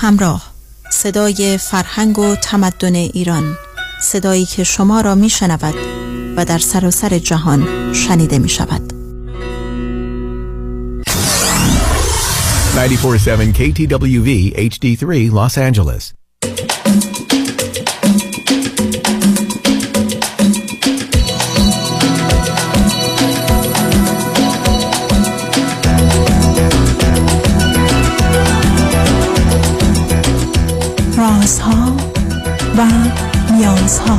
همراه. صدای فرهنگ و تمدن ایران. صدایی که شما را می شنود و در سراسر سر جهان شنیده می شود 947 KTWV HD3 Los Angeles. رازها و نیازها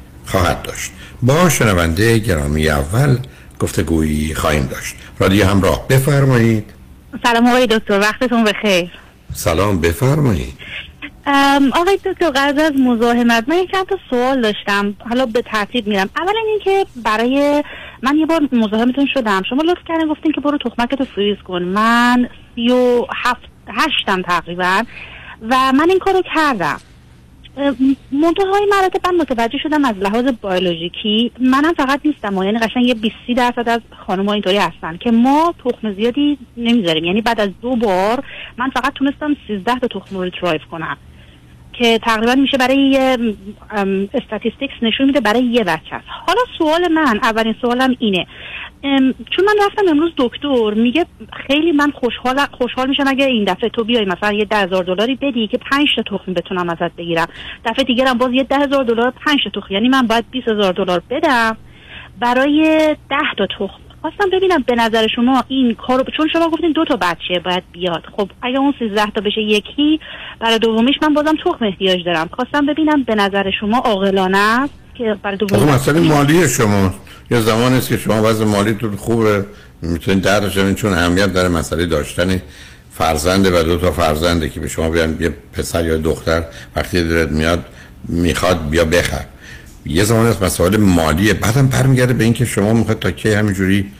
خواهد داشت. با شنونده گرامی اول گفتگویی خواهیم داشت. رادیو همراه بفرمایید. سلام آقای دکتر وقتتون بخیر. سلام بفرمایید. آقای دکتر قبل از مزاحمت من یک تا سوال داشتم. حالا به ترتیب میرم. اولا اینکه برای من یه بار مزاحمتون شدم. شما لطف کردین گفتین که برو تخمکتو فریز کن. من سی و هفت هشتم تقریبا. و من این کارو کردم. های مراتب من متوجه شدم از لحاظ بیولوژیکی منم فقط نیستم یعنی قشنگ یه 20 درصد از خانم ها اینطوری هستن که ما تخم زیادی نمی‌ذاریم. یعنی بعد از دو بار من فقط تونستم 13 تا تخم رو retrieve کنم. که تقریبا میشه برای statistics نشون میده برای یه بچه است حالا سوال من اولین سوالم اینه. چون من رفتم امروز دکتر میگه خیلی من خوشحال خوشحال میشم اگه این دفعه تو بیای مثلا یه ده هزار دلاری بدی که پنج تا تخم بتونم ازت بگیرم. دفعه دیگرم باز یه ده هزار دلار پنج تا تخم. یعنی من باید بیس هزار دلار بدم برای ده تا تخم. خواستم ببینم به نظر شما این کارو چون شما گفتین دو تا بچه باید بیاد. خب اگه اون 13 تا بشه یکی برای دومیش من بازم تخم احتیاج دارم. خواستم ببینم به نظر شما عاقلانه است که برای دومیش مسئله مالی شما. یه زمانی است که شما وضع مالیتون خوبه. می‌تونید درش چون اهمیت داره مسئله داشتن فرزنده و دو تا فرزنده که به شما بیان یه پسر یا دختر وقتی دارد میاد می‌خواد بیا بخر. یه زمان از مسائل مالیه بعدم برمیگرده به اینکه شما می‌خواد تا کی همینجوری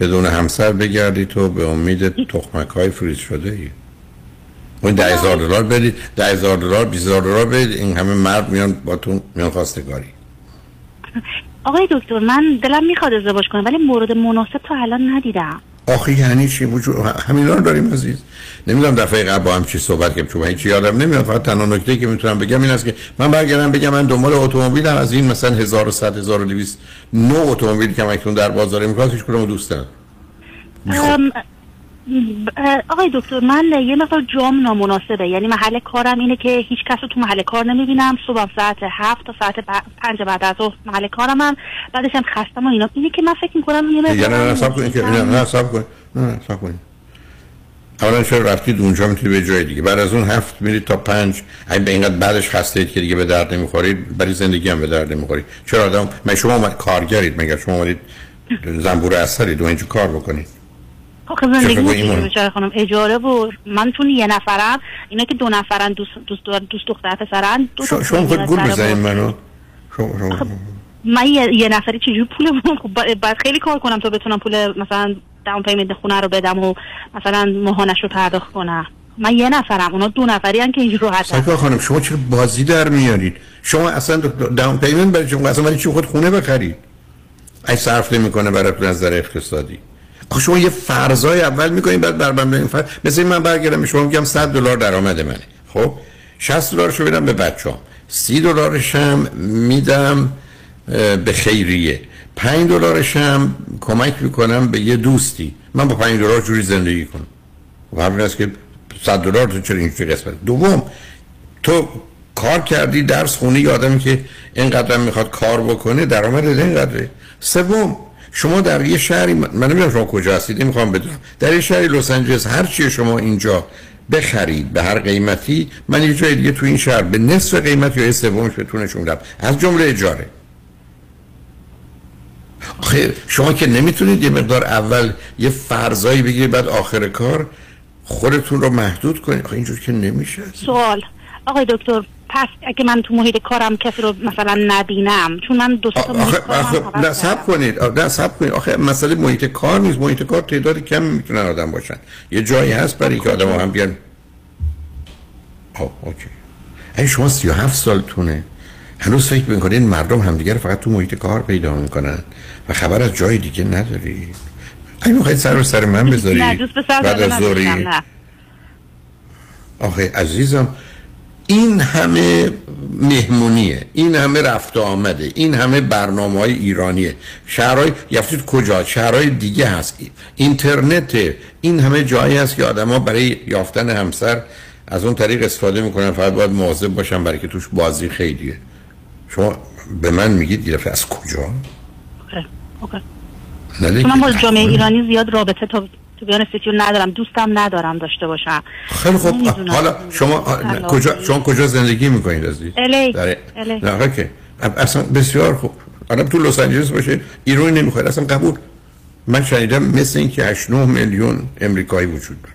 بدون همسر بگردید تو به امید تخمک های فریز شده ای اون ده هزار دلار بدید ده هزار دلار بیز هزار دلار بدید این همه مرد میان با تو میان خواستگاری. آقای دکتر من دلم می‌خواد ازدواج کنم ولی مورد مناسب تا الان ندیدم. آخه یعنی چی؟ وجود همین رو داریم عزیز. نمی‌دونم دفعه قبل با هم چی صحبت کردیم چون هیچ یادم نمیاد فقط تنها نکته که می‌تونم بگم این است که من برگردم بگم من دنبال اتومبیلم. از این مثلا 1100 1200 نو اتومبیل که من در بازار می‌خواد هیچ کدوم دوست دارم. آقای دکتر من یه مقدار جام نامناسبه. یعنی محل کارم اینه که هیچ کس رو تو محل کار نمی‌بینم. صبح ساعت هفت تا ساعت پنج بعد از ظهر محل کارم هم. بعدش هم خستم و اینا. اینه که من فکر می‌کنم یه مقدار نه نه سب کنید که نه سب کنید نه سب کنید اولا چرا رفتید اونجا می‌تونید به جای دیگه. بعد از اون هفت میرید تا پنج. اگه به اینقدر بعدش خسته که دیگه به درد نمی‌خورید برای زندگی هم به درد نمی‌خورید. چرا آدم من شما کارگرید مگر شما اومدید زنبور اثرید و اینجا کار بکنید. آخه زندگی خانم اجاره بود من چون یه نفرم. اینا که دو نفرن دوست دوست دوست دختر پسرن دو شما خود گول بزنید منو؟ من یه, یه نفری چجور پول خب باید خیلی کار کنم تا بتونم پول مثلا down payment خونه رو بدم و مثلا ماهانش رو پرداخت کنم. من یه نفرم اونا دو نفری هم که اینجور راحت سایکا خانم شما چرا بازی در میارید؟ شما اصلا down payment برای شما اصلا برای چی خود خونه بخرید؟ ای صرف نمی‌کنه برای نظر اقتصادی. آخه شما یه فرضای اول می‌کنید بعد بر من فرض. مثل من برگردم شما میگم 100 دلار درآمد منه. خب؟ 60 دلارشو بدم به بچه‌ام. 30 دلارش هم میدم به خیریه. 5 دلارش هم کمک می‌کنم به یه دوستی. من با 5 دلار جوری زندگی کنم. و همین است که 100 دلار تو چرا اینجوری قسمت؟ دوم تو کار کردی درس خونی آدمی که اینقدر می‌خواد کار بکنه درآمد اینقدره. سوم شما در یه شهری من نمی‌دونم شما کجا هستید می‌خوام بدونم. در یه شهری لس آنجلس هر چی شما اینجا بخرید به هر قیمتی من یه جای دیگه تو این شهر به نصف قیمت یا سومش بتونشون بدم از جمله اجاره. آخه شما که نمی‌تونید یه مقدار اول یه فرضایی بگیرید بعد آخر کار خودتون رو محدود کنید. آخه اینجور که نمیشه. سوال. آقای دکتر پس اگه من تو محیط کارم کسی رو مثلا نبینم چون من دو تا محیط کارم نه سب کنید نه سب کنید. آخه مسئله محیط کار نیست. محیط کار تعداد کم می‌تونن آدم باشن. یه جایی هست برای که آدم هم بیان. خب اوکی. این شما 37 سالتونه. هنوز فکر می‌کنید مردم همدیگر فقط تو محیط کار پیدا می‌کنن و خبر از جای دیگه ندارید این می‌خواید سر رو سر من بذارید؟ بعد از دوری آخه عزیزم این همه مهمونیه این همه رفت آمده این همه برنامه های ایرانیه. شهرهای یفتید کجا؟ شهرهای دیگه هست. اینترنت این همه جایی هست که آدم ها برای یافتن همسر از اون طریق استفاده می‌کنن. فقط باید مواظب باشن برای که توش بازی خیلیه شما به من میگید یه از کجا؟ اوکی. من با جامعه ایرانی زیاد رابطه تا تو بیان ندارم دوستم ندارم داشته باشم. خیلی خوب. حالا شما کجا شما کجا زندگی می‌کنید عزیز الی که اصلا بسیار خوب. آدم تو لس آنجلس باشه ایرانی نمی‌خواد اصلا قبول. من شنیدم مثل اینکه 8 9 میلیون امریکایی وجود داره.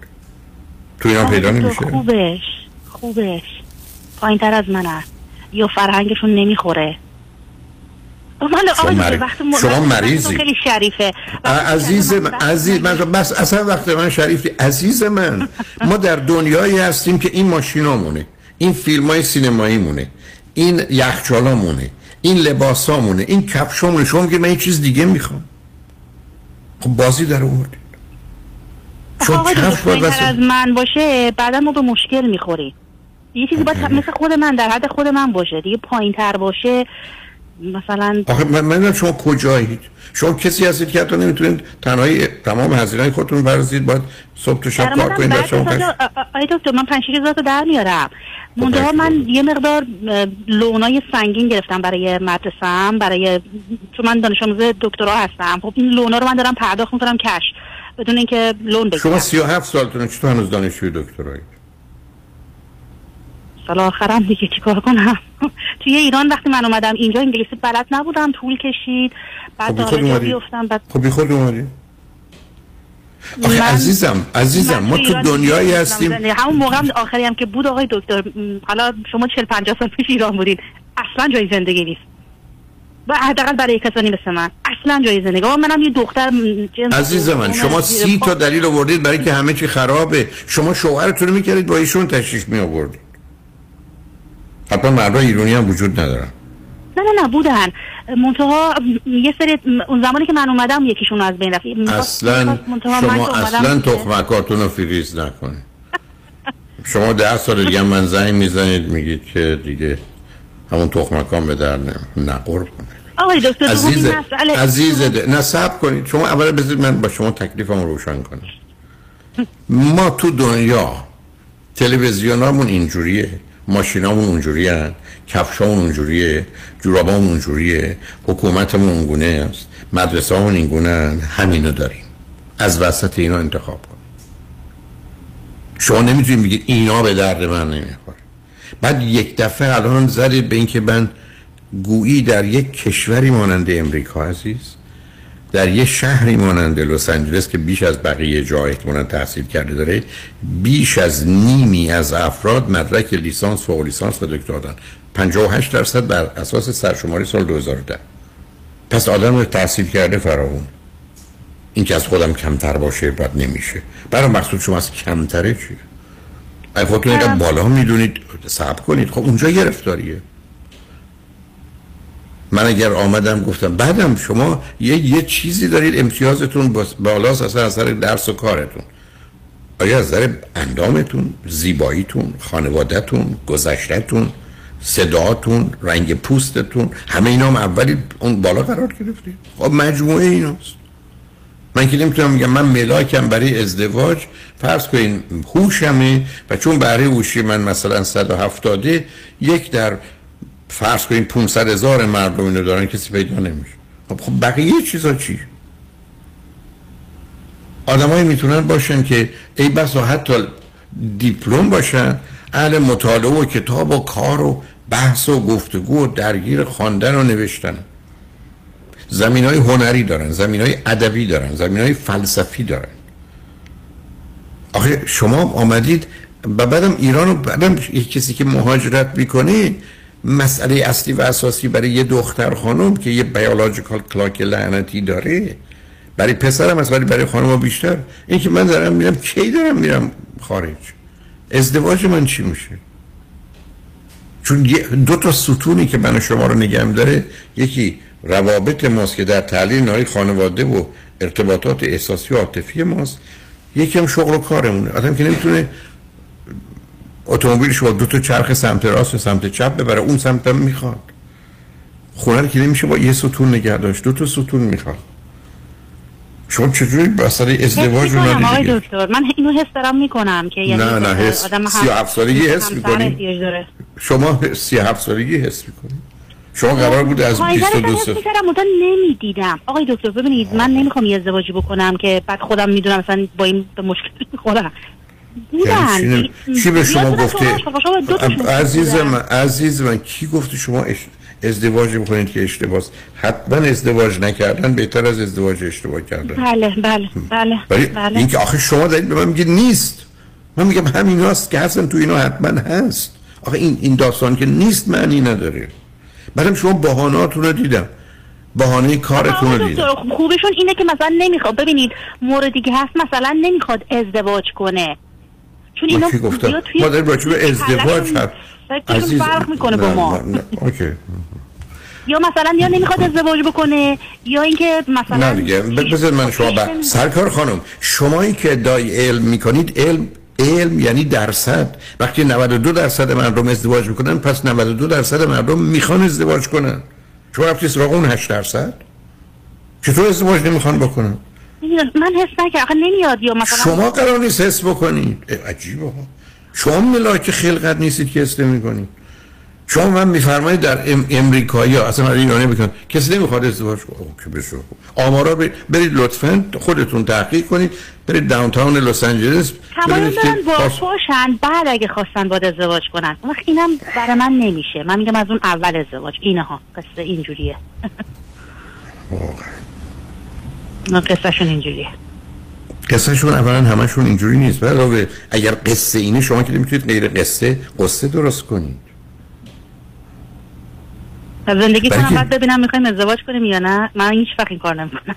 تو اینا پیدا نمیشه؟ خوبش خوبش. پایین تر از من هست یا فرهنگشون نمی‌خوره. شما, مری... شما مریضی. خیلی شریفه. عزیز من عزیز من بس اصلا وقت من شریفی عزیز من. ما در دنیایی هستیم که این ماشینامونه. این فیلم های سینمایی مونه این یخچالا مونه این لباسا مونه این کفشامونه. شما میگه من این چیز دیگه می‌خوام. خب بازی در آوردید چون کفش باید از من باشه بعدا ما به مشکل می‌خوریم. یه چیزی باید مثل خود من در حد خود من باشه. دیگه پایین تر باشه. مثلا آخه من, شما کجایید شما کسی هستید که حتی نمی‌تونید تنهایی تمام هزینه خودتون برزید باید صبح تو شب کار کنید شما آی دکتر من 5 6 هزار در میارم. منتها من یه مقدار لونای سنگین گرفتم برای مدرسم برای چون من دانش آموز دکترا هستم. خب این لونا رو من دارم پرداخت می‌کنم کش بدون اینکه لون بگیرم. شما 37 سالتونه چطور هنوز دانشجوی دکترایید سال آخرم دیگه چیکار کنم؟ توی ایران وقتی من اومدم اینجا انگلیسی بلد نبودم طول کشید. بعد خب دانشگاه بیفتم بعد خب خود اومدی عزیزم عزیزم ما تو دنیایی هستیم. همون موقع هم آخری هم که بود آقای دکتر. حالا شما 40 50 سال پیش ایران بودید اصلا جای زندگی نیست. و حداقل برای کسانی مثل من. اصلا جای زندگی. منم یه دختر عزیز من شما سی تا دلیل آوردید برای که همه چی خرابه. شما شوهرتون می‌کردید با ایشون تشریف می آوردید حتما مردای ایرانی هم وجود ندارن. نه نه نه بودن. منتها یه سری اون زمانی که من اومدم یکیشون از بین رفت. اصلا شما اصلا تخمکاتون رو فریز نکنید. شما ده سال دیگه من زنگ می‌زنید میگید که دیگه همون تخمکان به در نقر کنید. آقای دکتر عزیز عزیز نصب کنید. شما اول بذارید من با شما تکلیفم روشن کنم. ما تو دنیا تلویزیونامون اینجوریه. ماشینامون اونجوری هن کفشامون اونجوریه جورابامون اونجوریه حکومتمون اونگونه است مدرسه همون اینگونه. همینو داریم از وسط اینا انتخاب کن شما نمی‌تونید بگید اینا به درد من نمی‌خوره بعد یک دفعه الان زدید به اینکه من گویی در یک کشوری مانند امریکا عزیز در یه شهری مانند لس آنجلس که بیش از بقیه جا احتمالاً تحصیل کرده داره بیش از نیمی از افراد مدرک لیسانس و لیسانس و دکترا دارن. 58 درصد بر اساس سرشماری سال 2010 پس آدم رو تحصیل کرده فراون این که از خودم کمتر باشه بد نمیشه. برای مقصود شما از کمتره چیه؟ اگه خودتون اینقدر بالا می‌دونید صبر کنید. خب اونجا گرفتاریه من اگر آمدم گفتم بعدم شما یه, یه چیزی دارید امتیازتون بالاست اصلا اثر درس و کارتون. آیا از نظر اندامتون زیباییتون خانوادهتون گذشتهتون صداتون رنگ پوستتون همه اینا هم اولی اون بالا قرار گرفتید خب مجموعه ایناست. من که نمی‌تونم میگم من ملاکم برای ازدواج. فرض کنین هوشمه و چون برای هوشی من مثلا 170 یک در فرض کنین 500 هزار مردم اینو دارن کسی پیدا نمیشه. خب, خب بقیه چیزا چی؟ آدمایی می‌تونن باشن که ای بس حتی دیپلم باشن اهل مطالعه و کتاب و کار و بحث و گفتگو و درگیر خواندن و نوشتن. زمین های هنری دارن زمین های ادبی دارن زمین های فلسفی دارن. آخه شما آمدید و بعدم ایران و بعدم کسی که مهاجرت می‌کنه مسئله اصلی و اساسی برای یه دختر خانم که یه بیولوژیکال کلاک لعنتی داره برای پسرم از ولی برای خانم بیشتر. این که من دارم میرم کی دارم میرم خارج؟ ازدواج من چی میشه؟ چون دو تا ستونی که من شما رو نگم داره یکی روابط ماست که در تعلیل نهای خانواده و ارتباطات احساسی و عاطفی ماست یکی هم شغل و کارمونه. آدم که نمی‌تونه اتومبیلش با دو تا چرخ سمت راست و سمت چپ ببره اون سمت هم می‌خواد. خونه که نمیشه با یه ستون نگه داشت دو تا ستون می‌خواد. شما چجوری بسر ازدواج رو ندیدید دکتر من اینو حس دارم می‌کنم که یعنی نه نه حس سی هفت سالگی حس می‌کنی؟ شما سی هفت سالگی حس می‌کنی؟ شما قرار بود از 22 سال من نمی‌دیدم. آقای دکتر ببینید من نمی‌خوام یه ازدواجی بکنم که بعد خودم می‌دونم مثلا با این به مشکل می‌خورم. یعنی چی؟ به شما گفته؟ عزیز من عزیز من کی گفته شما ازدواج بکنید که اشتباه حتما ازدواج نکردن بهتر از ازدواج اشتباه کردن. بله بله بله ولی بله. این که آخه شما دارید به من میگید نیست. من میگم همین هست که اصلا تو اینا حتما هست. آخه این این داستان که نیست معنی نداره. بعدم شما بهاناتون رو دیدم. بهانه کارتون رو دیدم. خوبشون اینه که مثلا نمی‌خواد. ببینید موردی که هست مثلا نمی‌خواد ازدواج کنه. چون اینا گفتم ما داریم راجع به ازدواج هست عزیز فرق می‌کنه با ما. اوکی. یا مثلا یا نمی‌خواد ازدواج بکنه یا اینکه مثلا نه دیگه بذار من شما با... سرکار خانم شمایی که ادعای علم می‌کنید علم علم یعنی درصد. وقتی 92 درصد مردم ازدواج می‌کنن پس 92 درصد مردم می‌خوان ازدواج کنن. شما رفتی سراغ اون 8 درصد؟ چطور ازدواج نمی‌خوان بکنن؟ من حس نکردم. نمیاد یا مثلا شما قرار نیست حس بکنید عجیبه شما ملاک خلقت نیستید که حس نمی‌کنید. شما من میفرمایید در ام امریکایی ها اصلا ایرانی بکن کسی نمی‌خواد ازدواج کنه. بشه آمارا برید لطفا خودتون تحقیق کنید. برید داونتاون لس آنجلس تمام برن باشن بعد اگه خواستن باید ازدواج کنن. وقت اینم برای من نمیشه. من میگم از اون اول ازدواج. اینها. قصه اینجوریه. واقعا. قصهشون اینجوریه. قصهشون اولا همشون اینجوری نیست. علاوه اگر قصه اینه شما که نمی‌تونید غیر قصه قصه درست کنید. زندگی کنم بعد ببینم می‌خوایم ازدواج کنیم یا نه؟ من هیچ وقت این کار نمی‌کنم.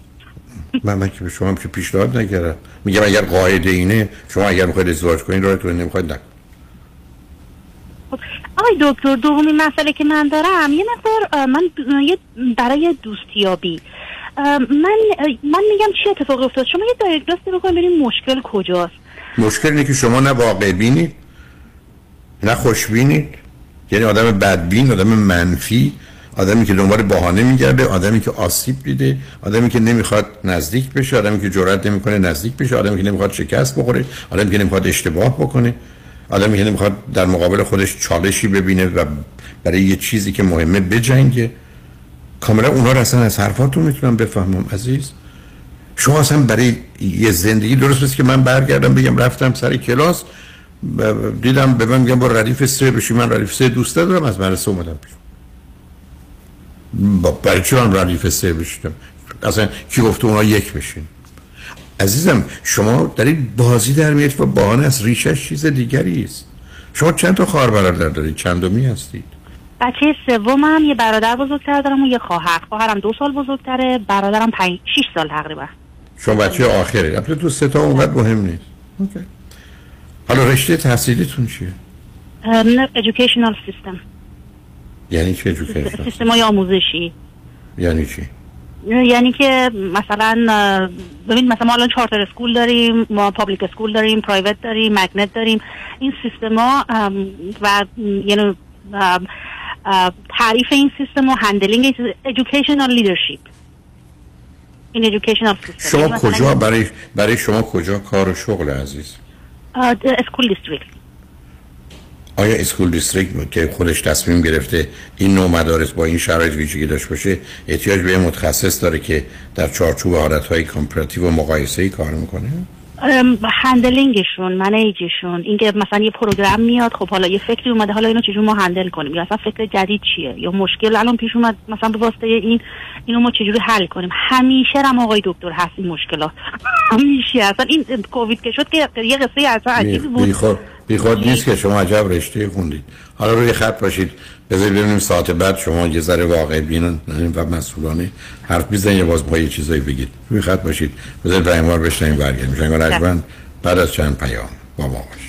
من من که به شما که پیشنهاد نکردم. میگم اگر قاعده اینه شما اگر می‌خواید ازدواج کنید راهتون نمی‌خواید نکن خب، آقای دکتر دومی مسئله که من دارم یه مقدار من برای دوستیابی. من من میگم چی اتفاق افتاد؟ شما یه دایگنوست بکنید ببینید مشکل کجاست. مشکل اینه که شما نه واقع بینید نه خوش بینید. یعنی آدم بدبین آدم منفی آدمی که دنبال بهانه میگرده آدمی که آسیب دیده آدمی که نمی‌خواد نزدیک بشه آدمی که جرئت نمی‌کنه نزدیک بشه آدمی که نمی‌خواد شکست بخوره آدمی که نمی‌خواد اشتباه بکنه آدمی که نمی‌خواد در مقابل خودش چالشی ببینه و برای یه چیزی که مهمه بجنگه. کاملا اونا رو اصلا از حرفاتون می‌تونم بفهمم عزیز. شما اصلا برای یه زندگی درست است که من برگردم بگم رفتم سر کلاس دیدم به من میگم با ردیف سه بشی من ردیف سه دوست دارم از مدرسه اومدم پیش برای چی من ردیف سه بشیدم اصلا کی گفته اونا یک بشین؟ عزیزم شما دارید بازی در میاد و بهانه از ریشش چیز دیگری است. شما چند تا خواهر برادر دارید؟ چندمی هستید؟ بچه سومم یه برادر بزرگتر دارم و یه خواهر. خواهرم دو سال بزرگتره برادرم پنج شیش سال تقریبا. شما بچه آخری البته تو سه تا اونقدر مهم نیست. اوکی. حالا رشته تحصیلیتون چیه؟ ام، educational system. یعنی چه education system های آموزشی. یعنی چی؟ یعنی که مثلا ببین مثلا ما الان charter school داریم ما public school داریم private داریم magnet داریم. این سیستم ها ام، و یعنی تعریف این سیستم و handling educational leadership. این educational system. شما کجا برای برای شما کجا کار و شغل عزیز؟ school district آیا school district که خودش تصمیم گرفته این نوع مدارس با این شرایط ویژگی داشته باشه احتیاج به متخصص داره که در چارچوب حالتهای comparative و مقایسه‌ای کار می‌کنه؟ handling شون manage شون اینکه مثلا یه program میاد خب حالا یه فکری اومده حالا اینو چجور ما handle کنیم؟ یا اصلا فکر جدید چیه؟ یا مشکل الان پیش اومد مثلا به واسطه این اینو ما چجوری حل کنیم؟ همیشه هم آقای دکتر هست این مشکلات. همیشه. اصلا این کووید که شد که یه قصه اصلا عجیبی بود. بیخود بیخود نیست که شما عجب رشته خوندید. حالا روی خط باشید. بذارید ببینیم ساعت بعد شما یه ذره واقع بینن و مسئولانه حرف بزنید یا باز با یه چیزایی بگید. روی خط باشید. بذارید برای بشنیم برگردیم. رجبن بعد از چند پیام با ما باشید.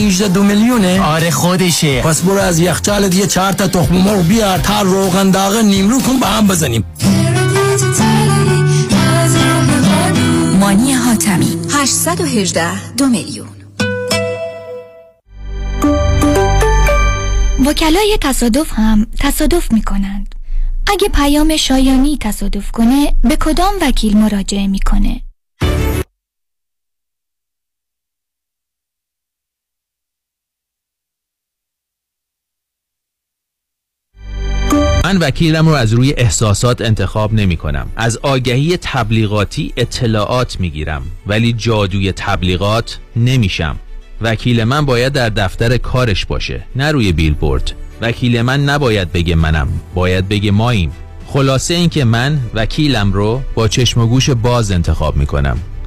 818 دو میلیونه؟ آره خودشه. پس برو از یخچالت یه چهار تا تخم مرغ بیار تا روغن داغ نیمرو کن با هم بزنیم. مانی حاتمی. 818 دو میلیون. وکلای تصادف هم تصادف می کنند. اگه پیام شایانی تصادف کنه به کدام وکیل مراجعه می‌کنه؟ من وکیلم رو از روی احساسات انتخاب نمی کنم. از آگهی تبلیغاتی اطلاعات می گیرم ولی جادوی تبلیغات نمیشم. وکیل من باید در دفتر کارش باشه نه روی بیلبورد. وکیل من نباید بگه منم باید بگه ماییم. خلاصه اینکه من وکیلم رو با چشم و گوش باز انتخاب می کنم.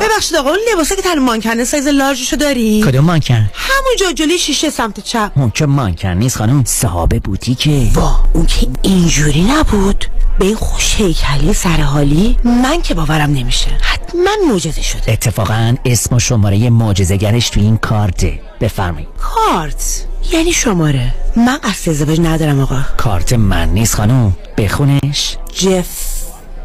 ببخشید آقا اون لباسه که تن مانکنه سایز لارجشو داری؟ کدوم مانکن؟ همونجا جلوی شیشه سمت چپ. اون که مانکن نیست خانم صاحب بوتیکه. وا اون که اینجوری نبود؟ به این خوش هیکلی سرحالی؟ من که باورم نمیشه. حتما معجزه شده. اتفاقا اسم و شماره معجزه‌گرش تو این کارته. بفرمایید. کارت؟ یعنی شماره. من قصد ازدواج ندارم آقا. کارت من نیست خانم. بخونش. جف.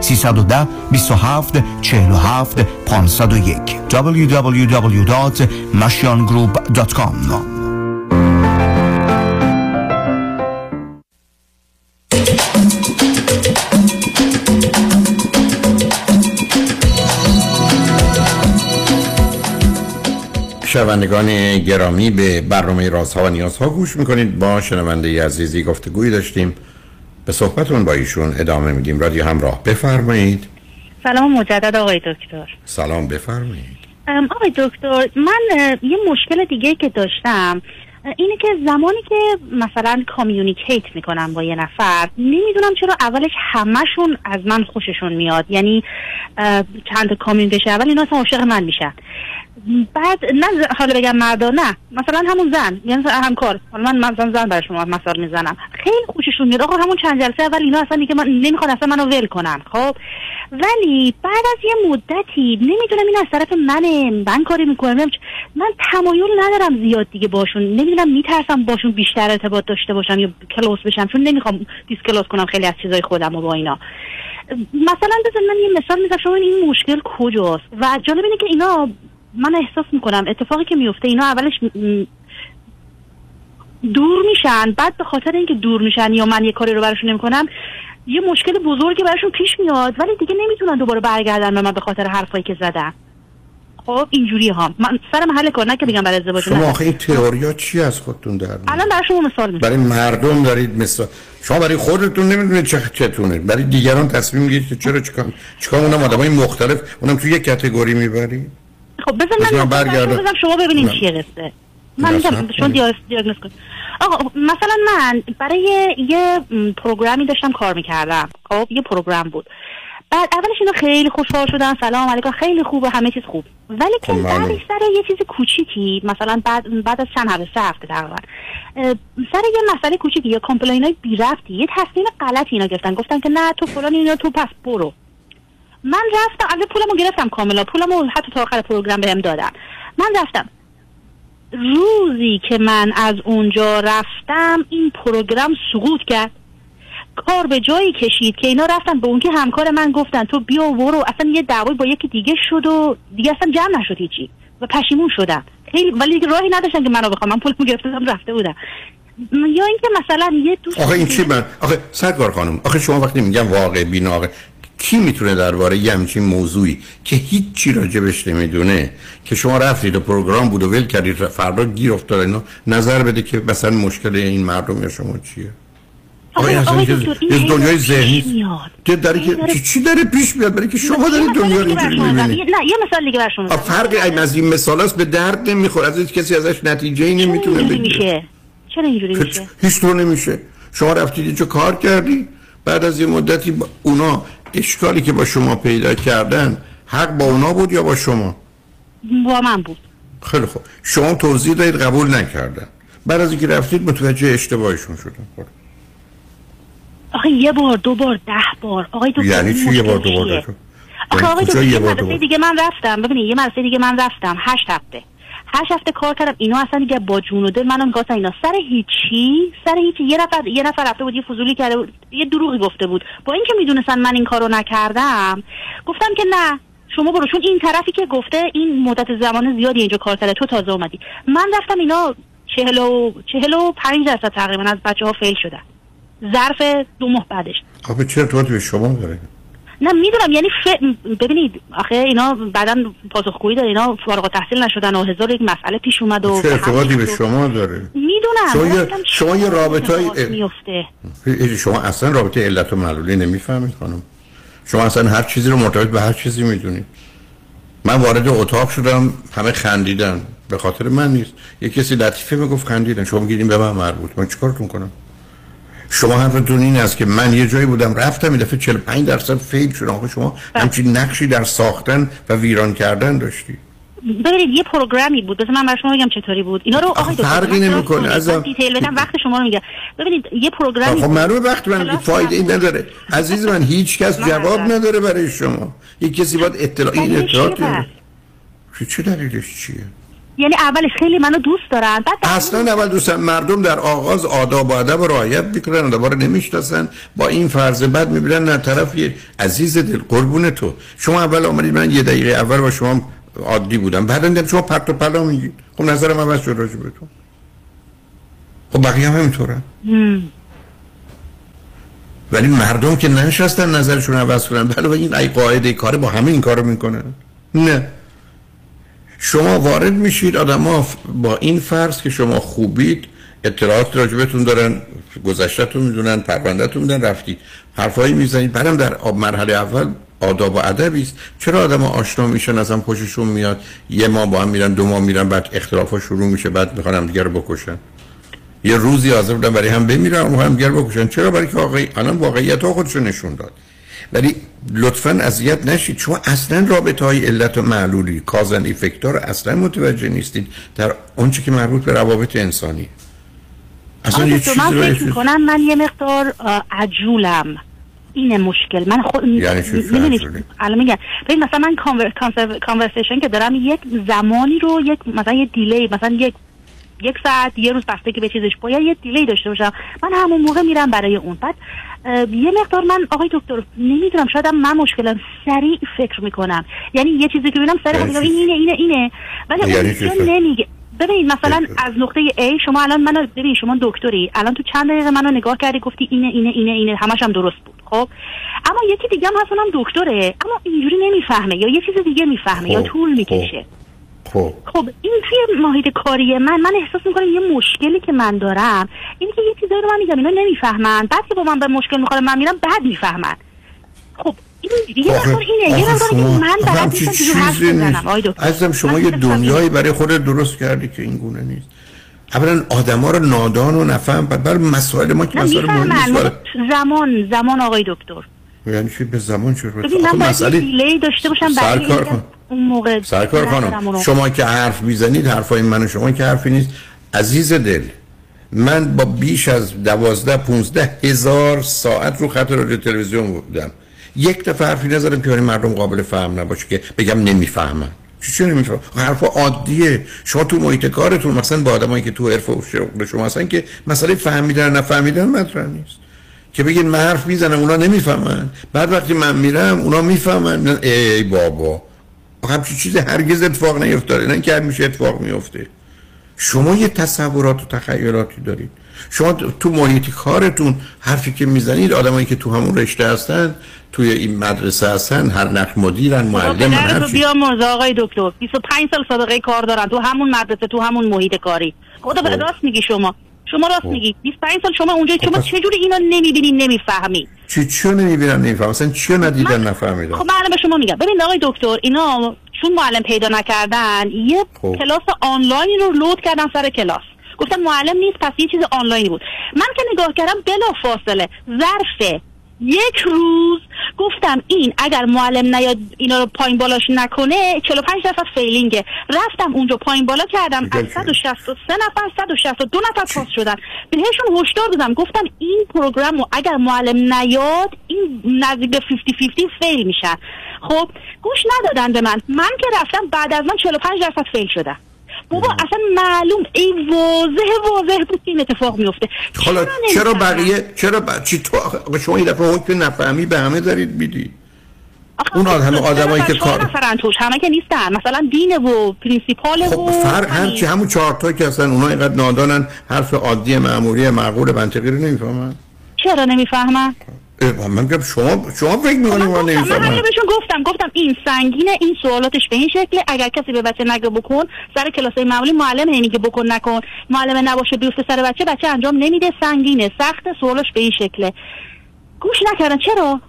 310 27 47 501 www.mashiangroup.com شنوندگان گرامی به برنامه رازها و نیازها گوش می‌کنید. با شنونده عزیزی گفتگوی داشتیم. به صحبتون با ایشون ادامه میدیم. رادیو همراه. بفرمایید. سلام مجدد آقای دکتر. سلام بفرمایید. آقای دکتر من یه مشکل دیگه که داشتم اینه که زمانی که مثلا کامیونیکیت می‌کنم با یه نفر نمی‌دونم چرا اولش همهشون از من خوششون میاد. یعنی چند کامیون بشه اول اینا اصلا عاشق من میشن. بعد نه حالا بگم مردا نه. مثلا همون زن یعنی همکار. حالا من مثلا زن برای شما مثال می‌زنم. خیلی خوششون میاد. آقا همون چند جلسه اول اینا اصلا دیگه من نمی‌خوان اصلا منو ول کنن خب؟ ولی بعد از یه مدتی نمی‌دونم این از طرف منه. من کاری می‌کنم. من تمایل ندارم زیاد دیگه باشون. نمی‌دونم میترسم باشون بیشتر ارتباط داشته باشم یا کلوس بشم چون نمی‌خوام دیسکلوز کنم خیلی از چیزای خودم و با اینا. مثلا بزن من یه مثال می‌زنم. شما این مشکل کجاست؟ و جالب اینه که اینا من احساس می‌کنم اتفاقی که میفته اینا اولش دور میشن بعد به خاطر اینکه دور میشن یا من یه کاری رو براشون نمی‌کنم یه مشکل بزرگی براشون پیش میاد ولی دیگه نمی‌تونن دوباره برگردن به من به خاطر حرفایی که زدم خب اینجوری ها. من سر محل کار نه که بگم برای ازدواج. شما آخه این تئوریا چی از خودتون در الان برای شما مثال می‌زنم. برای مردم دارید مثال. شما برای خودتون نمی‌دونید چه چتونه. برای دیگران تصمیم می‌گیرید که چرا چیکار چیکار اونم آدمای مختلف اونم توی یک کاتگوری می‌برید؟ خب بزن من بزن شما ببینید چیه قصه من میگم چون دیاگنوز کنم آقا مثلا من برای یه پروگرامی داشتم کار می‌کردم. خب یه پروگرام بود. بعد اولش اینا خیلی خوشحال شدن سلام علیکم خیلی خوبه همه چیز خوب. ولی که بعدش سر یه چیز کوچیکی مثلا بعد بعد از چند هفته هفته تقریبا سر یه مسئله کوچیکی یا complain های بی ربطی یه تصمیم غلطی اینا گرفتن. گفتن که نه تو فلان اینا تو پس برو. من رفتم البته پولمو گرفتم کاملا. پولمو حتی تا آخر program بهم دادن. من رفتم. روزی که من از اونجا رفتم این program سقوط کرد. کار به جایی کشید که اینا رفتن به اون که همکار من گفتن تو بیا و برو اصلا یه دعوای با یکی دیگه شد و دیگه اصلا جمع نشد هیچی. و پشیمون شدم. خیلی ولی دیگه راهی نداشتن که منو بخوام. من پولمو گرفتم رفته بودم. یا اینکه مثلا یه دوست آخه این چی من؟ آخه سرکار خانم آخه شما وقتی میگم واقع بینا کی می‌تونه درباره یه همچین موضوعی که هیچی راجبش نمی‌دونه؟ که شما رفتید و پروگرام بود و ول کردید فردا گیر افتاد اینا نظر بده که مثلا مشکل این مردم یا شما چیه؟ آقای اصلا یه دنیای ذهنی که داره که چی داره پیش میاد؟ برای که شما دارید دنیا رو اینجوری می‌بینید. نه یه مثال دیگه برای شما فرق از این مثال است به درد نمی‌خوره. از کسی ازش نتیجه ای نمی‌تونه بگیره. چرا اینجوری میشه؟ هیچ طور نمیشه. شما رفتید اینجا کار کردی بعد از یه مدتی اونا اشکالی که با شما پیدا کردن حق با اونا بود یا با شما؟ با من بود. خیلی خوب. شما توضیح دادید قبول نکردن. بعد از اینکه رفتید متوجه اشتباهشون شدن. خب. آخه یه بار دو بار ده بار. آقای دو یعنی چی یه بار دو بار؟ آخه آقای دو بار؟ دیگه من رفتم. ببینید یه مرسه دیگه من رفتم. هشت هفته. هشت هفته کار کردم اینا اصلا دیگه با جون و دل منم گفتن اینا. سر هیچی؟ سر هیچی. یه نفر یه نفر رفته بود یه فضولی کرده بود یه دروغی گفته بود. با اینکه می‌دونستن من این کارو نکردم گفتم که نه. شما برو. چون این طرفی که گفته این مدت زمان زیادی اینجا کار کرده تو تازه اومدی. من رفتم اینا چهل و, چهل و پنج درصد تقریبا از بچه ها فیل شدن. ظرف دو ماه بعدش. خب چه ارتباطی به شما داره نه می‌دونم یعنی ف... ببینید آخه اینا بعدا پاسخگویی داره اینا فارغ تحصیل نشدن و هزار یک مسئله پیش اومد و چه ارتباطی به شما داره؟ می‌دونم شما یه, شما یه رابطه میفته شما اصلا رابطه علت و معلولی نمی‌فهمید خانم. شما اصلا هر چیزی رو مرتبط به هر چیزی می‌دونید. من وارد اتاق شدم همه خندیدن. به خاطر من نیست. یه کسی لطیفه می‌گفت خندیدن. شما میگیدین به من مربوط. من چیکارتون کنم؟ شما حرفتون این است که من یه جایی بودم رفتم این دفعه 45 درصد فیل شدم آخه شما همچین نقشی در ساختن و ویران کردن داشتی ببینید یه پروگرامی بود بذار من برای شما بگم چطوری بود اینا رو آقای دکتر فرقی نمی‌کنه. میگم. من دیتیل بدم وقت شما رو میگم ببینید یه پروگرامی خب. معلومه وقت من فایده ای. نداره عزیز من هیچ کس جواب. نداره برای شما یک کسی باید اطلاع این اطلاعات چه دلیلش چیه یعنی اولش خیلی منو دوست دارن بعد اصلا اول دوستان مردم در آغاز آداب و ادب و رعایت می‌کنن دوباره نمی‌شناسن. با این فرض بد می‌بینن نه طرف یه عزیز دل قربون تو. شما اول آمدید من یه دقیقه اول با شما عادی بودم. بعد دیدم شما پرت و پلا میگید خب نظرم عوض شد راجع به تو. خب بقیه هم همینطورن. ولی مردم که ننشستن نظرشون عوض کنن. بله این ای قاعده کاره با همه این کارو می‌کنن. نه. شما وارد میشید آدما با این فرض که شما خوبید اطلاعات راجبتون دارن گذشتهتون می‌دونن پروندهتون میدن رفتید حرفایی می‌زنید. بعدم در مرحله اول آداب و ادبی است. چرا آدما آشنا میشن ازم خوششون میاد؟ یه ماه با هم میرن دو ماه میرن بعد اختلافا شروع میشه بعد می‌خوان هم رو بکشن. یه روزی حاضر بودن برای هم بمیرن و هم دیگر بکشن. چرا؟ برای که واقعی الان واقعیت ها خودشون نشون داد. ولی لطفا اذیت نشید. شما اصلا رابطه های علت و معلولی کازن افکتار رو اصلا متوجه نیستید در اونچه که مربوط به روابط انسانی. اصلا آقای یه چیزی من فکر چیز- می‌کنم من یه مقدار عجولم. اینه مشکل. من خود یعنی؟ الان میگم. ببین مثلا من کانورسیشن که دارم یک زمانی رو یک مثلا یه دیلی مثلا یک یک ساعت یه روز بسته که به چیزش باید یه دیلی داشته باشم. من همون موقع میرم برای اون. بعد یه مقدار من آقای دکتر نمی‌دونم شاید من مشکلم سریع فکر می‌کنم. یعنی یه چیزی که ببینم سریع میگم؟ این اینه اینه اینه. ولی یعنی اون؟ نمیگه. ببینید مثلا از نقطه A شما الان منو ببین شما دکتری. الان تو چند دقیقه منو نگاه کردی گفتی اینه اینه اینه اینه. همش هم درست بود خب؟ اما یکی دیگه هم هست اونم دکتره. اما اینجوری نمی‌فهمه یا یه چیز دیگه می‌فهمه یا خب، طول می‌کشه. خب. خب این توی محیط کاری من من احساس می‌کنم یه مشکلی که من دارم اینه که یه چیزایی رو من میگم اینا نمی‌فهمن. بعد که با من به مشکل می‌خوره من میرم بعد می‌فهمن. خب این یه مقدار اینه یه اینه من بلد نیستم شما یه دنیایی برای خودت درست کردی که این گونه نیست. اولا آدما رو نادان و نفهم بعد برای مسائل ما که مسائل مهم نیست. زمان زمان آقای دکتر. یعنی چی؟ به زمان چه ببین من باید یه دیلی داشته باشم سرکار. اون موقع سرکار خانم. شما که حرف می‌زنید حرفای من و شما که حرفی نیست. عزیز دل من با بیش از دوازده پونزده هزار ساعت رو خط رادیو تلویزیون بودم. یک دفعه حرفی نزدم که برای مردم قابل فهم نباشه که بگم نمی‌فهمن. چی چی نمیفهم حرف عادیه. شما تو محیط کارتون مثلا با آدمایی که تو حرف و شغل شما هستن که مسئله فهمیدن نفهمیدن مطرح نیست. که بگید من حرف می‌زنم اونا نمی‌فهمن. بعد وقتی من میرم اونا می‌فهمن. ای, بابا. همچین چیز هرگز اتفاق نیفتاده. نه که همیشه اتفاق میفته شما یه تصورات و تخیلاتی دارید. شما تو محیط کارتون حرفی که می‌زنید آدمایی که تو همون رشته هستن توی این مدرسه هستن هر نقش مدیرن معلم پدرتو هر چی. بیا مرزا آقای دکتر. 25 سال سابقه کار دارن. تو همون مدرسه تو همون محیط کاری. خدا به خب. راست میگی شما. شما راست خب. میگی. 25 سال شما اونجا شما پس- چجوری اینو نمی‌بینی نمی‌فهمی؟ چی چی نمی‌بینن نمیفهم اصلا چی ندیدن نفهمیدن خب من الان به شما میگم. ببین آقای دکتر اینا چون معلم پیدا نکردن یه خب. کلاس آنلاین رو load کردن سر کلاس. گفتم معلم نیست پس یه چیز آنلاینی بود. من که نگاه کردم بلا فاصله ظرف یک روز گفتم این اگر معلم نیاد اینا رو پایین بالاش نکنه 45 درصد failing ه رفتم اونجا پایین بالا کردم از 163 نفر 162 نفر پاس شدن. بهشون هشدار دادم گفتم این program رو اگر معلم نیاد این نزدیک به 50 50 fail میشن خب گوش ندادن به من. من که رفتم بعد از من 45 درصد fail شدم بابا اصلا معلوم این واضح واضح بود که این اتفاق میفته حالا چرا بقیه چرا ب... چی تو شما این دفعه حکم نفهمی به همه دارید میدی؟ اون آدم آدمایی که کار نفرن توش؟ همه که نیستن. مثلا dean ه و principal خب و فرق همین. هرچی همون چهار تا که هستن اونا اینقدر نادانن حرف عادی معمولی معقول منطقی رو نمی‌فهمن. چرا نمی‌فهمن؟ من میگم شما شما فکر می‌کنید من نمی‌فهمن همین بهشون گفتم گفتم این سنگینه این سوالاتش به این شکله. اگر کسی به بچه نگه بکن سر کلاسای معمولی معلم هی میگه بکن نکن. معلم نباشه بیفته سر بچه بچه انجام نمیده. سنگینه سخت سوالش به این شکله. گوش نکردن. چرا؟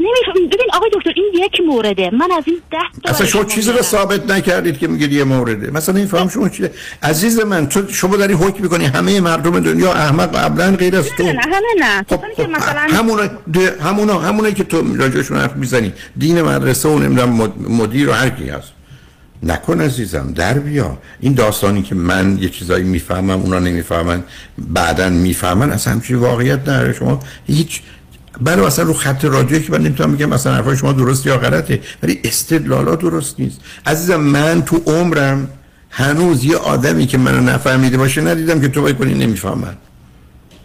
نمیفهم ببین آقای دکتر این یک مورده. من از این ده تا اصلا شما چیزی رو ثابت نکردید که میگید یه مورده. مثلا این فهم شما چیه؟ عزیز من تو شما داری حکم می‌کنی همه مردم دنیا احمق قبلا غیر از تو؟ نه نه همه نه. کسانی که مثلا همونا همونا همونایی که تو راجعشون حرف می‌زنی دین مدرسه و نمی‌دونم مد- مدیر و هر کی هست. نکن عزیزم در بیا. این داستانی که من یه چیزایی می‌فهمم اونا نمی‌فهمن بعدا می‌فهمن اصلا همچین واقعیت نداره. شما هیچ بله اصلا رو خط رادیویی که من نمی‌تونم بگم مثلا حرفای شما درست یا غلطه ولی استدلالا درست نیست. عزیزم من تو عمرم هنوز یه آدمی که منو نفهمیده باشه ندیدم که تو کنی نمی‌فهمن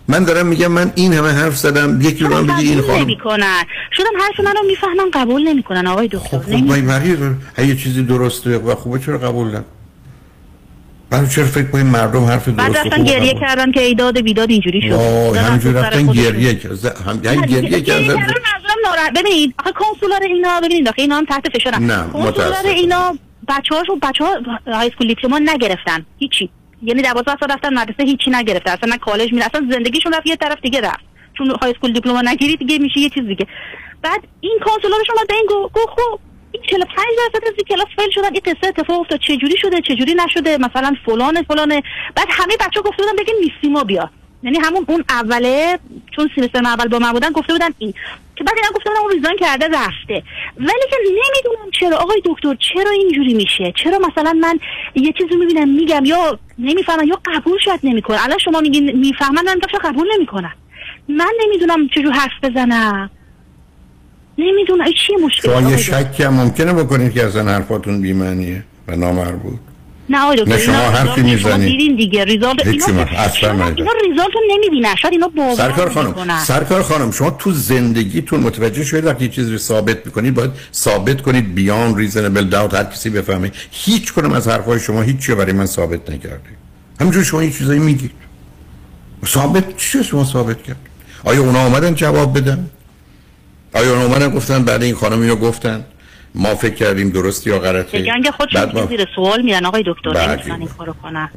من دارم میگم من این همه حرف زدم یکی رو بگی این خانم نمی‌کنن. شدم حرف منو می‌فهمن قبول نمی‌کنن آقای دکتر. خب مای مریض اگه یه چیزی درسته و خوبه چرا قبول نکن برای چرا فکر کنید مردم حرف درست بعد رفتن گریه کردن که ایداد بیداد اینجوری شد. همینجور رفتن. گریه هم یعنی گریه گریه کردن کردن منظورم ناراحت. ببینید آخه counselor اینا ببینید آخه اینا هم تحت فشارن. نه، counselor. اینا بچه هاشون بچه ها high school diploma نگرفتن. هیچی. یعنی دوازده سال رفتن مدرسه هیچی نگرفتن. اصلا نه کالج میره اصلا زندگیشون رفت یه طرف دیگه رفت. چون high school diploma نگیری دیگه میشه یه چیز دیگه. بعد این counselor شون اومد به این گفت خب 45 درصد از کلاس fail شدن این قصه اتفاق افتاد. چه جوری شده چه جوری نشده؟ مثلا فلان فلانه بعد همه بچه گفته بودن بگین Miss سیما بیا یعنی همون اون اوله چون سیمستر اول با من بودن گفته بودن این. که بعد اینا گفته بودن اون ریزاین کرده رفته. ولی که نمی‌دونم چرا. آقای دکتر چرا اینجوری میشه؟ چرا مثلا من یه چیزی می‌بینم میگم یا نمی‌فهمن یا قبول شاید نمی‌کنن الان شما میگین می‌فهمن من قبول نمی‌کنن من نمی‌دونم چجور حرف بزنم. نمی‌دونم چیه مشکل؟ شما یه؟ شکی هم ممکنه بکنید که اصلا حرفاتون بی‌معنیه و نامربوط. نه آقای دکتر شما حرفی می‌زنید. دیدین دیگه. ریزالت اینا شما-. اینا ریزالت رو نمی‌بینن. شاید اینا باور سرکار خانم. سرکار خانم شما تو زندگیتون متوجه شدید وقتی یه چیزی رو ثابت می‌کنید باید ثابت کنید بیان ریزنبل داوت هر کسی بفهمه. هیچ کنم از حرفای شما هیچی برای من ثابت نکردید همینجور شما یه چیزایی میگید. ثابت چی شما ثابت کرد؟ آیا اونا آمدن جواب بدن؟ آیا اومدن گفتن بعد این خانم اینو گفتن؟ ما فکر کردیم درست یا غلطه. به جنگ خودشون ما- زیر سوال میرن. آقای دکتر. نمی‌تونن این کارو کنن.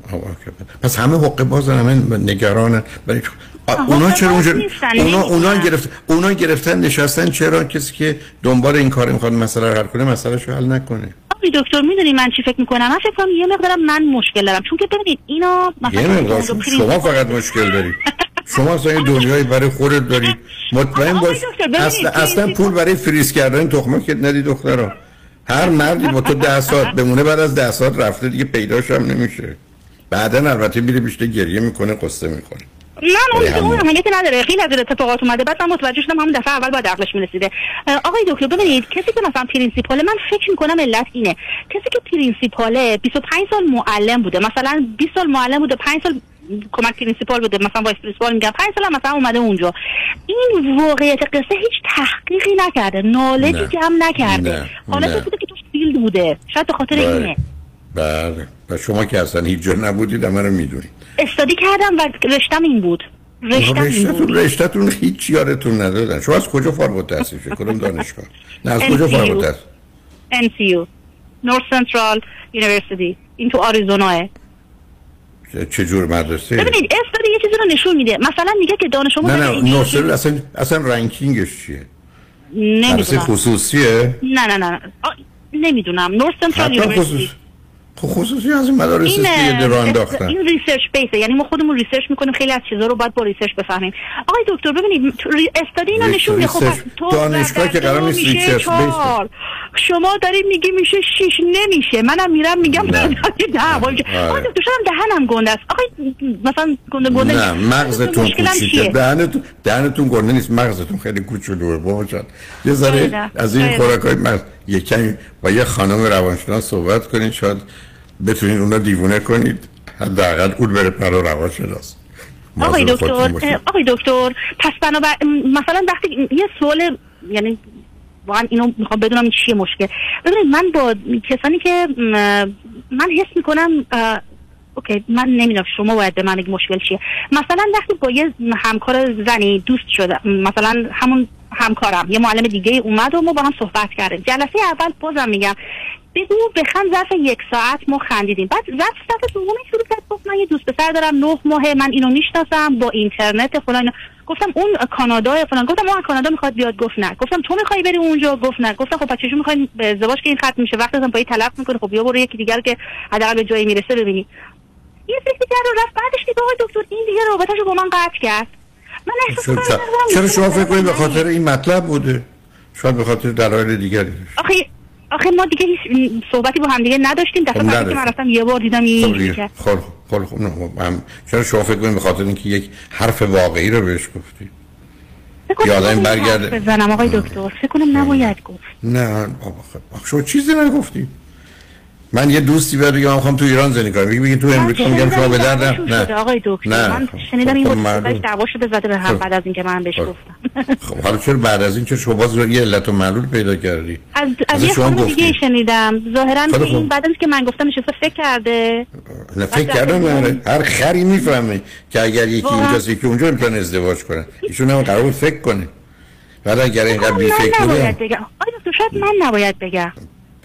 پس همه حقه بازن همه نگرانن. برای اونا چرا باز اونجا اونا اونا. گرفت اونا گرفتن نشستن چرا کسی که دنبال این کار می‌خواد مسئله رو حل کنه مسئله رو حل نکنه؟ آقای دکتر می‌دونی من چی فکر می‌کنم؟ من فکر کنم یه مقدارم من مشکل دارم. چون که ببینید اینا مثلا شما فقط مشکل دارید شما اصلا دنیایی برای خودت دارید مطمئن باش. اصلا, اصلا پول برای فریز کردن تخمه که ندی دخترا. هر مردی با تو ده ساعت بمونه بعد از ده ساعت رفته دیگه پیداش هم نمیشه. بعدا البته میره بیشتر گریه می‌کنه قصه می‌کنه نه اون اون. اهمیتی نداره. خیلی از اتفاقات اومده. بعد من متوجه شدم همون دفعه اول باید عقلش می‌رسیده. آقای دکتر ببینید کسی که مثلا پرینسیپاله من فکر می‌کنم علت اینه. کسی که پرینسیپاله 25 سال معلم بوده. مثلا 20 سال معلم بوده 5 سال کمک principal بوده مثلا vice principal میگم 5 سال مثلا اومده اونجا. این واقعیت قصه هیچ تحقیقی نکرده knowledge ی نه. جمع نکرده. نه. بوده که تو field بوده. شاید به خاطر بله. اینه. بله. و شما که اصلا هیچ جا نبودید همه رو می‌دونید. study کردم و رشتم این بود. رشتتون رشتتون هیچ یادتون ندادن شما از کجا فارغ التحصیل شد کدوم دانشگاه؟ نه از کجا. فارغ التحصیل؟ NCU North Central University. این تو آریزوناه چه- جور مدرسه؟ ببینید study یه چیزی رو نشون میده. مثلا میگه که دانش نه آموز نه نوسل اصلا اصلا ranking ش چیه؟ مدرسه نمی‌دونم خصوصیه؟ نه نه نه آ، نمی‌دونم. North Central University. خب خصوصی از این مدارس که راه انداختن این research base ه یعنی ما خودمون research می‌کنیم خیلی از چیزا رو باید با research بفهمیم آقای دکتر ببینید study اینا نشون میده خب تو دانشگاه که قرار نیست research base ه. چهار. شما داری میگی میشه شیش نمیشه منم میرم میگم نه. نه آقای آره. دکتر شدم دهنم گنده است آقای مثلا گنده گنده نه مغزتون کوچیکه؟ دهنتون دهنتون گنده نیست مغزتون خیلی کوچولوه بابا جان یه ذره. از این. خوراکای مغز یه کمی با یه خانم روانشناس صحبت کنید شاید بتونید اونا دیوونه کنید حداقل اون بره پر روانشناس. آقای مواظب خودتون دکتر آقای دکتر پس بنابر مثلا وقتی یه سوال یعنی واقعا اینو می‌خوام بدونم چیه مشکل. ببینید من با کسانی که من حس می‌کنم اوکی من نمی‌دونم شما باید به من مشکل چیه. مثلا وقتی با یه همکار زنی دوست شده مثلا همون همکارم. یه معلم دیگه اومد و ما با هم صحبت کردیم. جلسه اول بازم میگم بگو بخند ظرف یک ساعت ما خندیدیم. بعد ظرف دفعه دوم شروع کرد گفت من یه دوست پسر دارم نه ماهه من اینو می‌شناسم با اینترنت فلان. گفتم اون کانادا فلان. گفتم اون کانادا می‌خواد بیاد؟ گفت نه. گفتم تو می‌خوای بری اونجا؟ گفت نه. گفتم خب چجوری می‌خواین به ازدواج که این ختم میشه؟ وقتی با این تلف می‌کنه خب بیا برو یکی دیگر که حداقل به جایی می‌رسه ببینی. یه فکر رو رفت. بعدش دیگه دکتر این دیگه رابطه‌شو با من قطع کرد. من احساس چرا, شما فکر کنید به خاطر این مطلب بوده؟ شاید به خاطر دلایل دیگری. آخه آخه ما دیگه هیچ صحبتی با هم دیگه نداشتیم. دفعه خب بعدی که. من رفتم یه بار دیدم خب این خب خب خب نه خب هم چرا شما فکر کنید به خاطر اینکه یک حرف واقعی رو بهش گفتی؟ نباید برگرده. بزنم آقای دکتر. فکر کنم نباید گفت. نه بابا خب آخه شما چیزی نگفتی؟ من یه دوستی بیاد بگه من می‌خوام تو ایران زندگی کنم بگی تو امریکا میگم شما به درد نه شده آقای دکتر نه. من خب، شنیدم این خب، بود معلوم. دعوا شده زده به هم خب. بعد از اینکه من بهش خب. گفتم خب حالا چرا بعد از این چرا شما باز یه علت و معلول پیدا کردی از از یه شما خانم. دیگه شنیدم ظاهرا که این. بعد از که من گفتم نشسته فکر کرده نه فکر بعد کردم نه هر خری می‌فهمه که اگر یکی. اینجاست یکی اونجا می‌تونه ازدواج کنه ایشون هم قرار فکر کنه بعد اگر اینقدر بی فکر بگم آقای دکتر شاید من نباید بگم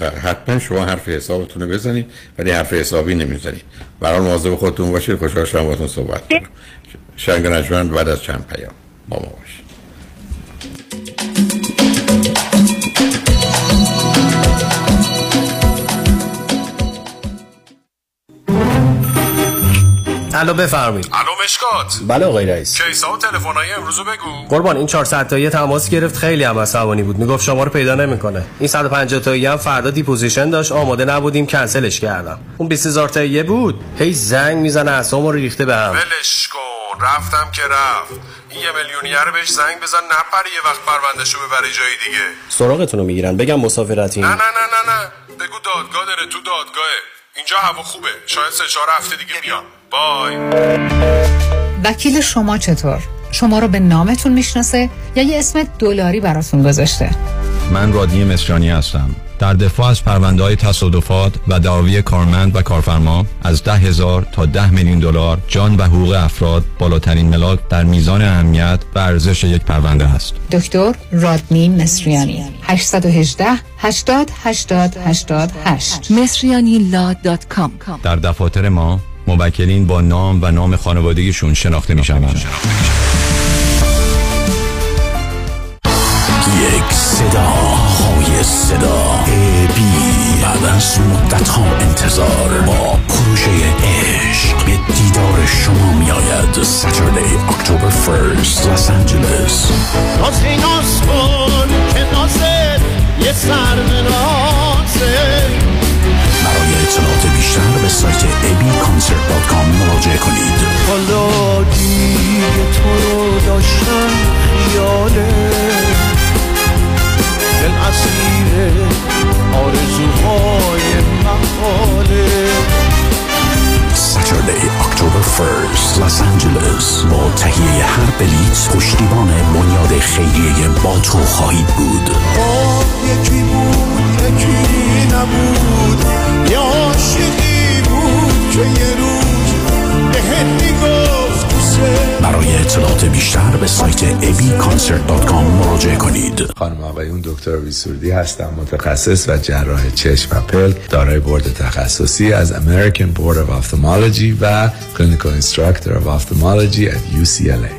حتما شما حرف حسابتون رو بزنید ولی حرف حسابی نمی‌زنید. برای مواظب خودتون باشید خوشحال شدم باهاتون صحبت کنم. شنگ بعد از چند پیام. با ما باشید. الو بفرمایید. الو مشکات. بله آقای رئیس. case ا و تلفن‌های امروزو بگو. قربان این 400 تایی تماس گرفت. خیلی هم عصبانی بود. می‌گفت شما رو پیدا نمی‌کنه. این 150 تایی هم فردا deposition داشت. آماده نبودیم. کنسلش کردم. اون 20000 تایی بود. هی زنگ می‌زنه اسمو ریخته به هم. ولش کن. رفتم که رفت. این یه میلیونی رو بهش زنگ بزن. نپره یه وقت پروندهشو ببره جای دیگه. سراغتون رو می‌گیرن. بگم مسافرتین نه نه نه نه نه. بگو دادگاه داره تو دادگاهه. اینجا هوا خوبه. شاید سه چهار هفته دیگه بیان بای. وکیل شما چطور؟ شما رو به نامتون می‌شناسه یا یه اسم دلاری براتون گذاشته؟ من رادنی مصریانی هستم. در دفاع از پرونده های تصادفات و دعاوی کارمند و کارفرما از ده هزار تا ده میلیون دلار جان و حقوق افراد بالاترین ملاک در میزان اهمیت و ارزش یک پرونده است دکتر رادنی مصریانی. 818 80 80 88 مصریانی در دفاتر ما موکلین با نام و نام خانوادگیشون شناخته می شوند. یک صدا های صدا. بی بعد از مدت ها انتظار. با پروژه عشق به دیدار شما می آید ساتردی اکتبر فرست لس آنجلس ناز ناز کن که نازت یه سر نازه برای اطلاعات بیشتر به سایت abconcert.com مراجعه کنید. حالا دیگه تو رو داشتم خیاله. دل اسیر آرزوهای محاله ساتردی اکتبر فرست لس آنجلس با تهیه هر بلیت پشتیبان بنیاد خیریه با تو خواهید بود یکی بود یکی نبود. یه عاشقی بود که یه روز دوست برای اطلاعات بیشتر به سایت abconcert.com مراجعه کنید. خانم آقایون دکتر ویسوردی هستم متخصص و جراح چشم و پلک دارای board تخصصی از American Board of Ophthalmology و Clinical Instructor of Ophthalmology at UCLA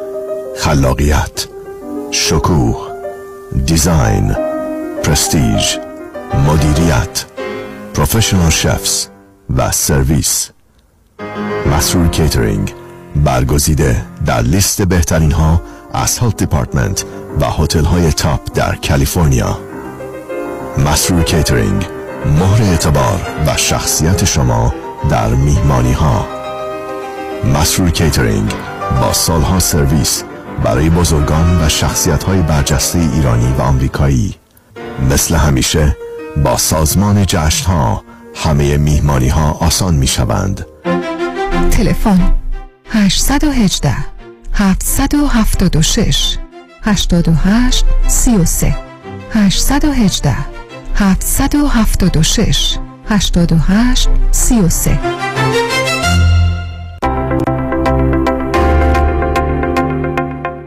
خلاقیت شکوه design پرستیژ مدیریت professional chefs و سرویس. مسرور کیترینگ برگزیده در لیست بهترین ها از health department و هتل های top در کالیفرنیا. مسرور کیترینگ مهر اعتبار و شخصیت شما در میهمانی ها مسرور کیترینگ با سالها سرویس برای بزرگان و شخصیت های برجسته ایرانی و آمریکایی. مثل همیشه با سازمان جشن ها همه میهمانی ها آسان می شوند تلفن 818 776 88 33 818 776 88 33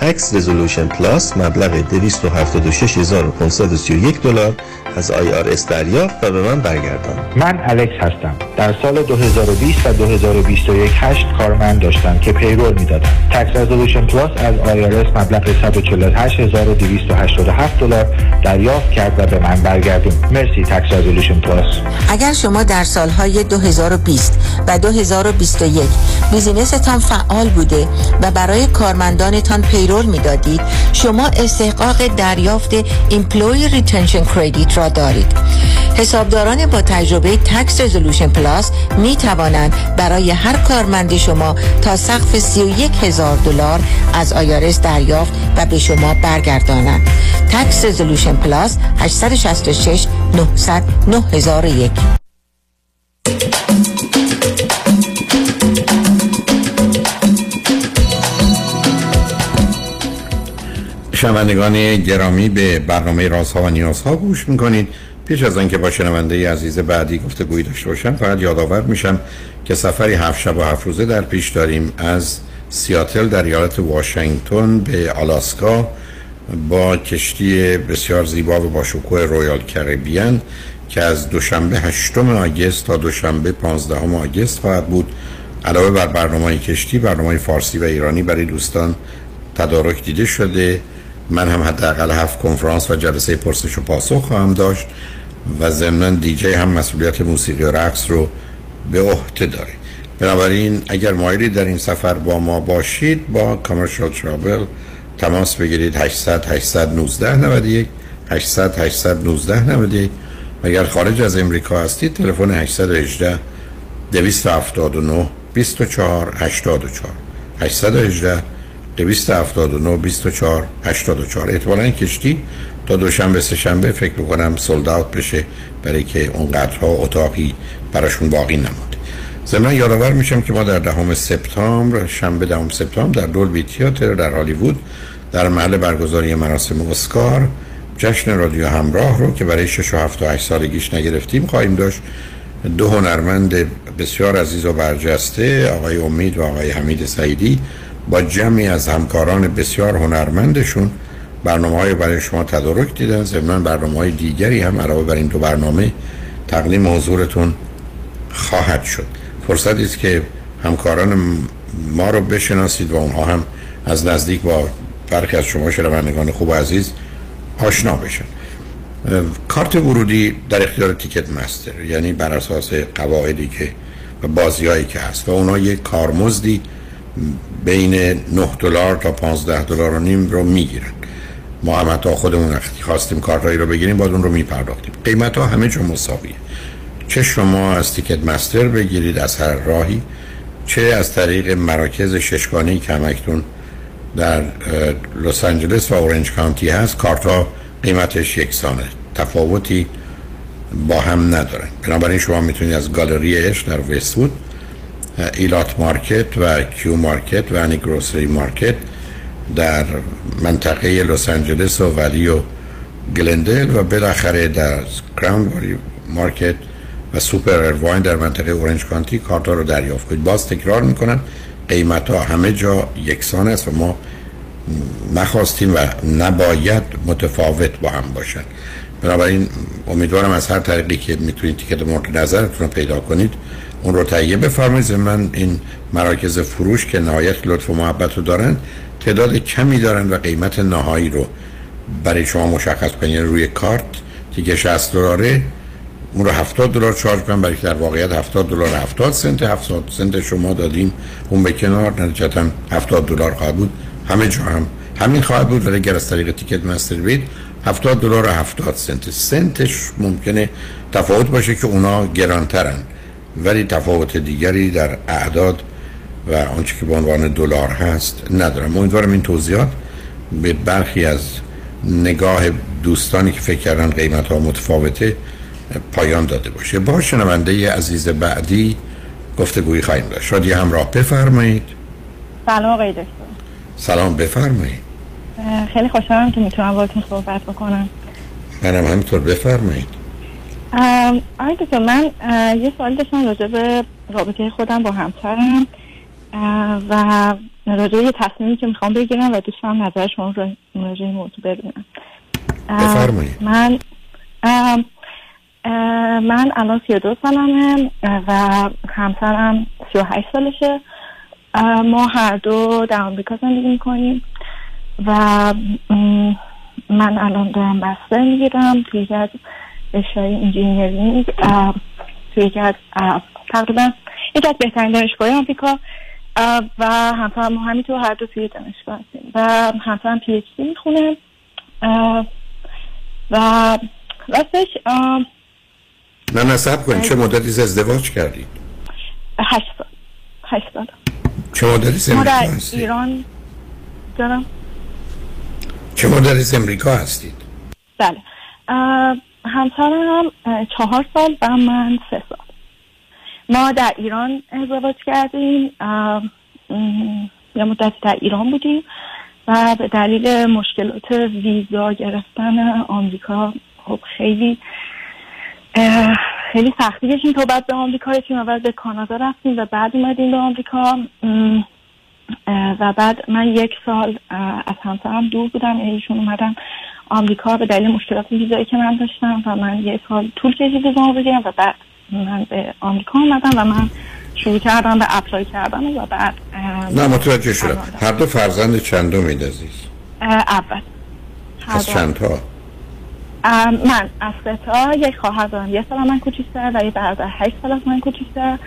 Tax Resolution Plus مبلغ 276531 دلار از IRS دریافت و به من برگردان. من الکس هستم. در سال 2020 و 2021 هشت کارمند داشتم که payroll می‌دادم. Tax Resolution Plus از IRS مبلغ 148287 دلار دریافت کرد و به من برگردون. مرسی Tax Resolution Plus اگر شما در سالهای 2020 و 2021 business تان فعال بوده و برای کارمندانتان payroll می‌دادید شما استحقاق دریافت Employee Retention Credit را دارید. حسابداران با تجربه Tax Resolution Plus می توانند برای هر کارمند شما تا سقف 31 هزار دلار از آیارس دریافت و به شما برگردانند. تکس رزولوشن پلاس 866 900 9001 شنوندگان گرامی به برنامه رازها و نیازها گوش می‌کنید. پیش از آنکه با شنونده عزیز بعدی گفته گویی داشته باشم فقط یادآور میشم که سفری هفت شب و هفت روزه در پیش داریم از سیاتل در ایالت واشنگتن به آلاسکا با کشتی بسیار زیبا و با شکوه رویال کریبیان که از دوشنبه هشتم آگست تا دوشنبه 15 آگست خواهد بود. علاوه بر برنامه کشتی برنامه فارسی و ایرانی برای دوستان تدارک دیده شده. من هم حداقل هفت کنفرانس و جلسه پرسش و پاسخ خواهم داشت و ضمن دیجی هم مسئولیت موسیقی و رقص رو به عهده داره. بنابراین اگر مایلی در این سفر با ما باشید با کامرشال ترابل تماس بگیرید 800 819 91 800 819 91 اگر خارج از امریکا هستید تلفن 818 279 24 84 818 279 24 84 احتمالا کشتی تا دوشنبه سه شنبه فکر می‌کنم سولد اوت بشه برای که اونقدرها اتاقی براشون باقی نمود ضمن یادآور میشم که ما در دهم سپتامبر شنبه دهم سپتامبر در دولبی تیاتر در هالیوود در محل برگزاری مراسم اسکار جشن رادیو همراه رو که برای 6 و 7 و 8 سالگیش نگرفتیم خواهیم داشت. دو هنرمند بسیار عزیز و برجسته آقای امید و آقای حمید سعیدی با جمعی از همکاران بسیار هنرمندشون برنامه های برای شما تدارک دیدن ضمن برنامه های دیگری هم علاوه بر این دو برنامه تقدیم حضورتون خواهد شد. فرصتی است که همکاران ما رو بشناسید و اونها هم از نزدیک با برخی از شما شنوندگان خوب و عزیز آشنا بشن. کارت ورودی در اختیار تیکت مستر یعنی بر اساس قواعدی که و بازی هایی که هست و اونا یک کارمزدی بین 9 دلار تا 15 دلار و نیم رو می‌گیرن. ما هم حتی خودمون وقتی خواستیم کارتایی رو بگیریم باید اون رو میپرداختیم. قیمت ها همه جا مساویه. چه شما از تیکت مستر بگیرید از هر راهی چه از طریق مراکز ششگانه که همکتون در لس آنجلس و اورنج کانتی هست کارت ها قیمتش یکسانه. تفاوتی با هم ندارن. بنابراین شما می‌تونید از گالری اش در وستوود ایلات مارکت و کیو مارکت و انی گروسری مارکت در منطقه لس آنجلس و ولی و گلندل و بالاخره در کراون مارکت و سوپر ارواین در منطقه اورنج کانتی کارتا رو دریافت کنید. باز تکرار می‌کنن قیمت ها همه جا یکسان است و ما نخواستیم و نباید متفاوت با هم باشن. بنابراین امیدوارم از هر طریقی که می‌تونید تیکت مورد نظرتون رو پیدا کنید اون رو تهیه بفرمایید. من این مراکز فروش که نهایت لطف و محبت رو دارن تعداد کمی دارن و قیمت نهایی رو برای شما مشخص کنید یعنی روی کارت تیکه 60 دلاره اون رو 70 دلار چارج کنم برای که در واقعیت 70 دلار 70 سنت 70 سنت شما دادیم اون به کنار نتیجتا 70 دلار خواهد بود. همه جا هم همین خواهد بود. ولی اگر از طریق تیکت مستر بید 70 دلار و 70 سنت. سنتش ممکنه تفاوت باشه که اونا گرانترن. ولی تفاوت دیگری در اعداد و آنچه که به عنوان دلار هست ندارم. امیدوارم این توضیحات به برخی از نگاه دوستانی که فکر کردن قیمت ها متفاوته پایان داده باشه. با شنونده عزیز بعدی گفتگویی خواهیم داشت. شادی همراه بفرمایید. سلام آقای دکتر. سلام بفرمایید. خیلی خوشحالم که می‌تونم باهاتون صحبت بکنم. منم همینطور. بفرمایید. آقای دکتر من یه سوال داشتم راجع به رابطه خودم با همسرم. و راجع به یه تصمیمی که می‌خوام بگیرم و دوست دارم نظر شما رو راجع این موضوع بدونم اه، بفرمایید. من من الان 32 سالمه و همسرم 38 سالشه. ما هر دو در آمریکا زندگی می‌کنیم. و من الان دارم master می‌گیرم. توی یکی از رشته engineering توی یکی از تقریبا یکی از بهترین دانشگاه آمریکا و همسرم ما همینطور هر دو توی دانشگاه هستیم. و همسرم PhD می‌خونه. و راستش نه سب کنید. چه مدتی از ازدواج کردید؟ هشت سال. هشت سال. چه مدتی از ما در ایران دارم. چه مدتی از امریکا هستید. بله. همسرم چهار سال و من سه سال. ما در ایران ازدواج کردیم. یه مدتی در ایران بودیم و به دلیل مشکلات ویزا گرفتن آمریکا خب خیلی خیلی سختی داشتیم تا بعد به آمریکا رسیدیم اول به کانادا رفتیم و بعد اومدیم به آمریکا. و بعد من یک سال از همسرم دور بودم ایشون اومدن آمریکا به دلیل مشکلات ویزایی که من داشتم و من یک سال طول کشید ویزامو بگیرم و بعد من به آمریکا اومدم و من شروع کردم به اپلای کردن و بعد نه متوجه شدم. هر دو فرزند چندمید عزیز اه، اول. از. چند تا من از سه تا یک خواهر دارم. یه سال من کوچیکتر و یه برادر هشت سال از من کوچیکتر.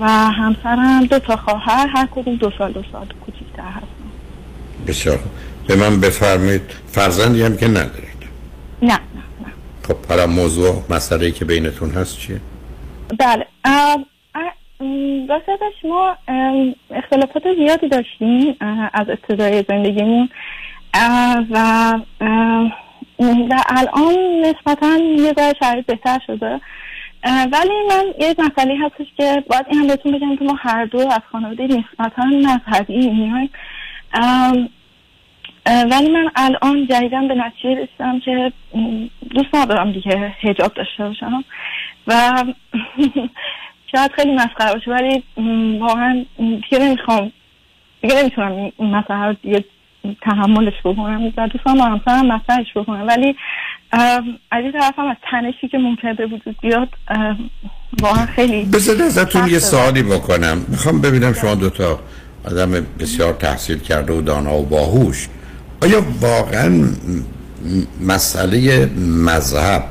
و همسرم دو تا خواهر هر کدوم دو سال دو سال کوچیکتر هست بسیار. به من بفرمایید فرزندی هم که ندارید؟ نه خب حالا موضوع مسئله که بینتون هست چیه؟ بله راستش ما اختلافات زیادی داشتیم از ابتدای زندگیمون و و الان نسبتا یه ذره شرایط بهتر شده. ولی من یه مسئله هستش که باید این هم بهتون بگم که ما هر دو از خانواده نسبتا مذهبی میایم. ولی من الان جدیدن به نتیجه رسیدم که دوست ندارم دیگه هجاب داشته باشم. و شاید خیلی مسخره باشه ولی واقعا دیگه نمی‌خوام دیگه نمی‌تونم این- مسئله رو دیگه تحملش بکنم. و دوستان با همسرم مطرحش بکنم. ولی از این طرف هم از تنشی که ممکنه به وجود بیاد واقعا خیلی بذارید ازتون یه. سوالی بکنم. می‌خوام ببینم شما دوتا آدم بسیار تحصیل کرده و دانا و باهوش. آیا واقعا مسئله مذهب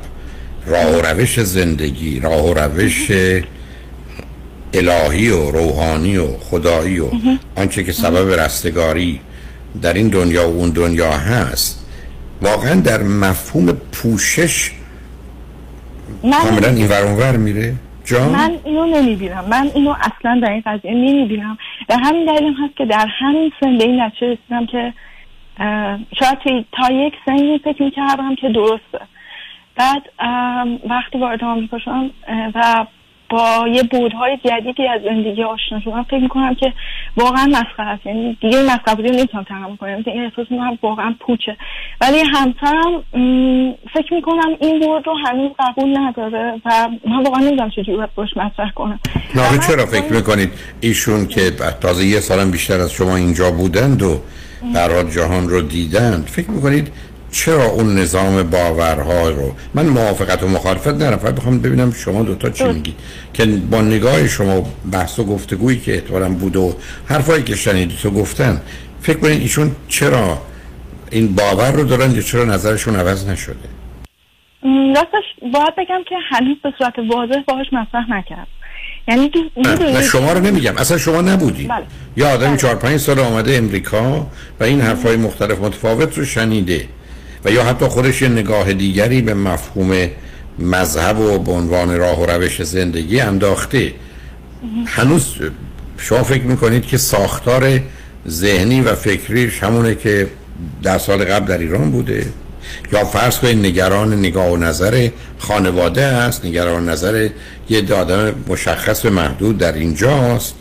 راه و روش زندگی راه و روش الهی و روحانی و خدایی و آنچه که سبب رستگاری در این دنیا و اون دنیا هست واقعا در مفهوم پوشش کاملا این ور اون ور میره. جان؟ من اینو نمی‌بینم. من اینو اصلا در این قضیه نمی‌بینم. و همین دلیل هست که در همین سن به این نتیجه رسیدم که شاید تا- یک سنی فکر می‌کردم که درسته. بعد وقتی وارد آمریکا شدم و با یه بودهای جدیدی از زندگی آشنا شدم فکر می‌کنم که واقعا مسخره است. یعنی دیگه این مسخره بودی رو نمی‌تونم تحمل کنم. این احساس می‌کنم واقعا پوچه. ولی همسرم فکر می‌کنم این بود رو هنوز قبول نداره و من واقعا نمی‌دونم چجوری باید باش مطرح کنم. نه چرا فکر می‌کنید ایشون که تازه یه سالم بیشتر از شما اینجا بودند و در جهان رو دیدند؟ فکر می‌کنید چرا اون نظام باورها رو؟ من موافقت و مخالفت ندارم فقط بخوام ببینم شما دوتا چی میگید که با نگاه شما بحث و گفتگویی که احتمالاً بود و حرفایی که شنیدید تو گفتن فکر کنید ایشون چرا این باور رو دارن یا چرا نظرشون عوض نشده؟ راستش باید بگم که هنوز به صورت واضح باهاش مطرح نکرد. یعنی تو نه, شما رو نمیگم. اصلا شما نبودید بله. یا آدم چهار پنج سال آمده امریکا و این حرفای مختلف متفاوت رو شنیده. و یا حتی خودش یه نگاه دیگری به مفهوم مذهب و به عنوان راه و روش زندگی انداخته. هنوز شما فکر می‌کنید که ساختار ذهنی و فکریش همونه که در سال قبل در ایران بوده؟ یا فرض کنید نگران نگاه و نظر خانواده است نگران نظر یه آدم مشخص و محدود در اینجاست.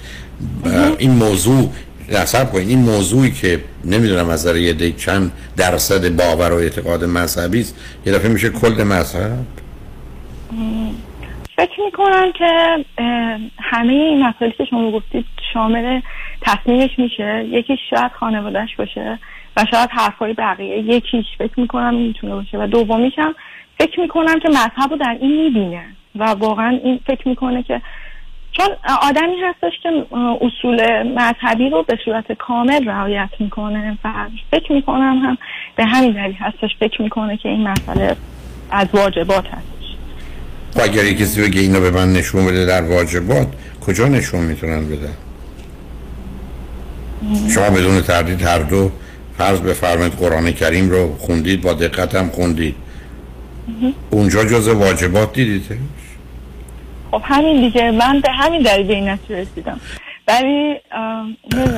این موضوع نصب کنید این موضوعی که نمی‌دونم از یه دی چند درصد باور و اعتقاد مذهبی است یه دفعه میشه کل مذهب. فکر می‌کنم که همه این مسائلی که شما گفتید شامل تصمیمش میشه. یکیش شاید خانوادهش باشه و شاید حرفای بقیه. یکیش فکر می‌کنم می‌تونه باشه و دومیش هم فکر می‌کنم که مذهب رو در این می‌بینه و واقعا این فکر می‌کنه که چون آدمی هستش که اصول مذهبی رو به صورت کامل رعایت می‌کنه و فکر می‌کنم هم به همین دلیل هستش فکر می‌کنه که این مسئله از واجبات هست و اگر یه کسی بگه اینو به من نشون بده در واجبات کجا نشون می‌تونن بدن شما بدون تردید هر دو فرض بفرمایید قرآن کریم رو خوندید با دقت هم خوندید. اونجا جز واجبات دیدید؟ خب همین دیگه من به همین دلیل به این رسیدم. ولی.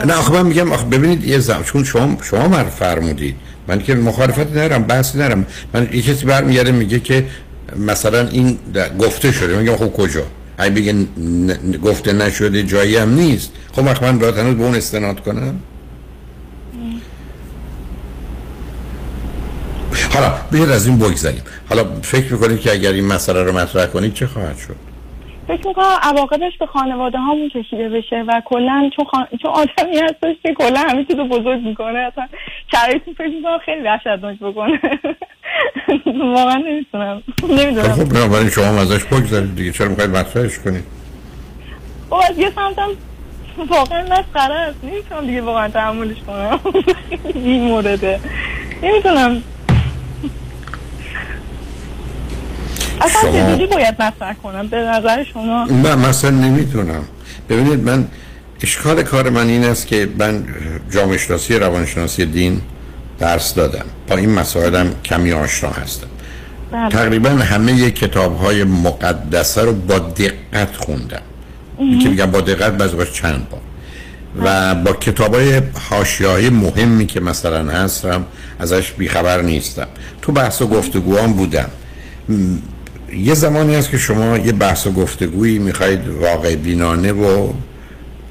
نه آخه من میگم آخه ببینید یه زم چون شما شما من فرمودید. من که مخالفت ندارم بحثی ندارم. من یه کسی برمیگرده میگه که مثلا این گفته شده. میگم خب کجا؟ اگه بگه گفته نشده جایی هم نیست. خب وقت من باید هنوز به اون استناد کنم؟ حالا بیاد از این بگذاریم. حالا فکر می‌کنید که اگر این مسئله رو مطرح کنید چه خواهد شد؟ فکر می‌کنم عواقبش به خانواده هامون کشیده بشه و کلا چون, خان... چون آدمی هستش که کلا همه چیز رو بزرگ می‌کنه اصلا شرایطی فکر می‌کنم خیلی وحشتناک بکنه. واقعا نمی‌تونم نمی‌دونم. خب بنابراین شما هم ازش بگذارید دیگه. چرا می‌خواید مطرحش کنید؟ خب از یه سمتم واقعا مسخره است نمی‌تونم دیگه واقعا تحملش کنم. این مورده. نمی‌تونم اصلا شما- چجوری باید مطرح کنم؟ به نظر شما نه مثلا نمی‌تونم. ببینید من اشکال کار من این است که من جامعه شناسی روانشناسی دین درس دادم. با این مسائلم کمی آشنا هستم. بله. تقریبا همه کتاب های مقدسه رو با دقت خوندم. که میگم با دقت وقت چند بار. و با کتاب های حاشیه‌ای مهمی که مثلا هستم ازش بیخبر نیستم. تو بحث و گفتگوام بودم. یه زمانی هست که شما یه بحث و گفتگویی می‌خواید واقع بینانه و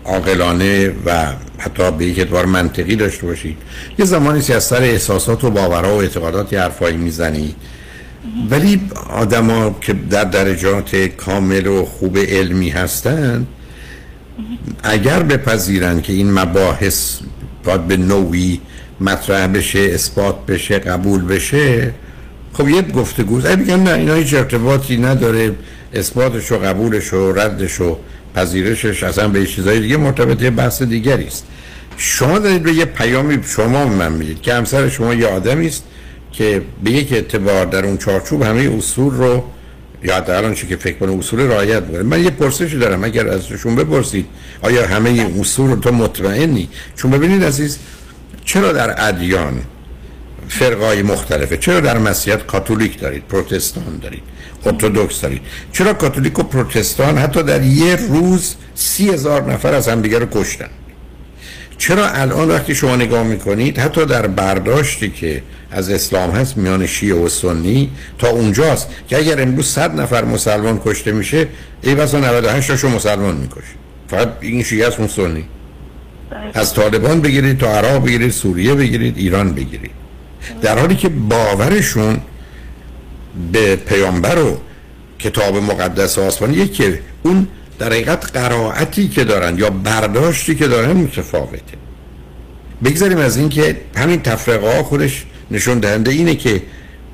عاقلانه و حتی به یک اعتبار منطقی داشته باشید. یه زمانی که از سر احساسات و باورها و اعتقادات یه حرفایی می‌زنید. ولی آدما که در درجات کامل و خوب علمی هستند اگر بپذیرن که این مباحث باید به نوعی مطرح بشه اثبات بشه قبول بشه خب یه گفتگو اگه بگن نه اینا هیچ ارتباطی نداره اثباتش و قبولش و ردش و پذیرشش اصلا به چیزای دیگه مرتبط یه بحث دیگری است. شما دارید به یه پیامی شما من می‌دید که همسر شما یه آدمی است که به یک اعتبار در اون چارچوب همه اصول رو یا حداقل آنچه که فکر کنه اصول رعایت می‌کنه من یه پرسشی دارم اگر ازشون بپرسید آیا همه اصول رو تو مطمئنی؟ چون ببینید عزیز چرا در ادیان فرقای مختلفه. چرا در مسیحیت کاتولیک دارید؟ پروتستان دارید. ارتودکس دارید. چرا کاتولیک و پروتستان حتی در یه روز سی هزار نفر از همدیگه رو کشتن؟ چرا الان وقتی شما نگاه می‌کنید حتی در برداشتی که از اسلام هست میان شیعه و سنی تا اونجاست که اگر امروز صد نفر مسلمان کشته میشه ای بسا 98 تاشو مسلمان می‌کشه. فقط این شیعه است اون سنی. از طالبان بگیرید تا عراق بگیرید سوریه بگیرید ایران بگیرید. در حالی که باورشون به پیامبر و کتاب مقدس آسمانی که اون در حقیقت قرائتی که دارن یا برداشتی که دارن متفاوته. بگذاریم از این که همین تفرقه ها خودش نشون دهنده اینه که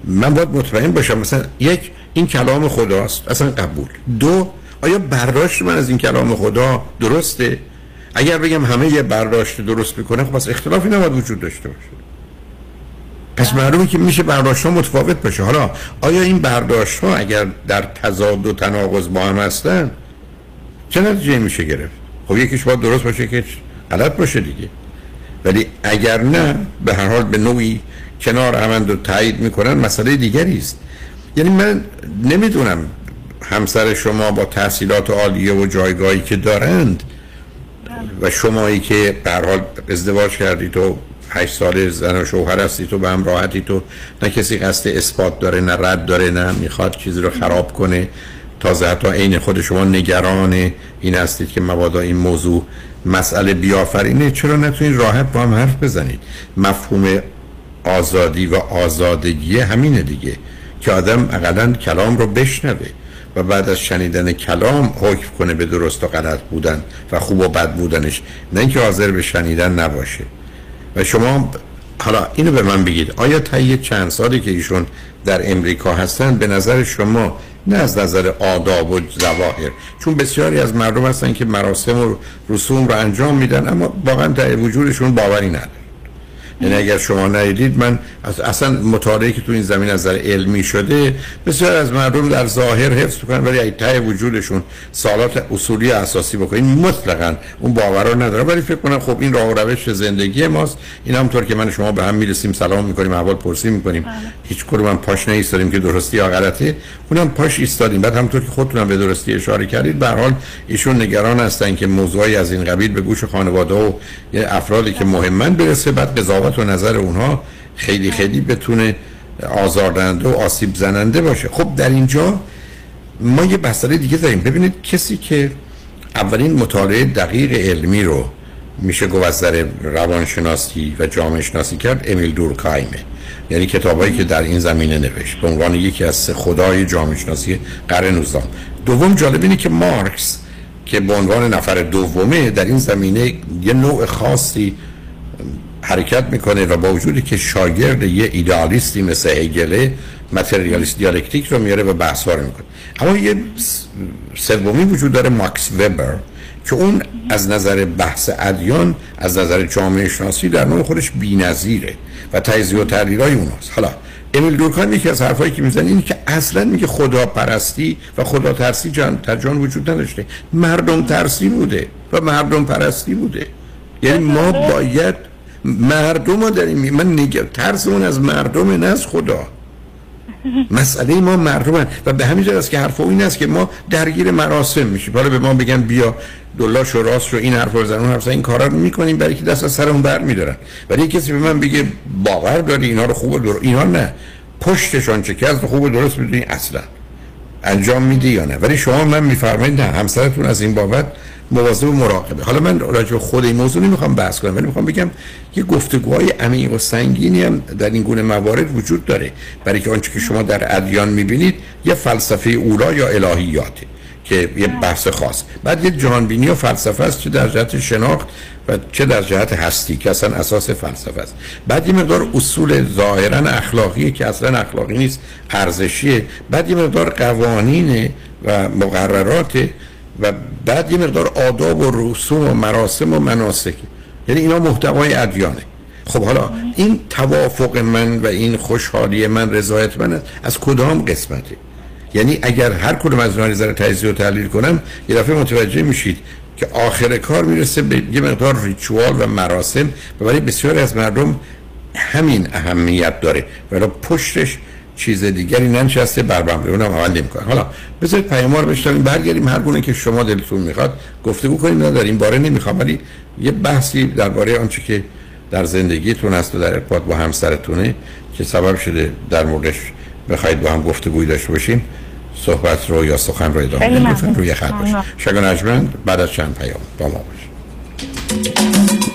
من باید مطمئن باشم مثلا یک این کلام خداست اصلا قبول. دو آیا برداشت من از این کلام خدا درسته؟ اگر بگم همه یه برداشت درست می‌کنه خب پس اختلافی نباید وجود داشته باشه. پس معلومه که میشه برداشت ها متفاوت باشه. حالا آیا این برداشت ها اگر در تضاد و تناقض با هم هستن چه نتیجه میشه گرفت؟ خب یکیش باید درست باشه که غلط باشه دیگه. ولی اگر نه به هر حال به نوعی کنار همند و تایید می‌کنن مسئله دیگری است. یعنی من نمی‌دونم همسر شما با تحصیلات عالیه و جایگاهی که دارند و شمایی که به حال ازدواج کردید و هشت سال زن و شوهر هستی تو به هم راحتی تو. نه کسی قصد اثبات داره نه رد داره نه می‌خواد چیزی رو خراب کنه. تازه حتی عین خود شما نگران این هستید که مبادا این موضوع مسئله بیافرینه. چرا نتونید راحت با هم حرف بزنید؟ مفهوم آزادی و آزادگی همینه دیگه. که آدم اقلا کلام رو بشنوه و بعد از شنیدن کلام حکم کنه به درست و غلط بودن و خوب و بد بودنش. نه اینکه حاضر به شنیدن نباشه. و شما حالا اینو به من بگید. آیا طی چند سالی که ایشون در امریکا هستن به نظر شما نه از نظر آداب و زواهر چون بسیاری از مردم هستن که مراسم و رسوم رو انجام میدن اما واقعا در وجودشون باوری نداره. یعنی اگر شما ندیدید من اصلا مطالعه که تو این زمین از نظر علمی شده بسیار از مردم در ظاهر حفظ کنن ولی ته وجودشون سالات اصولی اساسی بکنین مطلقا اون باور رو ندارم. ولی فکر کنم خب این راه و روش زندگی ماست. این همونطور که من شما به هم می‌رسیم سلام می‌کنیم احوال پرسی می‌کنیم. هیچ کدوم من پاش نیستادیم که درستی یا غلطه. اونم پاش ایستادیم. بعد همونطور که خودتونم به درستی اشاره کردید به حال ایشون نگران هستن که موضوعی از این قبیل به گوش خانواده و افرادی که مهمن برسه. بعد قضاوت و نظر اونها خیلی خیلی بتونه آزاردهنده و آسیب زننده باشه. خب در اینجا ما یه مسئله دیگه داریم. ببینید کسی که اولین مطالعه دقیق علمی رو میشه گفت روانشناسی و جامعه شناسی کرد امیل دورکایمه. یعنی کتابایی که در این زمینه نوشت. به عنوان یکی از خدای جامعه شناسی قرن 19 دوم جالب اینه که مارکس که به عنوان نفر دومه در این زمینه یه نوع خاصی حرکت می‌کنه و با وجودی که شاگرد یه ایدالیستی مثل هگله متریالیست دیالکتیک رو میاره و بحث رو می‌کنه. اما یه سومی وجود داره ماکس وبر که اون از نظر بحث ادیان از نظر جامعه شناسی در نوع خودش بی‌نظیره و تجزیه و تحلیلای اوناست. حالا امیل دورکان یکی از حرفایی که می‌زنه اینه که اصلا میگه خدا پرستی و خدا ترسی جان جان وجود نداشته. مردم ترسی بوده و مردم پرستی بوده. یعنی ما باید مردم رو داریم. من نگه ترس اون از مردم نه از خدا. مسئله ما مردم و به همین است که حرف این است که ما درگیر مراسم میشیم. حالا به ما بگن بیا دلاش و راست رو این حرف رو زنون حرف این کارا رو می‌کنیم برای که دست از سرمون بر میدارن ولی کسی به من بگه باور داری اینا رو خوب درست اینا نه. پشتشان چه که خوب و درست می‌دونی اصلا. انجام میدی یا نه. ولی شما من میفرمایید نه همسرتون از این بابت مواظب و مراقبه. حالا من راجع خود این موضوع نمی‌خوام بحث کنم ولی می‌خوام بگم یه گفتگوهای عمیق و سنگینی هم در این گونه موارد وجود داره. برای که آنچه که شما در ادیان می‌بینید یه فلسفه اولا یا الهیاته که یه بحث خاص. بعد یه جهانبینی و فلسفه است چه در جهت شناخت و چه در جهت هستی که اصلا اساس فلسفه است. بعد یه مقدار اصول ظاهرا اخلاقیه که اصلا اخلاقی نیست ارزشیه. بعد یه مقدار قوانین و مقررات و بعد یه مقدار آداب و رسوم و مراسم و مناسک یعنی اینا محتوای ادیانه. خب حالا این توافق من و این خوشحالی من رضایت من از کدام قسمته یعنی اگر هر کدوم از اونها نظر تجزیه و تحلیل کنم یه دفعه متوجه میشید که آخر کار می‌رسه به یه مقدار ریچوال و مراسم و برای بسیاری از مردم همین اهمیت داره. ولی پشتش چیز دیگری ننشسته بر بمره اونم عمل نمی‌کنه. حالا بذارید پیام رو بشنویم برگردیم هر گونه که شما دلتون می‌خواد گفتگو کنیم. نداریم باره نمی‌خوام ولی یه بحثی درباره آنچه که در زندگیتون هست و در ارتباط با همسرتونه که سبب شده در موردش بخواید با هم گفتگوی داشته باشیم صحبت رو یا سخن رو ادامه بدید روی خط باشید. شگان بعد از چند پیام با ما باشید.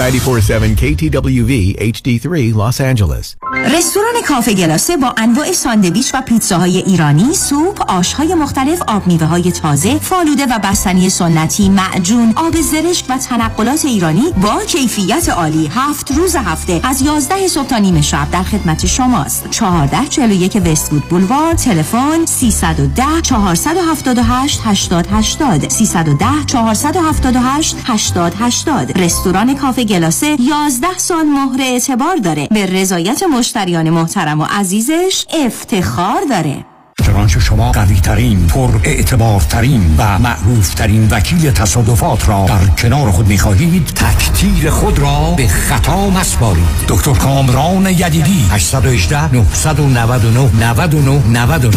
947 KTWV HD3 Los Angeles. رستوران کافه گلاسه با انواع ساندویچ و پیتزاهای ایرانی، سوپ، آشهای مختلف، آب میوه های تازه، فالوده و بستنی سنتی، معجون، آب زرشک و تنقلات ایرانی با کیفیت عالی هفت روز هفته از 11 صبح تا نیم شب در خدمت شماست. 1441 وستوود بولوار، تلفن 310 478 8080 310 478 8080 رستوران کافه گلاسه 11 سال مهر اعتبار داره. به رضایت مشتریان محترم و عزیزش افتخار داره. چنانچه شما قوی ترین پر اعتبار ترین و معروف ترین وکیل تصادفات را در کنار خود می خواهید تک تیر خود را به خطا مسپارید دکتر کامران یدیدی 818 999 99 99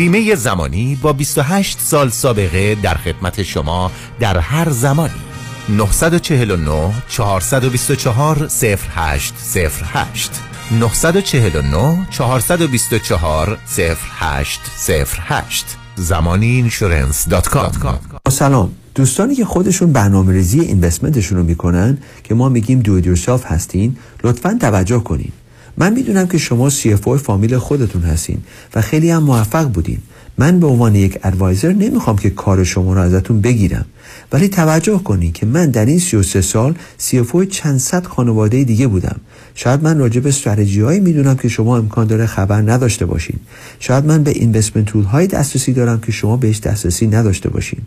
بیمه زمانی با 28 سال سابقه در خدمت شما در هر زمانی. 949 424 0808 949 424 0808 زمانی insurance dot com سلام. دوستانی که خودشون برنامه ریزی investment شون رو می‌کنن که ما میگیم دو هستین لطفا توجه کنین. من می‌دونم که شما CFO فامیل خودتون هستین و خیلی هم موفق بودین. من به عنوان یک advisor نمی‌خوام که کار شما رو ازتون بگیرم. ولی توجه کنید که من در این 33 سال CFO چند صد خانواده دیگه بودم. شاید من راجع به استراتژی هایی می‌دونم که شما امکان داره خبر نداشته باشین. شاید من به اینوستمنت تول های دسترسی دارم که شما بهش دسترسی نداشته باشین.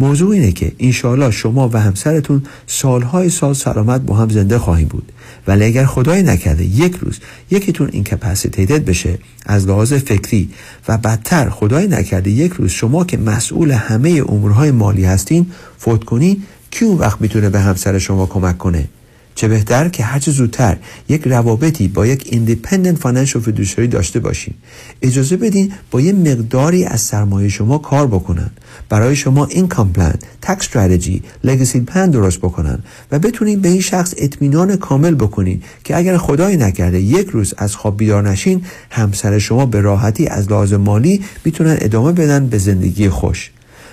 موضوع اینه که انشالله شما و همسرتون سالهای سال سلامت با هم زنده خواهیم بود. ولی اگر خدای نکرده یک روز یکیتون اینکپاسیتیتد بشه از لحاظ فکری و بدتر خدای نکرده یک روز شما که مسئول همه امورهای مالی هستین فوت کنی کی اون وقت می‌تونه به همسر شما کمک کنه؟ چه بهتر که هرچه زودتر یک روابطی با یک independent financial fiduciary داشته باشین. اجازه بدین با یه مقداری از سرمایه شما کار بکنن. برای شما income plan tax strategy legacy plan درست بکنن و بتونین به این شخص اطمینان کامل بکنین که اگر خدای نکرده یک روز از خواب بیدار نشین همسر شما به راحتی از لحاظ مالی می‌تونن ادامه بدن به زندگی خوش.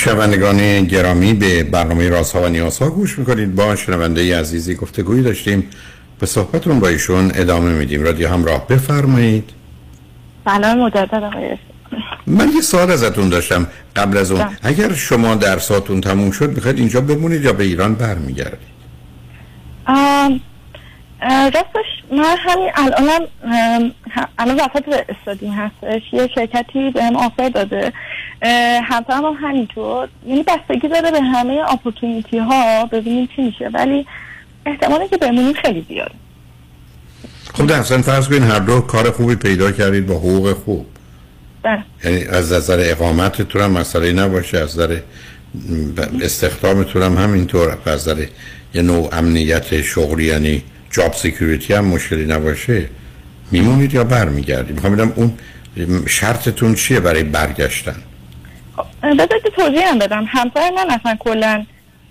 شنوندگان گرامی به برنامه رازها و نیازها گوش می‌کنید. با شنونده عزیزی گفتگویی داشتیم. به صحبتون با ایشون ادامه میدیم. رادیو همراه بفرمایید. سلام مجدد آقای من یه سوال ازتون داشتم قبل از اون. اگر شما درساتون تموم شد می‌خواید اینجا بمونید یا به ایران برمیگردید؟ راستش من همین الانم الان وسط استادیم هستش. یه شرکتی به هم آفر داده. همسرم هم همینطور. یعنی بستگی داره به همه opportunity ها ببینیم چی میشه. ولی احتمالی که بمونیم خیلی زیاده. خب در اصلا فرض کنید هر دو کار خوبی پیدا کردید با حقوق خوب. بله. یعنی از نظر اقامتتون هم مسئله نباشه از نظر استخدامتون هم همینطور از نظر یه نوع امنیت شغلی یعنی job security هم مشکلی نباشه میمونید یا برمیگردید می‌خوام ببینم اون شرطتون چیه برای برگشتن؟ بذارید که توضیح هم بدم. همسر من اصلا کلا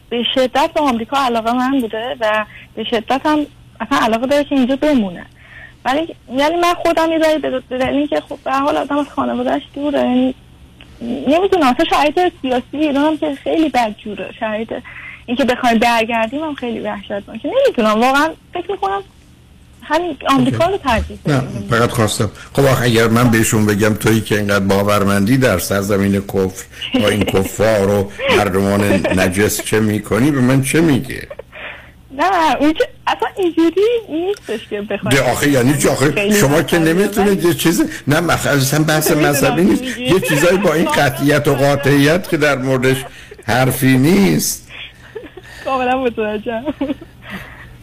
به شدت به آمریکا علاقه من بوده و به شدت هم اصلا علاقه داره که اینجا بمونه. ولی یعنی من خودم یه به دلیل اینکه خب به حال آدم از خانوادهش دوره یعنی نمی‌دونم اصلا شرایط سیاسی ایران هم که خیلی بدجوره شرایط اینکه بخوایم برگردیم هم خیلی وحشتناکه نمی‌دونم واقعا فکر می‌کنم همین آمریکا رو ترجیح نه فقط خواستم. خب آخه اگر من بهشون بگم تویی که اینقدر باورمندی در سرزمین کفر با این کفار و مردمان نجس چه می‌کنی به من چه میگه نه اون که اصلا اینجوری نیستش که بخوایم ده آخه یعنی چی؟ آخه شما که نمی‌تونید یه چیز نه مثلا بحث مذهبی نیست. یه چیزایی با این قطعیت و قاطعیت که در موردش حرفی نیست. کاملا متوجهم.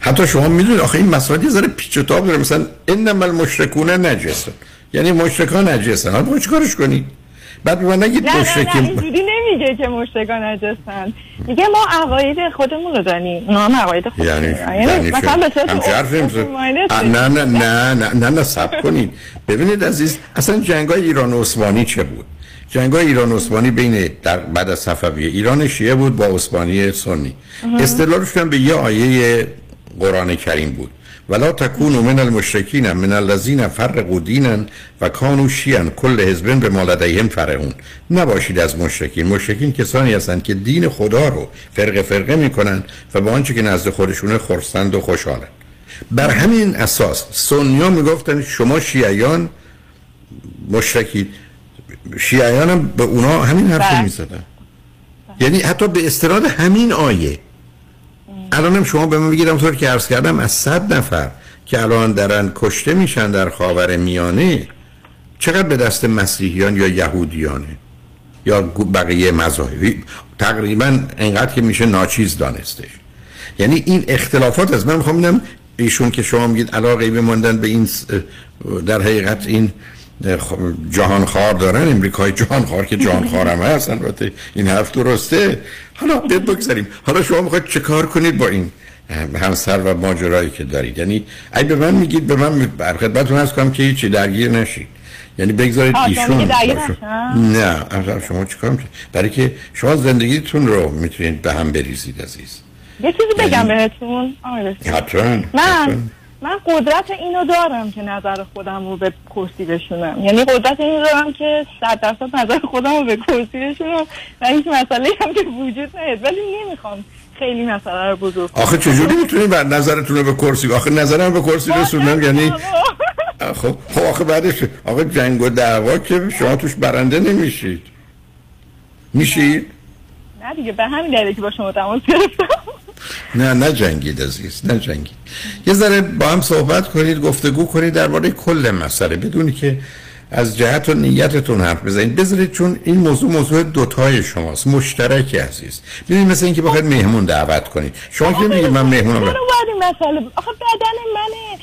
حتی شما می‌دونید آخه این مسائل یه ذره پیچ و تاب داره. مثلا انما المشرکون نجسن. یعنی مشرکان نجسن. حالا چیکارش کنید بعد به من نگید نه نه نه مشرکین اینجوری نمیگه که مشتگان نجستن میگه ما عقاید خودمون رو داریم. اونا هم عقاید خودمون یعنی. یعنی؟ مثلا به صورت نه نه نه نه نه نه سب کنید. ببینید عزیز اصلا جنگای ایران و عثمانی چه بود؟ جنگای ایران عثمانی بین در بعد از صفویه ایران شیعه بود با عثمانی سنی. اها. استدلالش هم به یه آیه قرآن کریم بود. ولا تکونوا من المشرکین من الذین فرقوا دینا و کانوا شیعا کل حزب به ما لدیهم فرحون. نباشید از مشرکین. مشرکین کسانی هستند که دین خدا رو فرقه فرقه می‌کنن و با آنچه که نزد خودشونه خرسند و خوشحالن. بر همین اساس سنیا می‌گفتن شما شیعیان مشرکید شیعیان هم به اونا همین حرف بله. می‌زدن. یعنی حتی به استناد همین آیه. الانم شما به من بگیرم طور که عرض کردم از صد نفر که الان دارن کشته میشن در خاور میانه چقدر به دست مسیحیان یا یهودیانه؟ یا بقیه مذاهبی؟ تقریبا انقدر که میشه ناچیز دانستش. یعنی این اختلافات از من می‌خوام ایشون که شما میگید علاقه بماندن به این در حقیقت این جهان خار دارن امریکای جهان خار که جهان خار هم هست البته این حرف درسته. حالا بیاد بگذاریم. حالا شما می‌خواید چه کار کنید با این همسر و ماجرایی که دارید؟ یعنی اگه به من میگید به من بر خدمتتون هست کنم که هیچی درگیر نشید. یعنی بگذارید ایشون؟ نه اصلا شما چیکار می‌کنید؟ برای که شما زندگیتون رو می‌تونید به هم بریزید عزیز. یه چیزی بگم بهتون. حتما من من قدرت اینو دارم که نظر خودم رو به کرسی بشونم. یعنی قدرت اینو دارم که صد درصد نظر خودم رو به کرسی بشونم و هیچ مسئله هم که وجود نیست. ولی نمی‌خوام خیلی مسئله رو بزرگ. آخه چجوری می‌تونید بر نظرتون رو به کرسی آخه نظرم به کرسی رسوندم یعنی خب خب آخه بعدش آخه جنگ و دعوا که شما توش برنده نمیشید. میشید نه دیگه به همین دلیله که با شما تماس گرفتم. نه نه جنگید عزیز نه جنگید. یه ذره با هم صحبت کنید گفتگو کنید درباره کل مسئله بدونی که از جهت و نیتتون حرف بزنید. بذارید چون این موضوع موضوع دوتای شماست مشترکی عزیز. ببینید مثل اینکه بخواید مهمون دعوت کنید. شما که میگید من مهمونم؟ چرا باید مسئله آخه بدن منه.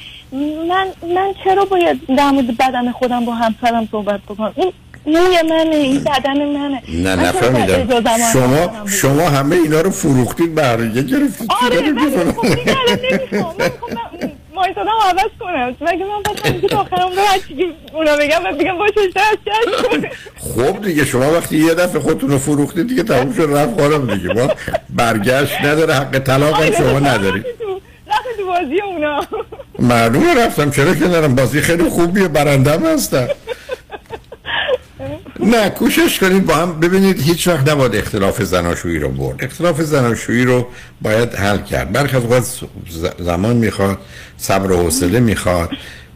من من چرا باید در مورد بدن خودم با همسرم صحبت بکنم؟ این موی منه این بدن منه. نه نفهمیدم. شما؟ شما همه اینا رو فروختید یه گرفتید. آره؟ خب نمی‌خوام. من می‌خوام من مایزادم عوض کنم. مگه من بخوام تا آخرم رو هرچی که اونا بگم و بگم باشه دست خب دیگه شما وقتی یه دفعه خودتون رو فروختید دیگه تموم شد رفت خانم دیگه. ما برگشت نداره حق طلاق هم شما ندارید رفت تو بازی اونا. معلومه رفتم چرا که نرم بازی خیلی خوبیه برندم هستم نه کوشش کنید با هم ببینید هیچ وقت نباید اختلاف زناشویی رو برد. اختلاف زناشویی رو باید حل کرد. برخی از زمان می‌خواد صبر و حوصله می‌خواد.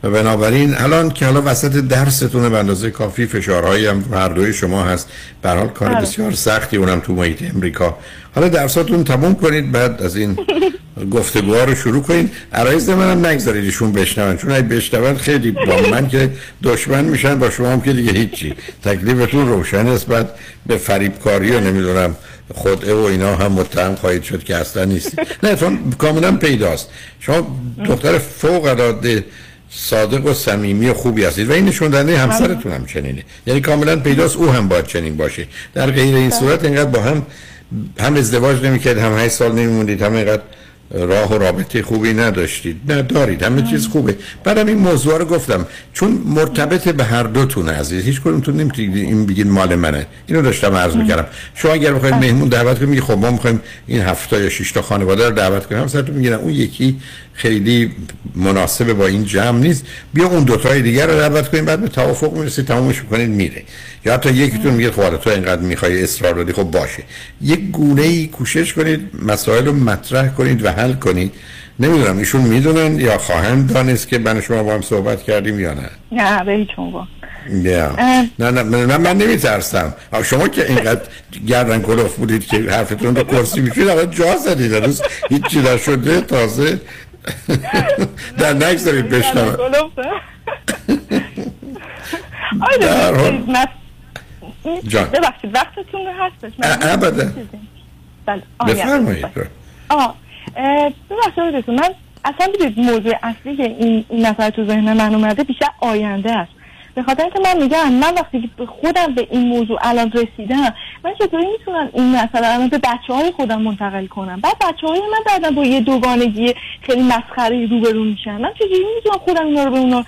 و بنابراین الان که حالا وسط درستون به اندازه کافی فشارهایی هم هر دوی شما هست. به حال کار بله. بسیار سختی اونم تو محیط امریکا. حالا درساتون تموم کنید بعد از این گفتگوها رو شروع کنید. عرایز منم نگذارید ایشون بشنون. چون اگه بشنون خیلی با من که دشمن میشن با شما هم که دیگه هیچی. تکلیفتون روشن است بعد به فریبکاری و نمی‌دونم خدعه و اینا هم متهم خواهید شد که اصلا نیست. نه چون کاملا پیداست. شما دختر فوق العاده صادق و صمیمی و خوبی هستید. و این نشون دهنده همسرتون هم چنینه. یعنی کاملا پیداست او هم باید چنین باشه. در غیر این صورت اینقدر با هم هم ازدواج نمی‌کرد هم 8 سال نمیموندید هم اینقدر راه و رابطه خوبی نداشتید. نه دارید. همه چیز خوبه. بعدم این موضوع رو گفتم. چون مرتبط به هر دوتون عزیز. هیچ کدومتون نمی‌تونید این بگید مال منه. اینو داشتم عرض می‌کردم. شما اگر بخواید مهمون دعوت کنید میگه خب ما می‌خوایم این هفته یا 6 تا خانواده رو دعوت کنیم. هم سرتون می‌گیرن. اون یکی خیلی مناسب با این جمع نیست. بیا اون دو تای دیگر رو دعوت کنیم بعد به توافق می‌رسید تمومش کنید میره. یا حتی یکیتون میگه خب تو اینقدر می‌خوای اصرار داری خب باشه. یک گونه ای کوشش کنید مسائل رو مطرح کنید و حل کنید. نمی‌دونم ایشون می‌دونن یا خواهند دانست که من شما با هم صحبت کردیم یا نه؟ نه به هیچ نه نه من, من نمیترسم. شما که اینقدر گردن کلوف بودید که حرفتون رو کرسی میشید اما جا زدید هنوز هیچی نشده تازه. در نگذارید بشنم جان. ببخشید وقتتون رو هستش ابدا. بله. بفرمایید آه ببخشید من اصلا بودید موضوع اصلی که این نفر تو ذهن من اومده بیشتر آینده است. به خاطر اینکه من میگم من وقتی که خودم به این موضوع الان رسیدم من چطوری می‌تونم این مسئله الان به بچه های خودم منتقل کنم؟ بعد بچه های من بعدا با یه دوگانگی خیلی مسخره روبرو میشن. من چجوری می‌تونم خودم اینا رو به اونا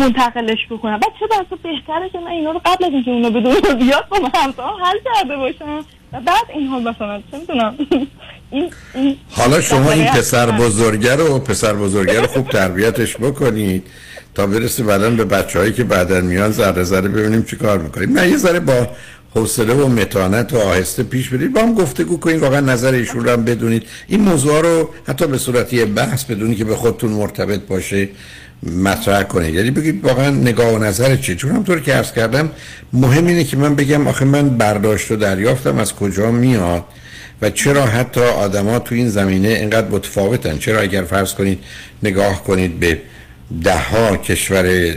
منتقلش بکنم؟ بعد چه بسا بهتره که من اینا رو قبل از اینکه اونا به دنیا بیاد با همسرم حل کرده باشم و بعد این حال مثلا چه می‌دونم؟ این این حالا شما این پسر بزرگه رو پسر بزرگه رو خوب تربیتش بکنید تا برسه بعدا به بچه هایی که بعدا میان ذره ذره ببینیم چی کار می‌کنیم. نه یه ذره با حوصله و متانت و آهسته پیش برید. با هم گفتگو کنید واقعا نظر ایشون رو هم بدونید. این موضوع رو حتی به صورتی بحث بدونی که به خودتون مرتبط باشه. مطرح کنید. یعنی بگید واقعا نگاه و نظر چی چون همطور که عرض کردم مهم اینه که من بگم آخه من برداشت و دریافتم از کجا میاد و چرا حتی آدما تو این زمینه اینقدر متفاوتن. چرا اگر فرض کنید نگاه کنید به ده ها کشور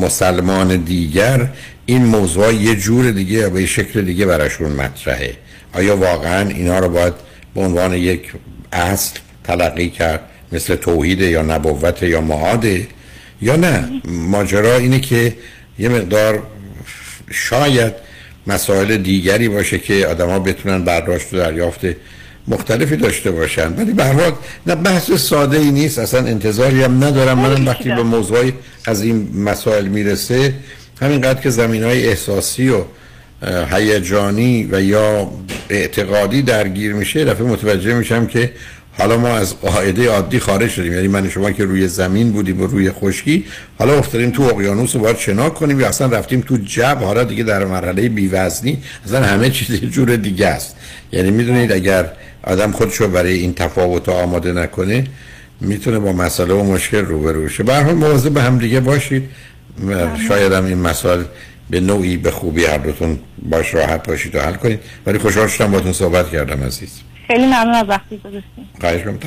مسلمان دیگر این موضوع یه جور دیگه یا به شکل دیگه براشون مطرحه. آیا واقعا اینا رو باید به عنوان یک اصل تلقی کرد؟ مثل توحید یا نبوت یا معاده یا نه ماجرا اینه که یه مقدار شاید مسائل دیگری باشه که آدما بتونن برداشت و دریافت مختلفی داشته باشن. ولی به هر نه بحث ساده ای نیست. اصلا انتظاری هم ندارم. منم وقتی به موضوعی از این مسائل می‌رسه همینقدر که زمین های احساسی و هیجانی و یا اعتقادی درگیر میشه دفعه متوجه میشم که حالا ما از قاعده عادی خارج شدیم. یعنی من شما که روی زمین بودیم و روی خشکی حالا افتادیم تو اقیانوس و باید شنا کنیم. یا اصلا رفتیم تو جب حالا دیگه در مرحله بیوزنی اصلا همه چیز یه جور دیگه است. یعنی می‌دونید اگر آدم خودشو برای این تفاوت آماده نکنه می‌تونه با مسئله و مشکل روبرو شه. به هر حال مواظب به هم دیگه باشید. شاید هم این مسائل به نوعی به خوبی هر دوتون باش راحت باشید و حل کنید. ولی خوشحال شدم باتون صحبت کردم عزیز. خیلی ممنون از وقتی گذاشتین خواهش کنم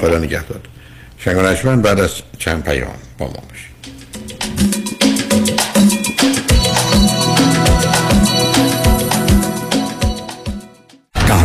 خدا نگهدار. شنگانشمن بعد از چند پیام با ما باشید. در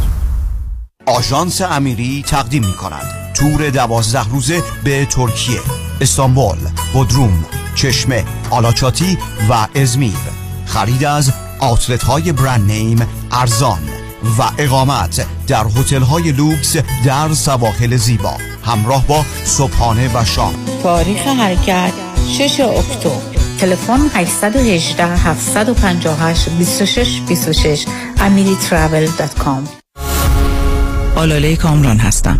آژانس امیری تقدیم می کند تور دوازده روزه به ترکیه. استانبول بودروم چشمه آلاچاتی و ازمیر. خرید از آتلت های برند نیم ارزان و اقامت در هتل های لوکس در سواحل زیبا. همراه با صبحانه و شام. تاریخ حرکت 6 اکتبر. تلفن 818 758 26 26 amiritravel.com آلاله کامران هستم.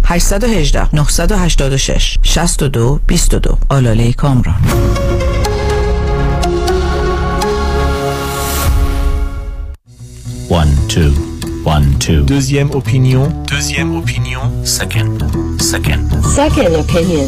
818 986 62 22 آلاله کامران One, two, one, two. Deuxième opinion. Deuxième opinion. Second, second. Second opinion.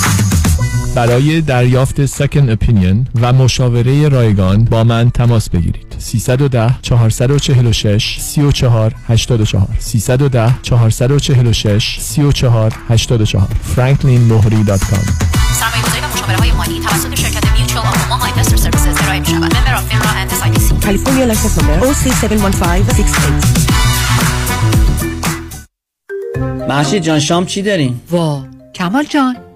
برای دریافت second opinion و مشاوره رایگان با من تماس بگیرید 310 446 34 84 310 446 34 84 franklinmohri.com سرمایه‌گذاری و مشاوره مالی توسط شرکت Mutual of Omaha Investor Services ارائه می شود. Member of FINRA and SIPC. California license number OC71568. محشید جان شام چی داریم؟ وا کمال جان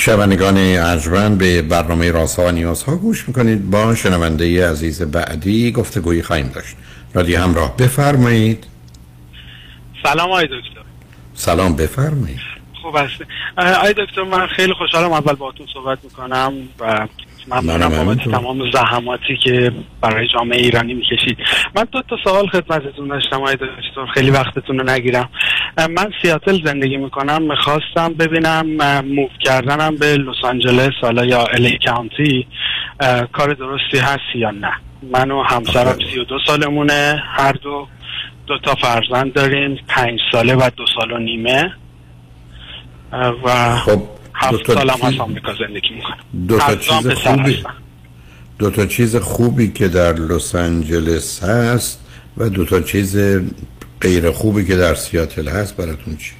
شنوندگان ارجمند به برنامه رازها و نیازها گوش می‌کنید. با شنونده عزیز بعدی گفتگویی خواهیم داشت. رادیو همراه بفرمایید. سلام آقای دکتر. سلام بفرمایید. خوب هست آقای دکتر من خیلی خوشحالم اول باهاتون صحبت می‌کنم و ممنونم بابت تمام زحماتی که برای جامعه ایرانی می‌کشید. من دو تا سوال خدمتتون داشتم آقای دکتر. خیلی وقتتون رو نگیرم. من سیاتل زندگی می‌کنم می‌خواستم ببینم موو کردنم به لس آنجلس حالا یا الی کانتی کار درستی هست یا نه. من و همسرم سی و دو سالمونه. هر دو دو تا فرزند داریم پنج ساله و دو سال و نیمه. و خب هفت سالم هست آمریکا زندگی می‌کنم. دو تا چیز خوبی. دو تا چیز خوبی که در لس آنجلس هست و دو تا چیز غیر خوبی که در سیاتل هست براتون چی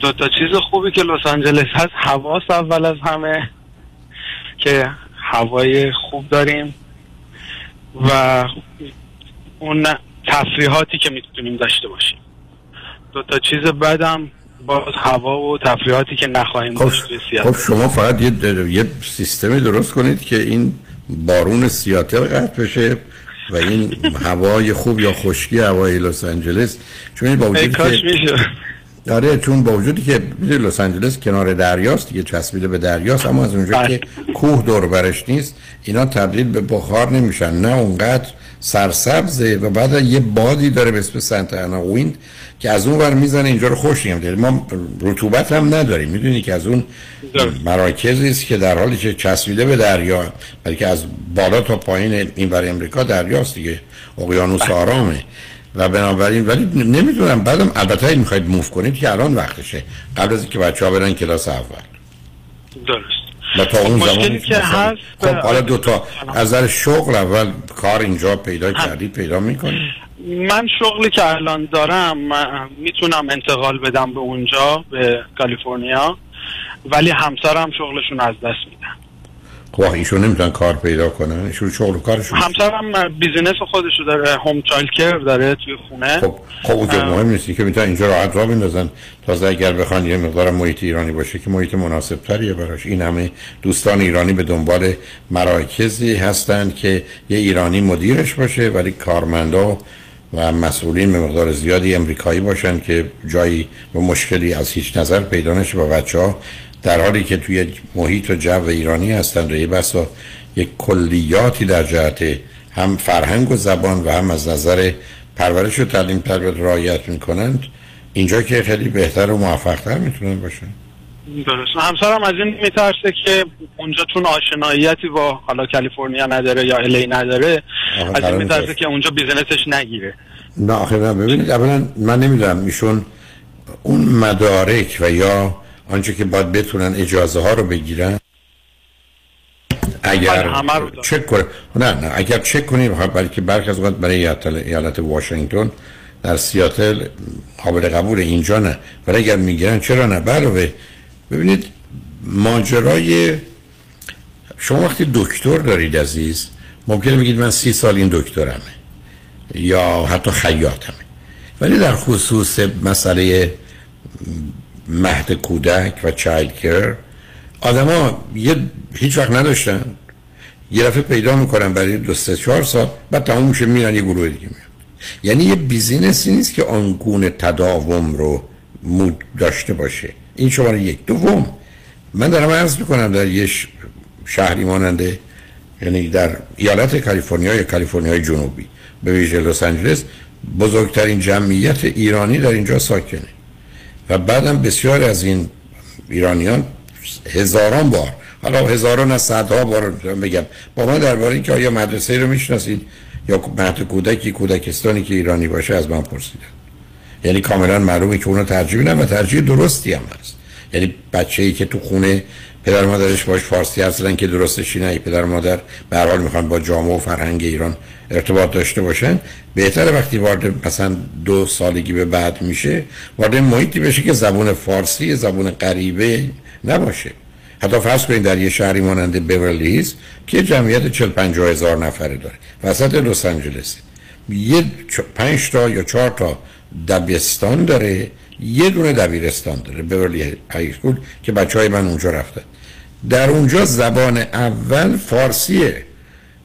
دو تا چیز خوبی که لس آنجلس هست هواست اول از همه که هوای خوب داریم و اون تفریحاتی که می‌تونیم داشته باشیم. دو تا چیز بعدم باز هوا و تفریحاتی که نخواهیم خب, خب شما فقط یه, یه سیستمی درست کنید که این بارون سیاتل قطع بشه و این هوای خوب یا خشکی هوای لس آنجلس. چون با وجود کاش که آره چون با وجودی که لس آنجلس کنار دریاست دیگه چسبیده به دریاست اما از اونجا که کوه دور برش نیست اینا تبدیل به بخار نمیشن. نه اونقدر سرسبزه و بعد یه بادی داره به اسم سنت انا ویند که از اون ور می‌زنه اینجا رو خوش نمیده ما رطوبت هم نداریم. می‌دونی که از اون مراکزی است که در حالی که چسبیده به دریا بلکه از بالا تا پایین این بر امریکا دریاست دیگه. اقیانوس آرامه. و بنابراین ولی نمی‌دونم بعدم البته اگه می‌خواید موف کنید که الان وقتشه. قبل از اینکه بچه ها برن کلاس اول. درست. و تا اون زمان که هست؟ خب حالا دو تا از نظر شغل اول کار اینجا پیدا کردید پیدا می‌کنید من شغلی که الان دارم می‌تونم انتقال بدم به اونجا به کالیفرنیا ولی همسرم شغلشون از دست میدن. خب ایشون نمی‌تونن کار پیدا کنن. ایشون شغل و کارشون همسرم business خودشو داره home child care داره توی خونه. خب خب اونجا مهم نیستی که می‌تونن اینجا راحت را بندازن. تازه اگر بخوان یه مقدار محیط ایرانی باشه که محیط مناسب تریه براش. این همه دوستان ایرانی به دنبال مراکزی هستند که یه ایرانی مدیرش باشه ولی کارمندا و مسئولین به مقدار زیادی امریکایی باشن که جایی و مشکلی از هیچ نظر پیدا نشه با بچه ها در حالی که توی محیط و جو ایرانی هستند و یه بسا یک کلیاتی در جهت هم فرهنگ و زبان و هم از نظر پرورش و تعلیم تربیت رعایت می‌کنند اینجا که خیلی بهتر و موفقتر می‌تونن باشن. درست. همسرم از این میترسه که اونجا چون آشناییتی با حالا کالیفرنیا نداره یا LA نداره از این میترسه. که اونجا business ش نگیره. نه آخه ببینید اولا من نمی‌دونم ایشون اون مدارک و یا آنچه که باید بتونن اجازه ها رو بگیرن. اگر بله، دارم. چک کنه. نه نه اگر چک کنیم بلکه برخی از اوقات برای ایالت, واشنگتن در سیاتل قابل قبول اینجا نه. ولی اگر می‌گیرن چرا نه؟ علاوه ببینید ماجرای شما وقتی دکتر دارید عزیز ممکنه بگید من سی سال این دکترمه یا حتی خیاطمه. ولی در خصوص مسئله مهد کودک و چایلد کیر آدما یه هیچ وقت نداشتن. یه دفعه پیدا می‌کنن برای دو سه چهار سال بعد تموم میشه میرن یه گروه دیگه میاد. یعنی یه بیزینسی نیست که آنگونه تداوم رو مود داشته باشه. این شماره یک. دوم من دارم عرض می‌کنم در یه شهری ماننده یعنی در ایالت کالیفرنیا یا کالیفرنیا جنوبی به ویژه لس آنجلس بزرگترین جمعیت ایرانی در اینجا ساکنه. و بعدم بسیار از این ایرانیان هزاران بار حالا هزاران از صدها بار بگم با من درباره اینکه آیا مدرسه رو می‌شناسید یا مهد کودکی کودکستانی که ایرانی باشه از من پرسیدن. یعنی کاملا معلومه که اونو ترجیح و ترجیح درستی هم هست. یعنی بچه ای که تو خونه پدر مادرش باش فارسی حرف که درستش اینه پدر مادر به حال می‌خوان با جامعه و فرهنگ ایران ارتباط داشته باشن. بهتره وقتی وارد مثلا دو سالگی به بعد میشه وارد محیطی بشه که زبون فارسی زبون غریبه نباشه. حتی فرض کنید در یه شهری مانند بیورلی هیلز که جمعیت 40 50 هزار نفره داره. وسط لس آنجلس. یه پنج تا یا چهار تا دبستان داره. یه دونه دبیرستان داره بیورلی های اسکول که بچه های من اونجا رفتن. در اونجا زبان اول فارسیه.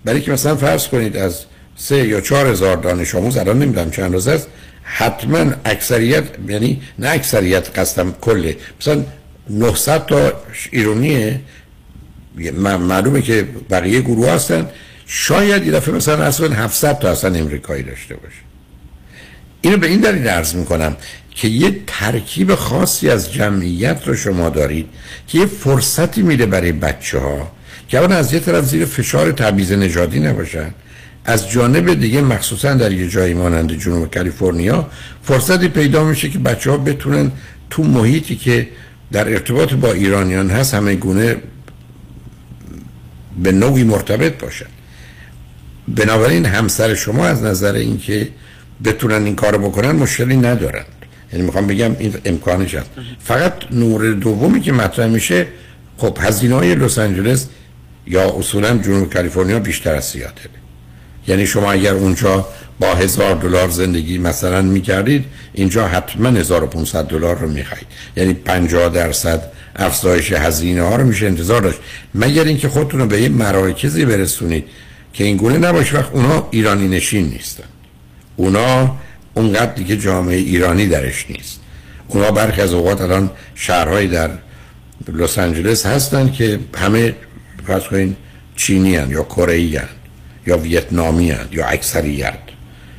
برای که مثلا فرض کنید از سه یا چهار هزار دانش آموز الان نمی‌دونم چند روز است حتما اکثریت یعنی نه اکثریت قصدم کله. مثلا 900 تا ایرونیه. م- معلومه که بقیه گروه هستن. شاید یه دفعه مثلا اصلا 700 تا اصلا امریکایی داشته باشه. اینو به این دلیل عرض می‌کنم. که یه ترکیب خاصی از جمعیت رو شما دارید که یه فرصتی میده برای بچه ها که اولا از یه طرف زیر فشار تبعیض نژادی نباشن. از جانب دیگه مخصوصا در یه جایی مانند جنوب کالیفرنیا فرصتی پیدا میشه که بچه ها بتونن تو محیطی که در ارتباط با ایرانیان هست همه گونه به نوعی مرتبط باشن. بنابراین همسر شما از نظر اینکه بتونن این کارو بکنن مشکلی ندارن. یعنی می‌خوام بگم این امکانش هست فقط نور دومی که مطرح میشه خب هزینه های لس آنجلس یا اصولا جنوب کالیفرنیا بیشتر از سیاتل. یعنی شما اگر اونجا با هزار دلار زندگی مثلا می‌کردید اینجا حتما 1500 دلار رو می‌خواید یعنی 50 درصد افزایش هزینه ها رو میشه انتظار داشت. مگر اینکه خودتون رو به یه مراکزی برسونید که این گونه نباشه وقت اونا ایرانی نشین نیستن. اونا اونقدر دیگه جامعه ایرانی درش نیست. اونا برخی از اوقات الان شهرهایی در لس آنجلس هستن که همه فرض کنین چینی هن یا کره یا ویتنامی هن یا اکثریت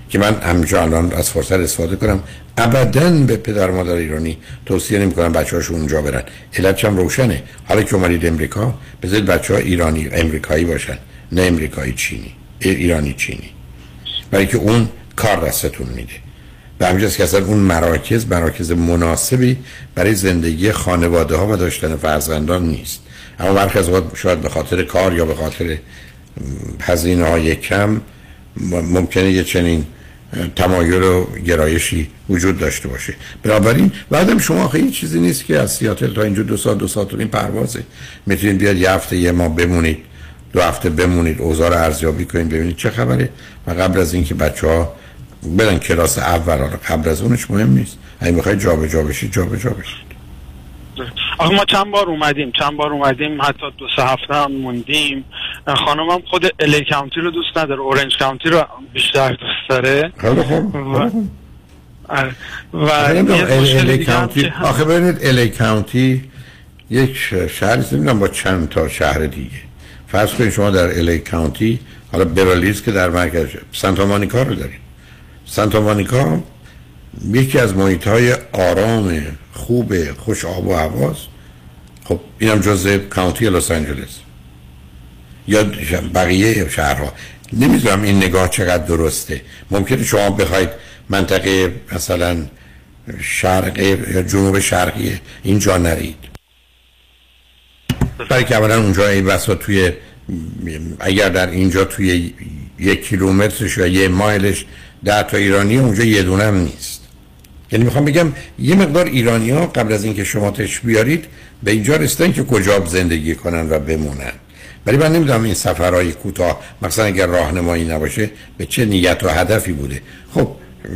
که من همینجا الان از فرصت استفاده کنم. ابدا به پدر مادر ایرانی توصیه نمی کنم بچه هاشون اونجا برن. علت هم روشنه. حالا که اومدید امریکا بذارید بچه ها ایرانی امریکایی باشن نه امریکایی چینی ایرانی چینی. برای که اون کار دستتون میده به همجاست که اصلا اون مراکز مراکز مناسبی برای زندگی خانواده ها و داشتن فرزندان نیست. اما برخی از اوقات شاید به خاطر کار یا به خاطر هزینه های کم ممکنه یه چنین تمایل و گرایشی وجود داشته باشه. بنابراین بعدم شما خیلی چیزی نیست که از سیاتل تا اینجا دو سال دو سال این پروازه. می‌تونید بیاد یه هفته یه ما بمونید دو هفته بمونید اوضاع ارزیابی کنید ببینید چه خبره. و قبل از اینکه بچه ها برن کلاس اول حالا قبل از اونش مهم نیست. اگه می‌خواید جابجا بشید جابجا بشید آخه ما چند بار اومدیم چند بار اومدیم حتی دو سه هفته هم موندیم. خانمم خود الی کانتی رو دوست نداره اورنج کانتی رو بیشتر دوست داره. و الی کانتی آخه ببینید الی کانتی یک شهری نمی‌دونم با چند تا شهر دیگه. فرض کنید شما در الی کانتی حالا برالیز که در مرکز سانتا مانیکا رو دارید. سانتا مانیکا یکی از محیط های آرام خوب خوش آب و هواست. خب اینم جزء کانتی لس آنجلس. یا بقیه شهرها. نمی‌دونم این نگاه چقدر درسته. ممکنه شما بخواید منطقه مثلا شرق یا جنوب شرقی اینجا نرید. برای که اولا اونجا این وسط توی اگر در اینجا توی یک کیلومترش یا یه مایلش ده تا ایرانی اونجا یه دونه هم نیست. یعنی می‌خوام بگم یه مقدار ایرانی ها قبل از اینکه شما تش بیارید به اینجا رسیدن که کجا زندگی کنن و بمونن. ولی من نمی‌دونم این سفرهای کوتاه مثلا اگر راهنمایی نباشه به چه نیت و هدفی بوده. خب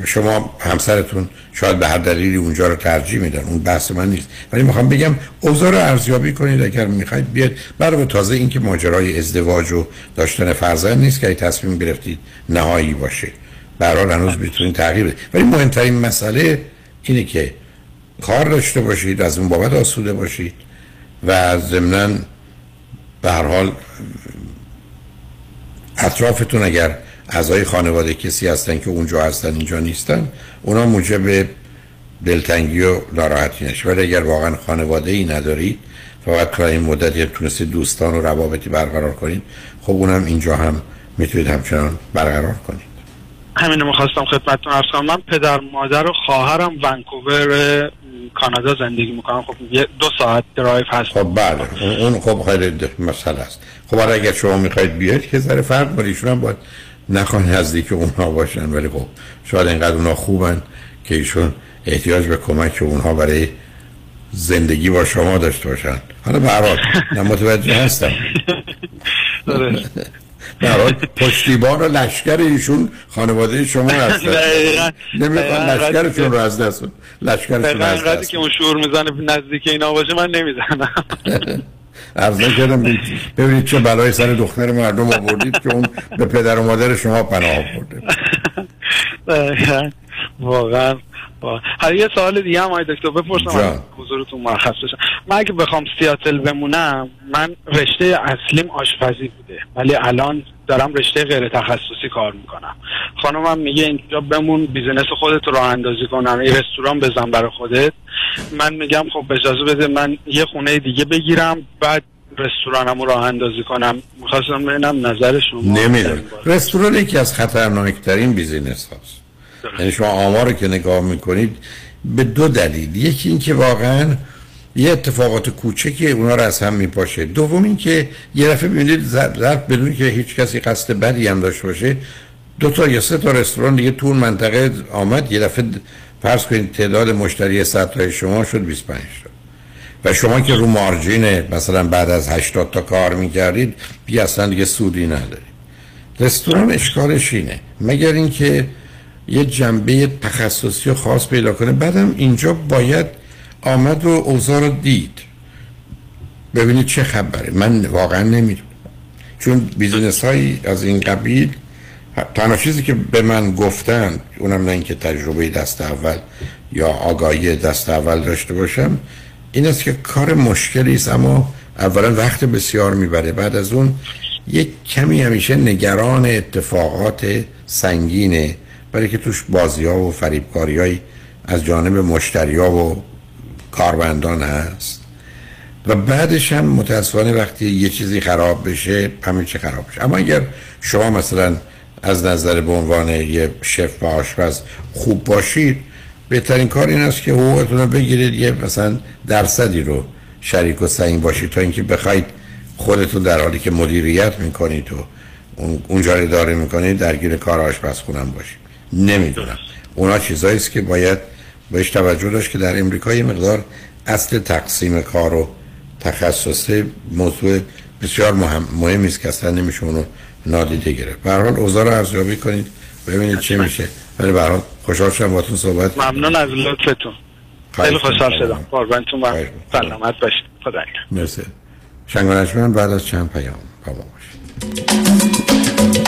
شما همسرتون شاید به هر دلیلی اونجا رو ترجیح میدن. اون بحث من نیست. ولی می‌خوام بگم اوضاع رو ارزیابی کنید اگر می‌خواید بیاد برای تازه اینکه ماجرای ازدواج و داشتن فرزند نیست که تصمیم گرفتید نهایی باشه. برحال هنوز بتونید تغییر بدید ولی مهمترین مسئله اینه که کار داشته باشید از اون بابت آسوده باشید و ضمنا به هر حال اطرافتون اگر اعضای خانواده کسی هستن که اونجا هستن اینجا نیستن اونا موجب دلتنگی و ناراحتی نشه ولی اگر واقعا خانواده ای ندارید فقط تا این مدتی تونسته دوستان و روابطی برقرار کنید خب اونم اینجا هم می‌تونید همچنان برقرار کنید. همینو می‌خواستم خدمتتون ارز کنم. من پدر مادر و خواهرم ونکوور کانادا زندگی می‌کنم. خب دو ساعت درایو هست. خب بله. اون خب خیلی مسئله است. خب اگر شما می‌خواید بیاید که ذره فرق با ایشون هم باید نخواهی نزدیک اونها باشن. ولی خب شاید اینقدر اونها خوبن که ایشون احتیاج به کمک اونها برای زندگی با شما داشته باشن. حالا به هر متوجه هستم. برای پشتیبان و لشکر ایشون خانواده شما هستن نمی‌خوان لشکرشون رو از دست لشکرشون از دست که اون شور می‌زنه نزدیک اینا باشه من نمی‌زنم. عرض کردم ببینید چه بلای سر دختر مردم آوردید که اون به پدر و مادر شما پناه آورده. واقعا. حالا یه سوال دیگه هم دکتر بپرسم حضورتون مرخص بشم. من اگه بخوام سیاتل بمونم من رشته اصلیم آشپزی بوده ولی الان دارم رشته غیر تخصصی کار می‌کنم. خانمم میگه اینجا بمون business خودت رو راه اندازی کنم یه رستوران بزن برای خودت. من میگم خب اجازه بده من یه خونه دیگه بگیرم بعد رستورانمو راه اندازی کنم. می‌خواستم ببینم نظر شما. نمی‌دونم. رستوران یکی از خطرناکترین business هاست. یعنی شما آمار که نگاه می‌کنید به دو دلیل. یکی اینکه واقعا یه اتفاقات کوچکی اونا رو از هم میپاشه. دوم اینکه یه دفعه ببینید ظرف بدون که هیچ کسی قصد بدی هم داشته باشه دو تا یا سه تا رستوران دیگه تو منطقه آمد یه دفعه فرض کنید تعداد مشتری سطح شما شد 25 تا. و شما که رو مارجین مثلا بعد از 80 تا کار می‌کردید بی اصلا دیگه سودی ندارید. رستوران اشکالش اینه. مگر اینکه یه جنبه تخصصی و خاص پیدا کنه. بعدم اینجا باید آمد و اوضاع رو دید. ببینید چه خبره. من واقعا نمی‌دونم. چون بیزینس های از این قبیل تنها چیزی که به من گفتن اونم نه اینکه تجربه دست اول یا آگاهی دست اول داشته باشم این است که کار مشکلی است اما اولا وقت بسیار می‌بره. بعد از اون یک کمی همیشه نگران اتفاقات سنگینه برای که توش بازی ها و فریبکاری های از جانب مشتری ها و کارمندان هست. و بعدش هم متاسفانه وقتی یه چیزی خراب بشه همین چه خراب بشه. اما اگر شما مثلا از نظر به عنوان یه شف و آشپز خوب باشید بهترین کار این است که حقوقتون رو بگیرید یه مثلا درصدی رو شریک و سعیم باشید تا اینکه بخواید خودتون در حالی که مدیریت می‌کنید و اونجا رو داره می‌کنید درگیر کار آشپزخونم باشید. نمی‌دونم. اونا چیزایی است که باید بهش توجه داشت که در امریکا یه مقدار اصل تقسیم کار و تخصص موضوع بسیار مهم مهمی است که اصلا نمیشه اونو نادیده گرفت. به هر حال اوضاع رو ارزیابی کنید ببینید چه میشه. ولی به هر حال خوشحال شدم باهاتون صحبت ممنون از لطفتون. خیلی خوشحال شدم. قربانتون و سلامت باشید. خدا مرسی. شنگانشمن بعد از چند پیام با باشید.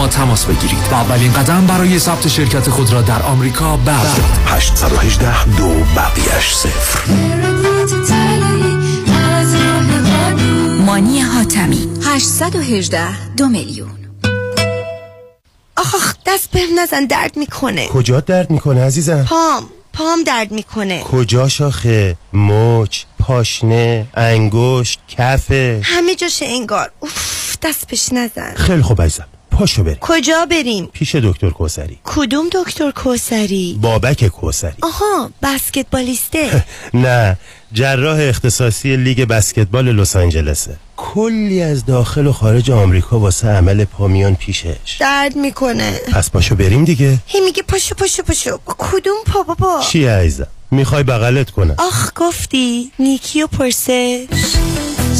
ما تماس بگیرید. و اولین قدم برای ثبت شرکت خود را در آمریکا بردارید. 818 دو بقیش صفر مانی حاتمی 818 دو میلیون. آخ دست بهم نزن درد می‌کنه. کجا درد می‌کنه عزیزم؟ پام پام درد می‌کنه. کجا شاخه؟ مچ پاشنه انگشت کفه همه جاش انگار. اوف دست بهش نزن. خیلی خوب عزیزم. پاشو بریم. کجا بریم؟ پیش دکتر کوسری. کدوم دکتر کوسری؟ بابک کوسری. آها بسکتبالیسته. نه جراح اختصاصی لیگ بسکتبال لس آنجلسه. کلی از داخل و خارج آمریکا واسه عمل پامیان پیشش. درد می‌کنه. پس پاشو بریم دیگه. هی میگه پاشو پاشو پاشو. کدوم پا بابا؟ چی عزیزم؟ می‌خوای بغلت کنم. آخ گفتی. نیکی و پرسش.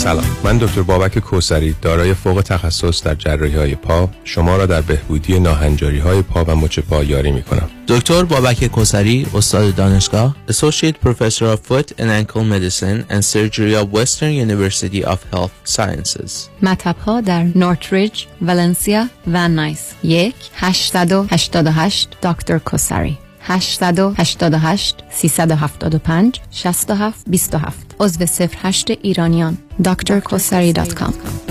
سلام. من دکتر بابک کوسری دارای فوق تخصص در جراحی های پا. شما را در بهبودی ناهنجاری های پا و مچ پا یاری می کنم دکتر بابک کوسری استاد دانشگاه Associate Professor of Foot and Ankle Medicine and Surgery of Western University of Health Sciences. مطب ها در نورتریج، ولنسیا و نایس. یک 888 دکتر کوسری 888 375 67 27 عضو 08 ایرانیان. drkosari.com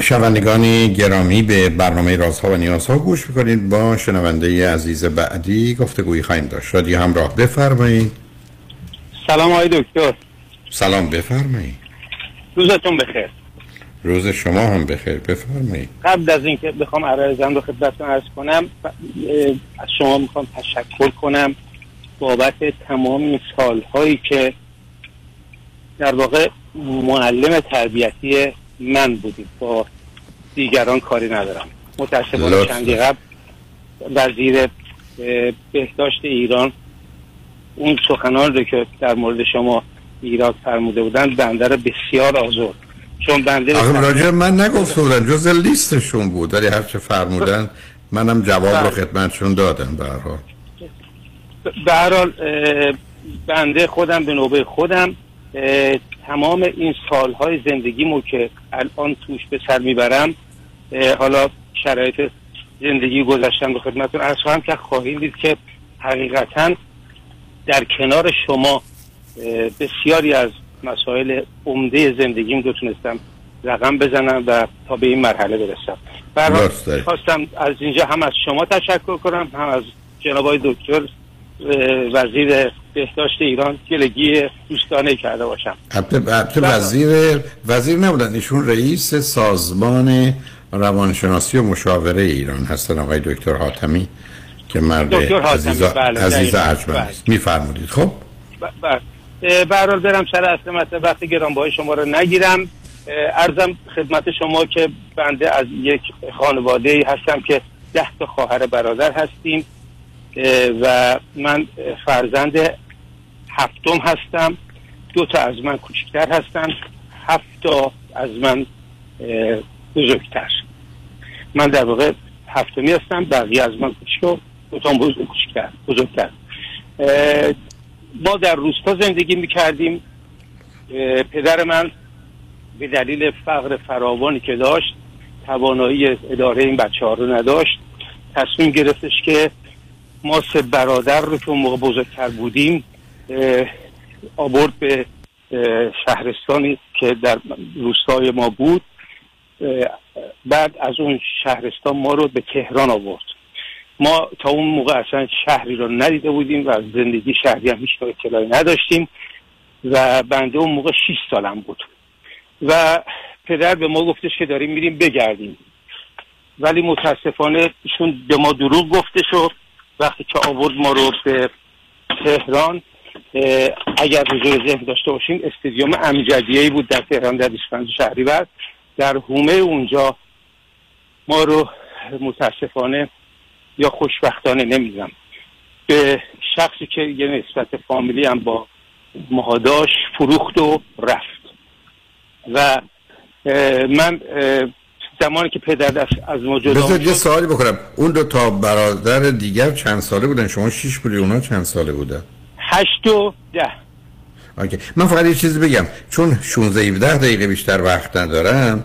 شنوندگان گرامی به برنامه رازها و نیازها گوش می‌کنید. با شنونده عزیز بعدی گفتگویی خواهیم داشت. شادی همراه بفرمایید. سلام آقای دکتر. سلام بفرمایید. روزتون بخیر. روز شما هم بخیر بفرمایید. قبل از اینکه بخوام عرضم رو خدمتتون عرض کنم از شما می‌خوام تشکر کنم. بابت تمام این سالهایی که در واقع معلم تربیتی من بودید با دیگران کاری ندارم. متاسفانه چندی قبل وزیر بهداشت ایران اون سخنان رو که در مورد شما ایراد فرموده بودن بنده رو بسیار آزرد. چون بنده آخه راجع من نگفته بودن جز لیستشون بود. ولی هر چه فرمودن منم جواب رو خدمتشون دادم حال. به هر حال بنده خودم به نوبه خودم تمام این سالهای زندگیمو که الان توش به سر می‌برم حالا شرایط زندگی گذشتم به خدمتتون ارز خواهم که خواهیم دید که حقیقتا در کنار شما بسیاری از مسائل عمده زندگیم رو تونستم رقم بزنم و تا به این مرحله برسم دارید. خواستم از اینجا هم از شما تشکر کنم هم از جناب دکتر وزیر بهداشت ایران گلگی دوستانه کرده باشم. البته البته وزیر وزیر نبودن ایشون رئیس سازمان روانشناسی و مشاوره ایران هستن آقای دکتر حاتمی که مرد حاتمی، عزیز بله، عزیز. ارجمند. بله. میفرمودید. خب؟ بله. برم سر اصل مطلب. وقتی گرانبهای شما رو نگیرم ارزم خدمت شما که بنده از یک خانواده هستم که ده تا خواهر برادر هستیم. و من فرزند هفتم هستم. دو تا از من کوچکتر هستن. هفت تا از من بزرگتر. من در واقع هفتمی هستم بقیه از من کوچک و دو تا کوچکتر بزرگتر. ما در روستا زندگی می‌کردیم. پدر من به دلیل فقر فراوانی که داشت توانایی اداره این بچه ها رو نداشت. تصمیم گرفتش که ما سه برادر رو که اون موقع بزرگتر بودیم آورد به شهرستانی که در روستای ما بود. بعد از اون شهرستان ما رو به تهران آورد. ما تا اون موقع اصلا شهری رو ندیده بودیم و از زندگی شهری هم هیچ اطلاعی نداشتیم و بنده اون موقع 6 سالم بود. و پدر به ما گفتش که داریم میریم بگردیم. ولی متاسفانه ایشون به ما دروغ گفتش و وقتی که آورد ما رو به تهران اگر حضور ذهن داشته باشیم استادیوم امجدیه بود در تهران در 25 شهری در هومه اونجا ما رو متاسفانه یا خوشبختانه نمی‌دونم. به شخصی که یه نسبت فامیلی هم با ماها داشت فروخت و رفت. و من زمانی که پدر از ما جدا بذار یه سوالی بکنم اون دو تا برادر دیگر چند ساله بودن؟ شما شیش بودی اونا چند ساله بودن؟ هشت و ده. اوکی. من فقط یه چیزی بگم. چون 16 17 دقیقه بیشتر وقت ندارم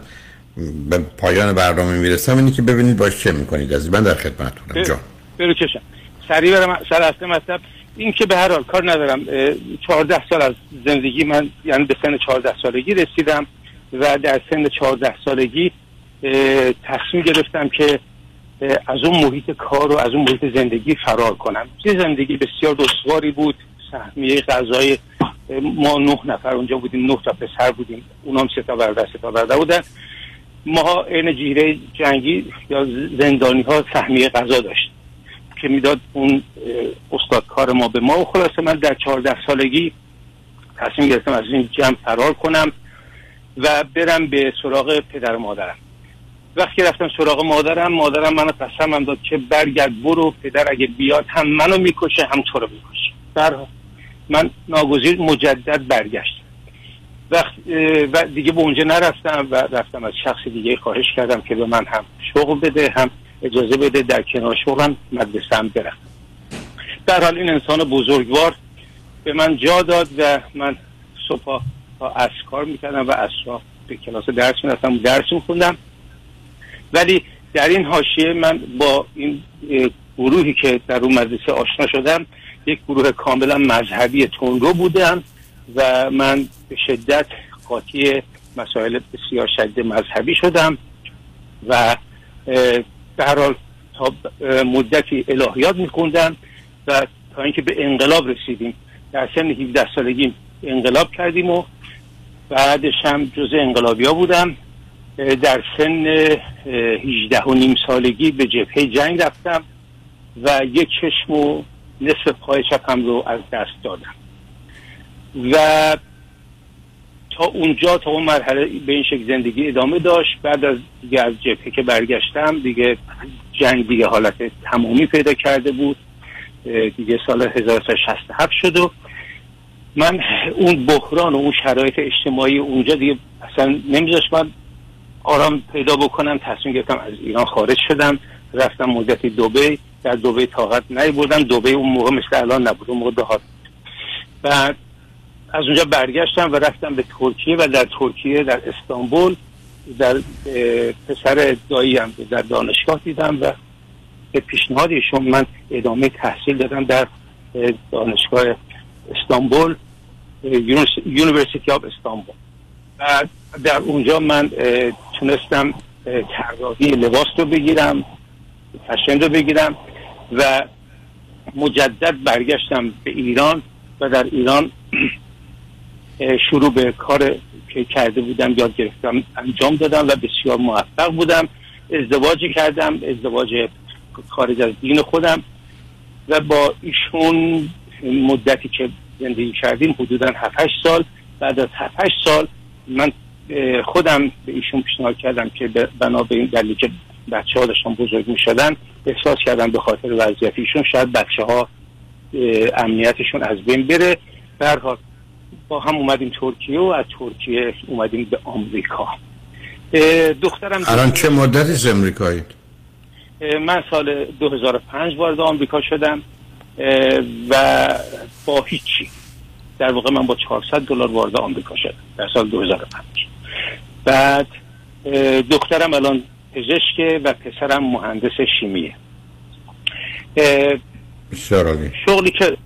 به پایان برنامه می‌رسم. اینی که ببینید باش چه می‌کنید. از من در خدمتتونم. جان. برو کشم سریع برم سر اصل مطلب. این که به هر حال کار ندارم. اه، چهارده سال از زندگی من یعنی به سن چهارده سالگی رسیدم و در سن چهارده سالگی اه، تصمیم گرفتم که از اون محیط کار و از اون محیط زندگی فرار کنم. یه زندگی بسیار دشواری بود. سهمیه غذای ما نه نفر اونجا بودیم نه تا پسر بودیم. اونام سه تا برادر سه تا برادر بودن. ما عین جیره جنگی یا زندانی ها سهمیه غذا داشت که می‌داد اون اه، استادکار ما به ما. و خلاصه من در چهارده سالگی تصمیم گرفتم از این جمع فرار کنم و برم به سراغ پدر و مادرم. وقتی رفتم سراغ مادرم مادرم منو قسمم داد که برگرد برو پدر اگه بیاد هم منو می‌کشه هم تو رو می‌کشه. در من ناگزیر مجدد برگشتم. وقت و دیگه به اونجا نرفتم و رفتم از شخص دیگه خواهش کردم که به من هم شغل بده هم اجازه بده در کنار شغلم مدرسه هم برم در حال این انسان بزرگوار به من جا داد و من صبح تا از کار می‌کردم و از به کلاس درس می‌رفتم درس میخوندم. ولی در این حاشیه من با این گروهی که در اون مدرسه آشنا شدم یک گروه کاملا مذهبی تونگو بودم و من به شدت قاطی مسائل بسیار شدید مذهبی شدم و هر حال تا مدتی الهیات میخوندم و تا اینکه به انقلاب رسیدیم. در سن 17 سالگی انقلاب کردیم و بعدش هم جز انقلابی ها بودم. در سن اه، 18 و نیم سالگی به جبهه جنگ رفتم و یک چشم و نصف پای چپم رو از دست دادم. و تا اونجا تا اون مرحله به این شکل زندگی ادامه داشت. بعد از دیگه از جبهه که برگشتم دیگه جنگ دیگه حالت تمامی پیدا کرده بود. دیگه سال 1967 شد و من اون بحران و اون شرایط اجتماعی اونجا دیگه اصلا نمیذاشت. من آرام پیدا بکنم تصمیم گرفتم از ایران خارج شدم. رفتم مدتی دوبی در دوبی طاقت نیاوردم. دوبی اون موقع مثل الان نبود اون موقع دهات. بعد از اونجا برگشتم و رفتم به ترکیه و در ترکیه در استانبول در پسر داییم در دانشگاه دیدم و به پیشنهاد ایشون من ادامه تحصیل دادم در اه، دانشگاه استانبول University of استانبول. و در اونجا من تونستم طراحی لباس رو بگیرم فشن رو بگیرم و مجدد برگشتم به ایران و در ایران شروع به کار که کرده بودم یاد گرفتم انجام دادم و بسیار موفق بودم. ازدواجی کردم ازدواج خارج از دین خودم و با ایشون مدتی که زندگی کردیم حدودا 7 سال. بعد از 7 سال من خودم به ایشون پیشنهاد کردم که بنا به این دلیل که بچه ها داشتن بزرگ می شدن احساس کردم به خاطر وضعیت ایشون شاید بچه ها امنیتشون از بین بره. هر حال با هم اومدیم ترکیه و از ترکیه اومدیم به آمریکا. دخترم الان چه مدتی از امریکایید اه، من سال 2005 وارد آمریکا شدم و با هیچی. در واقع من با 400 دلار وارد آمریکا شدم در سال 2005 بعد دخترم الان پزشکه و پسرم مهندس شیمیه. شغلی که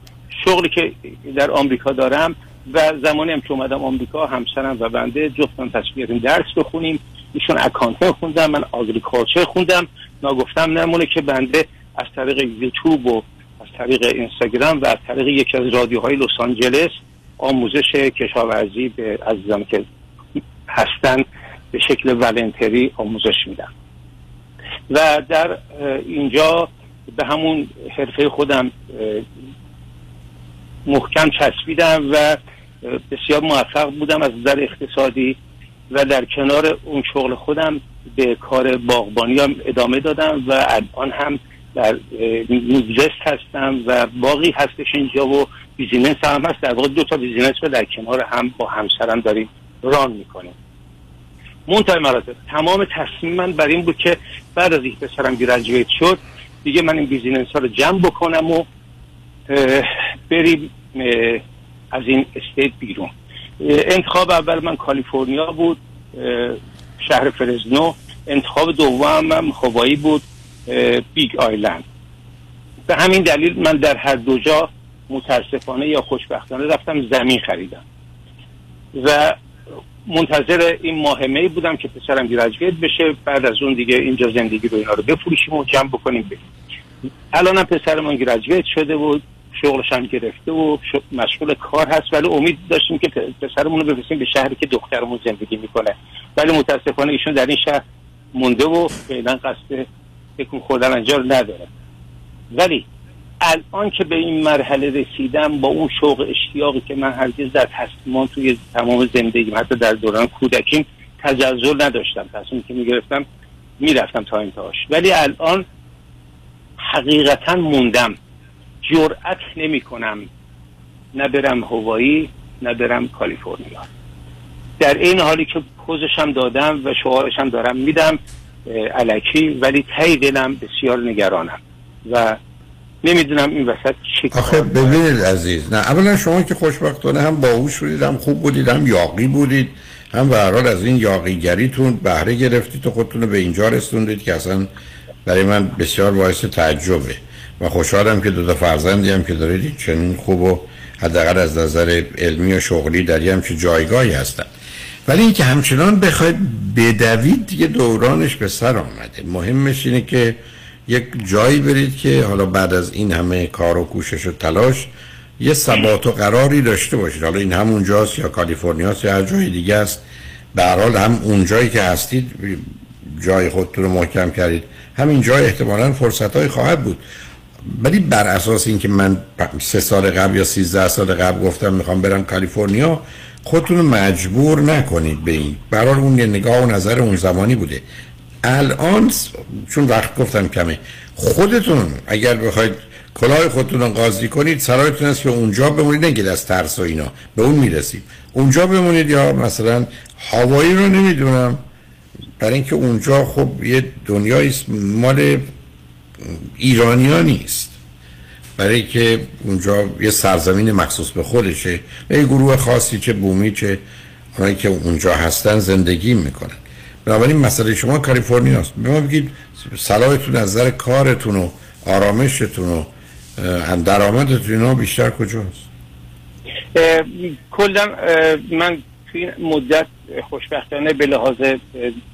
شغلی که در آمریکا دارم و زمانی هم که اومدم آمریکا همسرم و بنده جفتم تصمیم گرفتیم درس بخونیم. ایشون accounting خوندم من agriculture خوندم. ناگفتم نمونه که بنده از طریق یوتیوب و طریق اینستاگرام و از طریق یکی از رادیوهای لس آنجلس آموزش کشاورزی به عزیزان که هستن به شکل ولنتری آموزش میدم و در اینجا به همون حرفه خودم محکم چسبیدم و بسیار موفق بودم از نظر اقتصادی و در کنار اون شغل خودم به کار باغبانی هم ادامه دادم و الان هم در نیوزست هستم و باقی هستش اینجا و business هم هست. در واقع دو تا business رو در کنار هم با همسرم داریم run می‌کنیم. منتهای مراتب تمام تصمیم من بر این بود که بعد از این پسرم graduate شد دیگه من این business ها رو جمع بکنم و بریم از این state بیرون. انتخاب اول من کالیفرنیا بود شهر فرزنو. انتخاب دوم هم هوایی بود. Big Island. به همین دلیل من در هر دو جا متاسفانه یا خوشبختانه رفتم زمین خریدم. و منتظر این ماهمه بودم که پسرم graduate بشه. بعد از اون دیگه اینجا زندگی رو اینا رو بفروشیم و جمع بکنیم بریم. الان هم پسرمون graduate شده و شغلش هم گرفته و مشغول کار هست. ولی امید داشتیم که پسرمون رو بفرستیم به شهری که دخترمون زندگی می‌کنه. ولی متاسفانه ایشون در این شهر مونده و فعلا قصد تکون خوردن اینجا رو نداره. ولی الان که به این مرحله رسیدم با اون شوق اشتیاقی که من هرگز در تصمیمان توی تمام زندگیم حتی در دوران کودکیم تجزل نداشتم. تصمیمی که می‌گرفتم می‌رفتم تا انتهاش. ولی الان حقیقتا موندم. جرأت نمی کنم نه هوایی نه برم کالیفرنیا. در این حالی که پوزشم دادم و شعارشم دارم میدم علکی ولی تی دلم بسیار نگرانم و نمی‌دونم این وسط چی آخه ببینید عزیز نه اولا شما که خوشبختانه هم باهوش بودید هم خوب بودید هم یاقی بودید هم به هر حال از این یاقیگریتون بهره گرفتید و خودتون رو به اینجا رسوندید که اصلا برای من بسیار باعث تعجبه و خوشحالم که دو تا فرزندی هم که دارید چنین خوب و حداقل از نظر علمی و شغلی در یه همچین جایگاهی هستن. ولی اینکه همچنان بخواید بدوید دیگه دورانش به سر آمده. مهمش اینه که یک جایی برید که حالا بعد از این همه کار و کوشش و تلاش یه ثبات و قراری داشته باشید. حالا این همون جاست یا کالیفرنیاست یا هر جای دیگه است. به حال هم اون جایی که هستید جای خودتون رو محکم کردید. همین جای احتمالا فرصت های خواهد بود. ولی بر اساس اینکه من سه سال قبل یا سیزده سال قبل گفتم می‌خوام برم کالیفرنیا خودتون مجبور نکنید به این. برای اون یه نگاه و نظر اون زمانی بوده. الان چون وقت گفتم کمه خودتون اگر بخواید کلاه خودتون رو قاضی کنید سرایتون است که اونجا بمونید نگید از ترس و اینا. به اون می‌رسید اونجا بمونید یا مثلا هوایی رو نمی‌دونم. برای اینکه اونجا خب یه دنیایی مال ایرانیا نیست. برای که اونجا یه سرزمین مخصوص به خودشه و یه گروه خاصی چه بومی چه اونایی که اونجا هستن زندگی می‌کنن. بنابراین مسئله شما کالیفرنیاست به ما بگید صلاحتون از نظر کارتون و آرامشتون و درآمدتون اینا بیشتر کجاست؟ کلا من توی این مدت خوشبختانه به لحاظ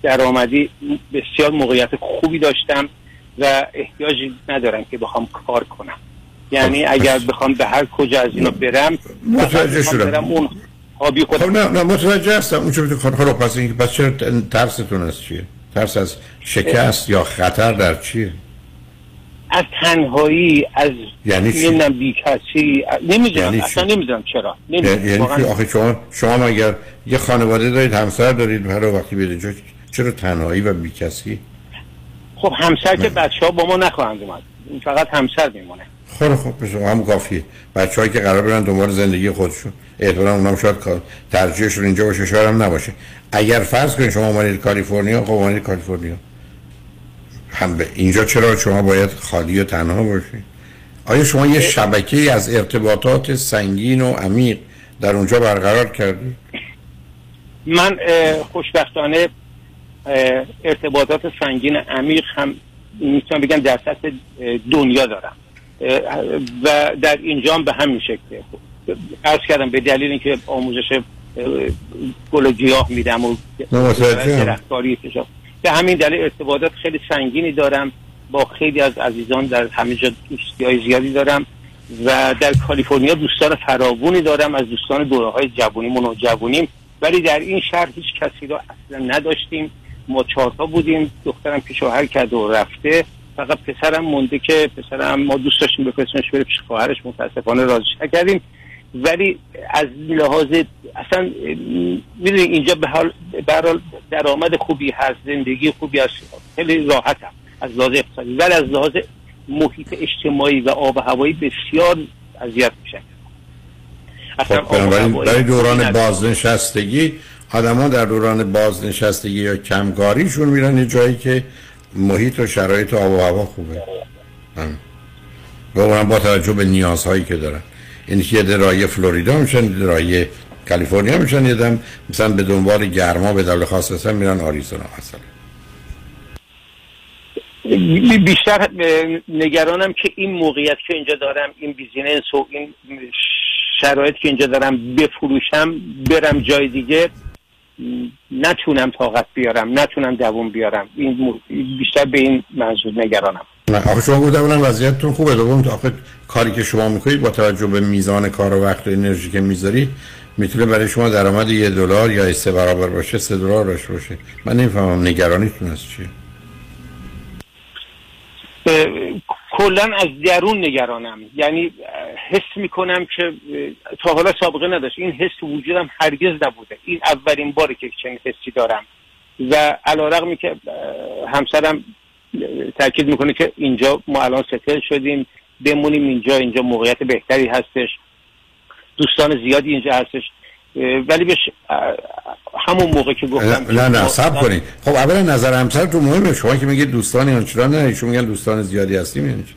درآمدی بسیار موقعیت خوبی داشتم. و احتیاجی ندارم که بخوام کار کنم یعنی اگر بخوام به هر کجا از اینا برم متوجه شدم. اون هابی خودم خب نه نه متوجه هستم اون چه خب پس این پس چرا ترستون از چیه ترس از شکست یا خطر در چیه از تنهایی از یعنی چی؟ نمی‌دونم بی کسی نمی‌دونم یعنی؟ اصلا نمی‌دونم چرا نمی‌دونم یعنی واقعاً. آخه شما شما مگر یه خانواده دارید همسر دارید هر وقتی بیاد چرا تنهایی و بی کسی خب همسر که بچه ها با ما نخواهند اومد. فقط همسر میمونه. خیلی خوب بشه هم کافیه. بچه‌هایی که قرار برن دنبال زندگی خودشون احتمالاً اونام شاید کار ترجیحشون اینجا باشه شاید هم نباشه. اگر فرض کنید شما اومدید کالیفرنیا خب اومدید کالیفرنیا. هم به اینجا چرا شما باید خالی و تنها باشید؟ آیا شما یه شبکه از ارتباطات سنگین و عمیق در اونجا برقرار کردید؟ من خوشبختانه ارتباطات سنگین عمیق هم می‌تونم بگم در سطح دنیا دارم. و در اینجا هم به همین شکله عرض کردم به دلیل اینکه آموزش گل و گیاه میدم و. درختکاری. به همین دلیل ارتباطات خیلی سنگینی دارم. با خیلی از عزیزان در همه جا دوستی های زیادی دارم. و در کالیفرنیا دوستان فراوونی دارم. از دوستان دوره های جوونیمون و جوونیم. ولی در این شهر هیچ کسی رو اصلا نداشتیم. ما چهارتا بودیم دخترم پیش شوهر کرد و رفته. فقط پسرم مونده که پسرم ما دوست داشتیم بفرستیمش بره پیش خواهرش متاسفانه راضیش نکردیم. ولی از لحاظ اصلا می‌دونی اینجا به حال درآمد خوبی هست زندگی خوبی هست. خیلی راحتم از لحاظ اقتصادی. ولی از لحاظ محیط اجتماعی و آب و هوایی بسیار اذیت میشن اصلا خب برای دوران. بازنشستگی آدما در دوران بازنشستگی یا کمکاریشون میرن یه جایی که محیط و شرایط آب و هوا خوبه. و اونم با توجه به نیازهایی که دارن. یعنی که یه ده رای فلوریدا میشن یه ده رای کالیفرنیا میشن یه دم مثلا به دنبال گرما به دلیل خاص هستن میرن آریزونا مثلا. بی- بیشتر نگرانم که این موقعیت که اینجا دارم این بیزینس و این شرایط که اینجا دارم بفروشم برم جای دیگه. نتونم طاقت بیارم نتونم دووم بیارم. این بیشتر به این منظور نگرانم. آخه شما گفته اولا وضعیتتون خوبه. دوم آخه کاری که شما می‌کنید با توجه به میزان کار و وقت و انرژی که می‌ذارید می‌تونه برای شما درآمد یه دلار یا سه برابر باشه سه دلار داشته باشه. من نمی‌فهمم نگرانیتون از چیه؟ کلا از درون نگرانم. یعنی حس می‌کنم که تا حالا سابقه نداشت. این حس تو وجودم هرگز نبوده. این اولین باره که چنین حسی دارم. و علا رقمی که همسرم تاکید می‌کنه که اینجا ما الان ستل شدیم بمونیم اینجا اینجا موقعیت بهتری هستش. دوستان زیادی اینجا هستش. ولی بهش همون موقع که گفتم نه نه, سب کنید خب اولا نظر همسر تو مهمه. شما که میگید دوستان چرا نه ایشون میگن دوستان زیادی هستیم یعنی چی؟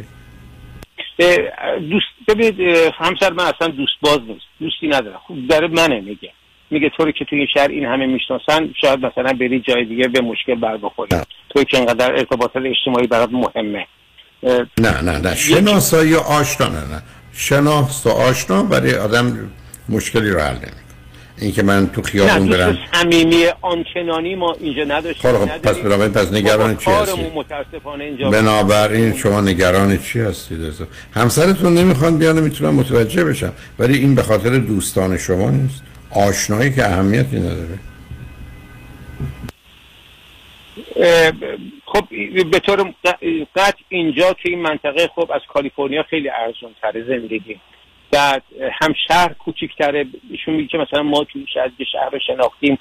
دوست ببینید همسر من اصلا دوست باز نیست دوستی نداره. خب داره منه میگه. میگه طوری که توی این شهر این همه می‌شناسن شاید مثلا بری جای دیگه به مشکل بر بخوری توی که انقدر ارتباطات اجتماعی برات مهمه. نه نه نه. شناسایی آشنا نه نه. شناس و آشنا برای آدم مشکلی رو حل نمی‌کنه. این که من تو خیابون برم. صمیمی آنچنانی ما اینجا نداشتیم. خب خب، پس. بنابراین پس نگران چی هستید متاسفانه اینجا بنابراین شما نگران چی هستید؟ همسرتون نمی‌خوان بیان می‌تونم متوجه بشم ولی این به خاطر دوستان شما نیست. آشنایی که اهمیتی نداره. خب به طور قطع اینجا که این منطقه خب از کالیفرنیا خیلی ارزون تره زندگی. اه، هم شهر کوچیکتره. ایشون میگه مثلا ما توی یه شهر رو شناختیم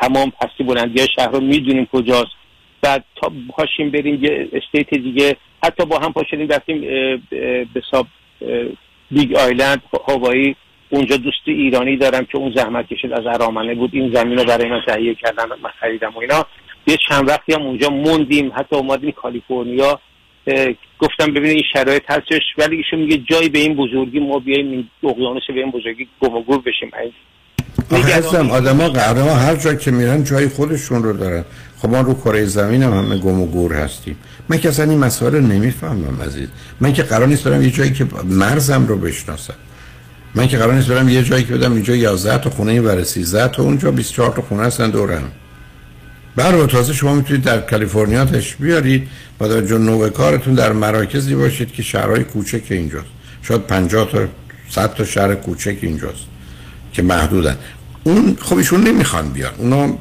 تمام پستی بلندی شهر رو می‌دونیم کجاست. بعد تا پاشیم بریم یه استیت دیگه. حتی با هم پاشیم رفتیم به حساب اه، Big Island هوایی اونجا دوست ایرانی دارم که اون زحمت کشید از ارامنه بود. این زمین رو برای من تهیه کردن من خریدم و اینا. یه چند وقتی هم اونجا موندیم. حتی اومدیم کالیفرنیا. گفتم ببینید این شرایط هستش ولی ایشون میگه جایی به این بزرگی ما بیایم این اقیانوس به این بزرگی گم و گور بشیم هستم آدم ها قهرما هر جا که میرن جای خودشون رو دارن. خب ما رو کره زمین هم همه گم و گور هستیم. من که اصلا این مسائل رو نمی‌فهمم عزیز. من که قرار نیست برم یه جایی که مرزم رو بشناسم. من که قرار نیست برم یه جایی که بدم اینجا 11 تا خونه و 13 تا اونجا 24 تا خونه هستن دورم. برای تازه شما می‌تونید در کالیفرنیا تش بیارید با توجه نوع کارتون در مراکزی باشید که شهرهای کوچک اینجاست. شاید 50 تا 100 تا شهر کوچک اینجاست که محدودن. اون خب ایشون نمی‌خوان بیان. اونا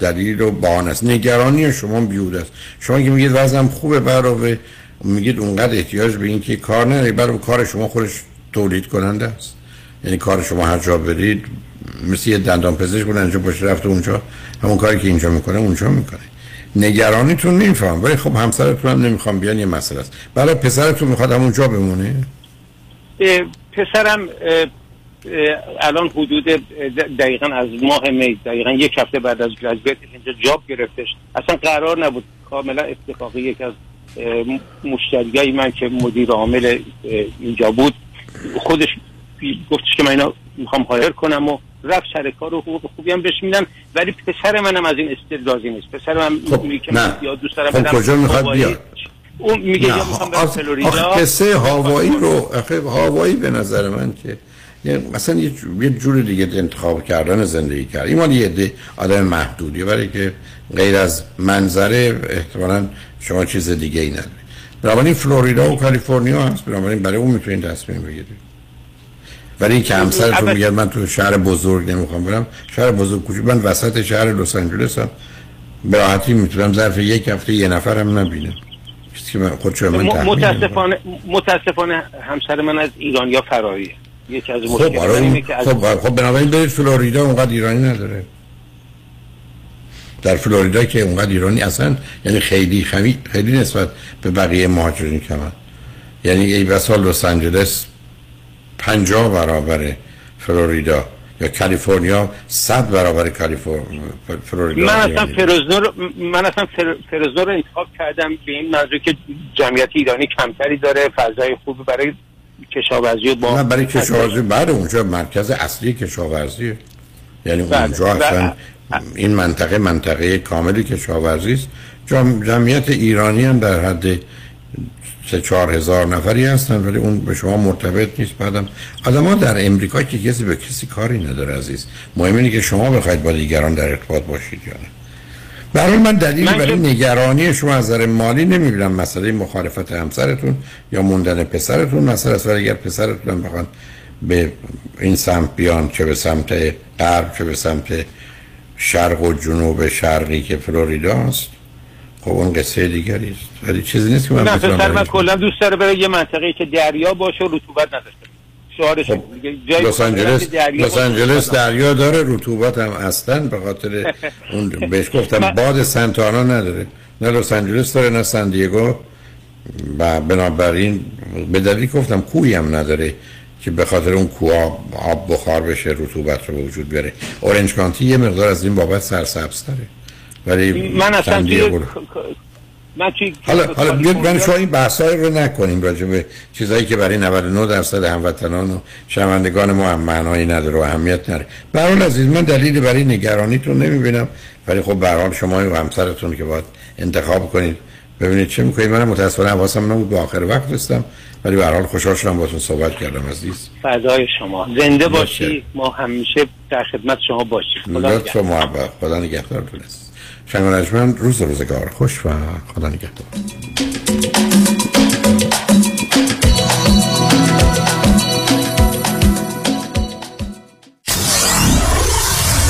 دلیل و بهانه است. نگرانی شما بیود است. شما که میگید وضعم خوبه برای میگید اونقدر احتیاج به این که کار نداری برای کار شما خودش تولید کننده است. یعنی کار شما هر جا برید مثل یه دندان پزشک بود اینجا باشه رفته اونجا. همون کاری که اینجا می‌کنه اونجا می‌کنه. نگرانیتون نمیفهم ولی خب همسرتون هم نمی‌خوام بیان یه مسئله است. برای پسرتون می‌خواد همونجا بمونه؟ پسرم الان حدود دقیقا از ماه می دقیقا یک هفته بعد از گرجویت اینجا جاب گرفتش. اصلا قرار نبود کاملا اتفاقی یک از مشتریای من که مدیر عامل اینجا بود خودش گفتش که من اینا می‌خوام هایر کنم و رفت سر کار و حقوق خوبی هم بهش میدن ولی پسر منم از این استیل راضی نیست. پسر من میگه که نه. یا دوست دارم خب کجا می‌خواد. بیاد؟ اون میگه نه، یا می‌خوام برم فلوریدا. قصه هاوایی رو آخه هاوایی به نظر من که یعنی مثلا یه جو- یه جور دیگه انتخاب کردن زندگی کرد. این مال یه عده آدم محدودی برای که غیر از منظره احتمالا شما چیز دیگه ای نداری بنابراین فلوریدا و کالیفرنیا هست. بنابراین برای اون می‌تونید تصمیم بگیرید. ولی این که همسرتون البته- میگه من تو شهر بزرگ نمی‌خوام برم شهر بزرگ کوچیک من وسط شهر لس آنجلس هم. به راحتی می‌تونم ظرف یک هفته یه نفرم نبینم. چیزی که من خودشو من. متاسفانه متاسفانه همسر من از ایرانیا فراییه یکی از خب آره که از خب خب بنابراین برید فلوریدا اونقدر ایرانی نداره. در فلوریدا که اونقدر ایرانی اصلا یعنی خیلی خیلی خیلی نسبت به بقیه مهاجرین کمن یعنی ای بسا لس آنجلس 50 برابر فلوریدا یا کالیفرنیا 100 برابر کالیفرنیا فلوریدا من اصلا. فرزنو رو من اصلا فر- فرزنو رو انتخاب کردم به این منظور که جمعیت ایرانی کمتری داره فضای خوبی برای کشاورزی با نه برای کشاورزی بعد اونجا مرکز اصلی کشاورزیه یعنی بله. اونجا اصلا این منطقه منطقه کاملی کشاورزی است جمعیت ایرانی هم در حد سه چهار هزار نفری هستن ولی اون به شما مرتبط نیست. بعدم آدم در امریکا که کسی به کسی کاری نداره عزیز. مهم اینه که شما بخواید با دیگران در ارتباط باشید یا نه. برای من دلیلی من برای نگرانی شما از نظر مالی نمی‌بینم. مسئله مخالفت همسرتون یا موندن پسرتون. مسئله است ولی اگر پسرتون بخوان به این سمت بیان چه به سمت غرب چه به سمت شرق و جنوب شرقی که فلوریدا است خب اون قصه دیگری است. ولی چیزی نیست که من نه بتونم من کلا دوست داره بره یه منطقه که دریا باشه و رطوبت نداشته. سوالش خب لس آنجلس دریا لس آنجلس دریا داره رطوبت هم اصلا به خاطر اون بهش گفتم باد سنتانا نداره. نه لس آنجلس داره نه سان دیگو. و بنابراین به دلیل گفتم کوی هم نداره که به خاطر اون کوها آب بخار بشه رطوبت رو به وجود بیاره. اورنج کانتی یه مقدار از این بابت سرسبز داره ولی من اصلا توی من توی حالا حالا بیاد من شما این بحثای رو نکنیم راجع به چیزایی که برای 99 درصد هموطنان و شنوندگان ما هم معنایی نداره و اهمیت نداره. به هر حال عزیز من دلیلی برای نگرانیتون نمی‌بینم ولی خب به هر حال شما و همسرتون که باید انتخاب کنید. ببینید چه می‌کنید من متاسفانه حواسم نبود به آخر وقت رسیدم ولی به هر حال خوشحال شدم باهاتون صحبت کردم عزیز. فدای شما. زنده. باشی. ما همیشه در خدمت شما باشیم. خدا محبت. خدا نگهدارتون است شنگ روز روزگار خوش و خدا نگهدار.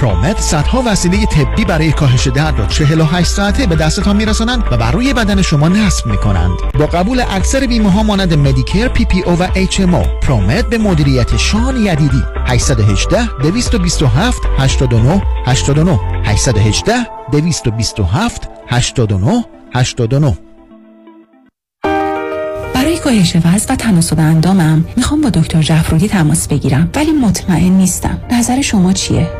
پرومت صدها وسیله طبی برای کاهش درد را 48 ساعته به دستتان میرسانند و بر روی بدن شما نصب می‌کنند. با قبول اکثر بیمه ها مانند Medicare PPO و HMO پرومت به مدیریت شان یدیدی. 818 227 89 89 818 227 89 89 برای کاهش وزن و تناسب اندامم می‌خوام با دکتر جعفرودی تماس بگیرم ولی مطمئن نیستم. نظر شما چیه؟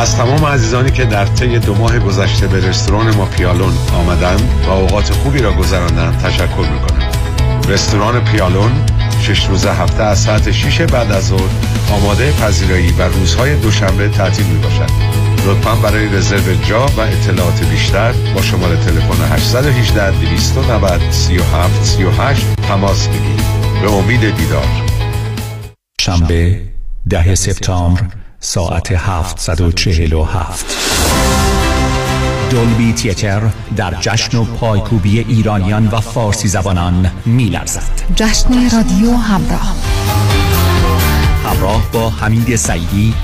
از تمام عزیزانی که در طی دو ماه گذشته به رستوران ما پیالون آمدن و اوقات خوبی را گذراندن تشکر می‌کنم. رستوران پیالون شش روز هفته از ساعت 6 بعد از ظهر آماده پذیرایی و روزهای دوشنبه تعطیل می باشد لطفا برای رزرو جا و اطلاعات بیشتر با شماره تلفن 818 290 37 38 تماس بگیرید. به امید دیدار. شنبه ده سپتامبر. ساعت 747 دولبی تیتر در جشن و پایکوبی ایرانیان و فارسی زبانان می لرزد. جشن رادیو همراه. همراه با حمید سعیدی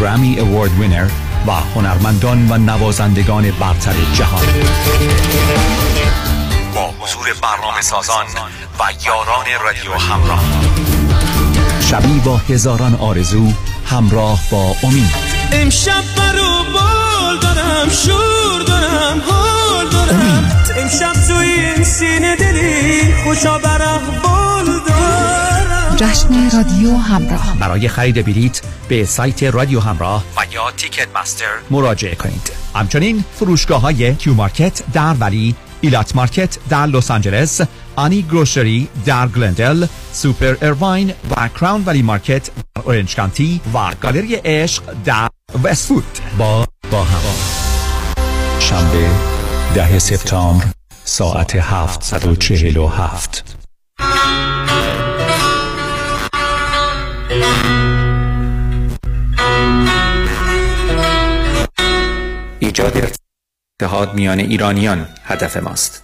گرامی اوارد وینر و هنرمندان و نوازندگان برتر جهان. با حضور برنامه سازان و یاران رادیو همراه. شبی با هزاران آرزو همراه با امید. امشب پر و بال دارم شور دارم حال دارم. امشب توی این سینه دلی خوشا پر و بال دارم. جشن رادیو همراه. برای خرید بلیت به سایت رادیو همراه و یا Ticketmaster مراجعه کنید. همچنین فروشگاه های Q Market در ولی Elat Market در لس آنجلس آنی Grocery در گلندل سوپر اروین و Crown Valley Market در اورنج کانتی و گالری عشق در وستفود با با هم شنبه ده سپتامبر ساعت 747 ایجاد اتحاد میان ایرانیان هدف ماست.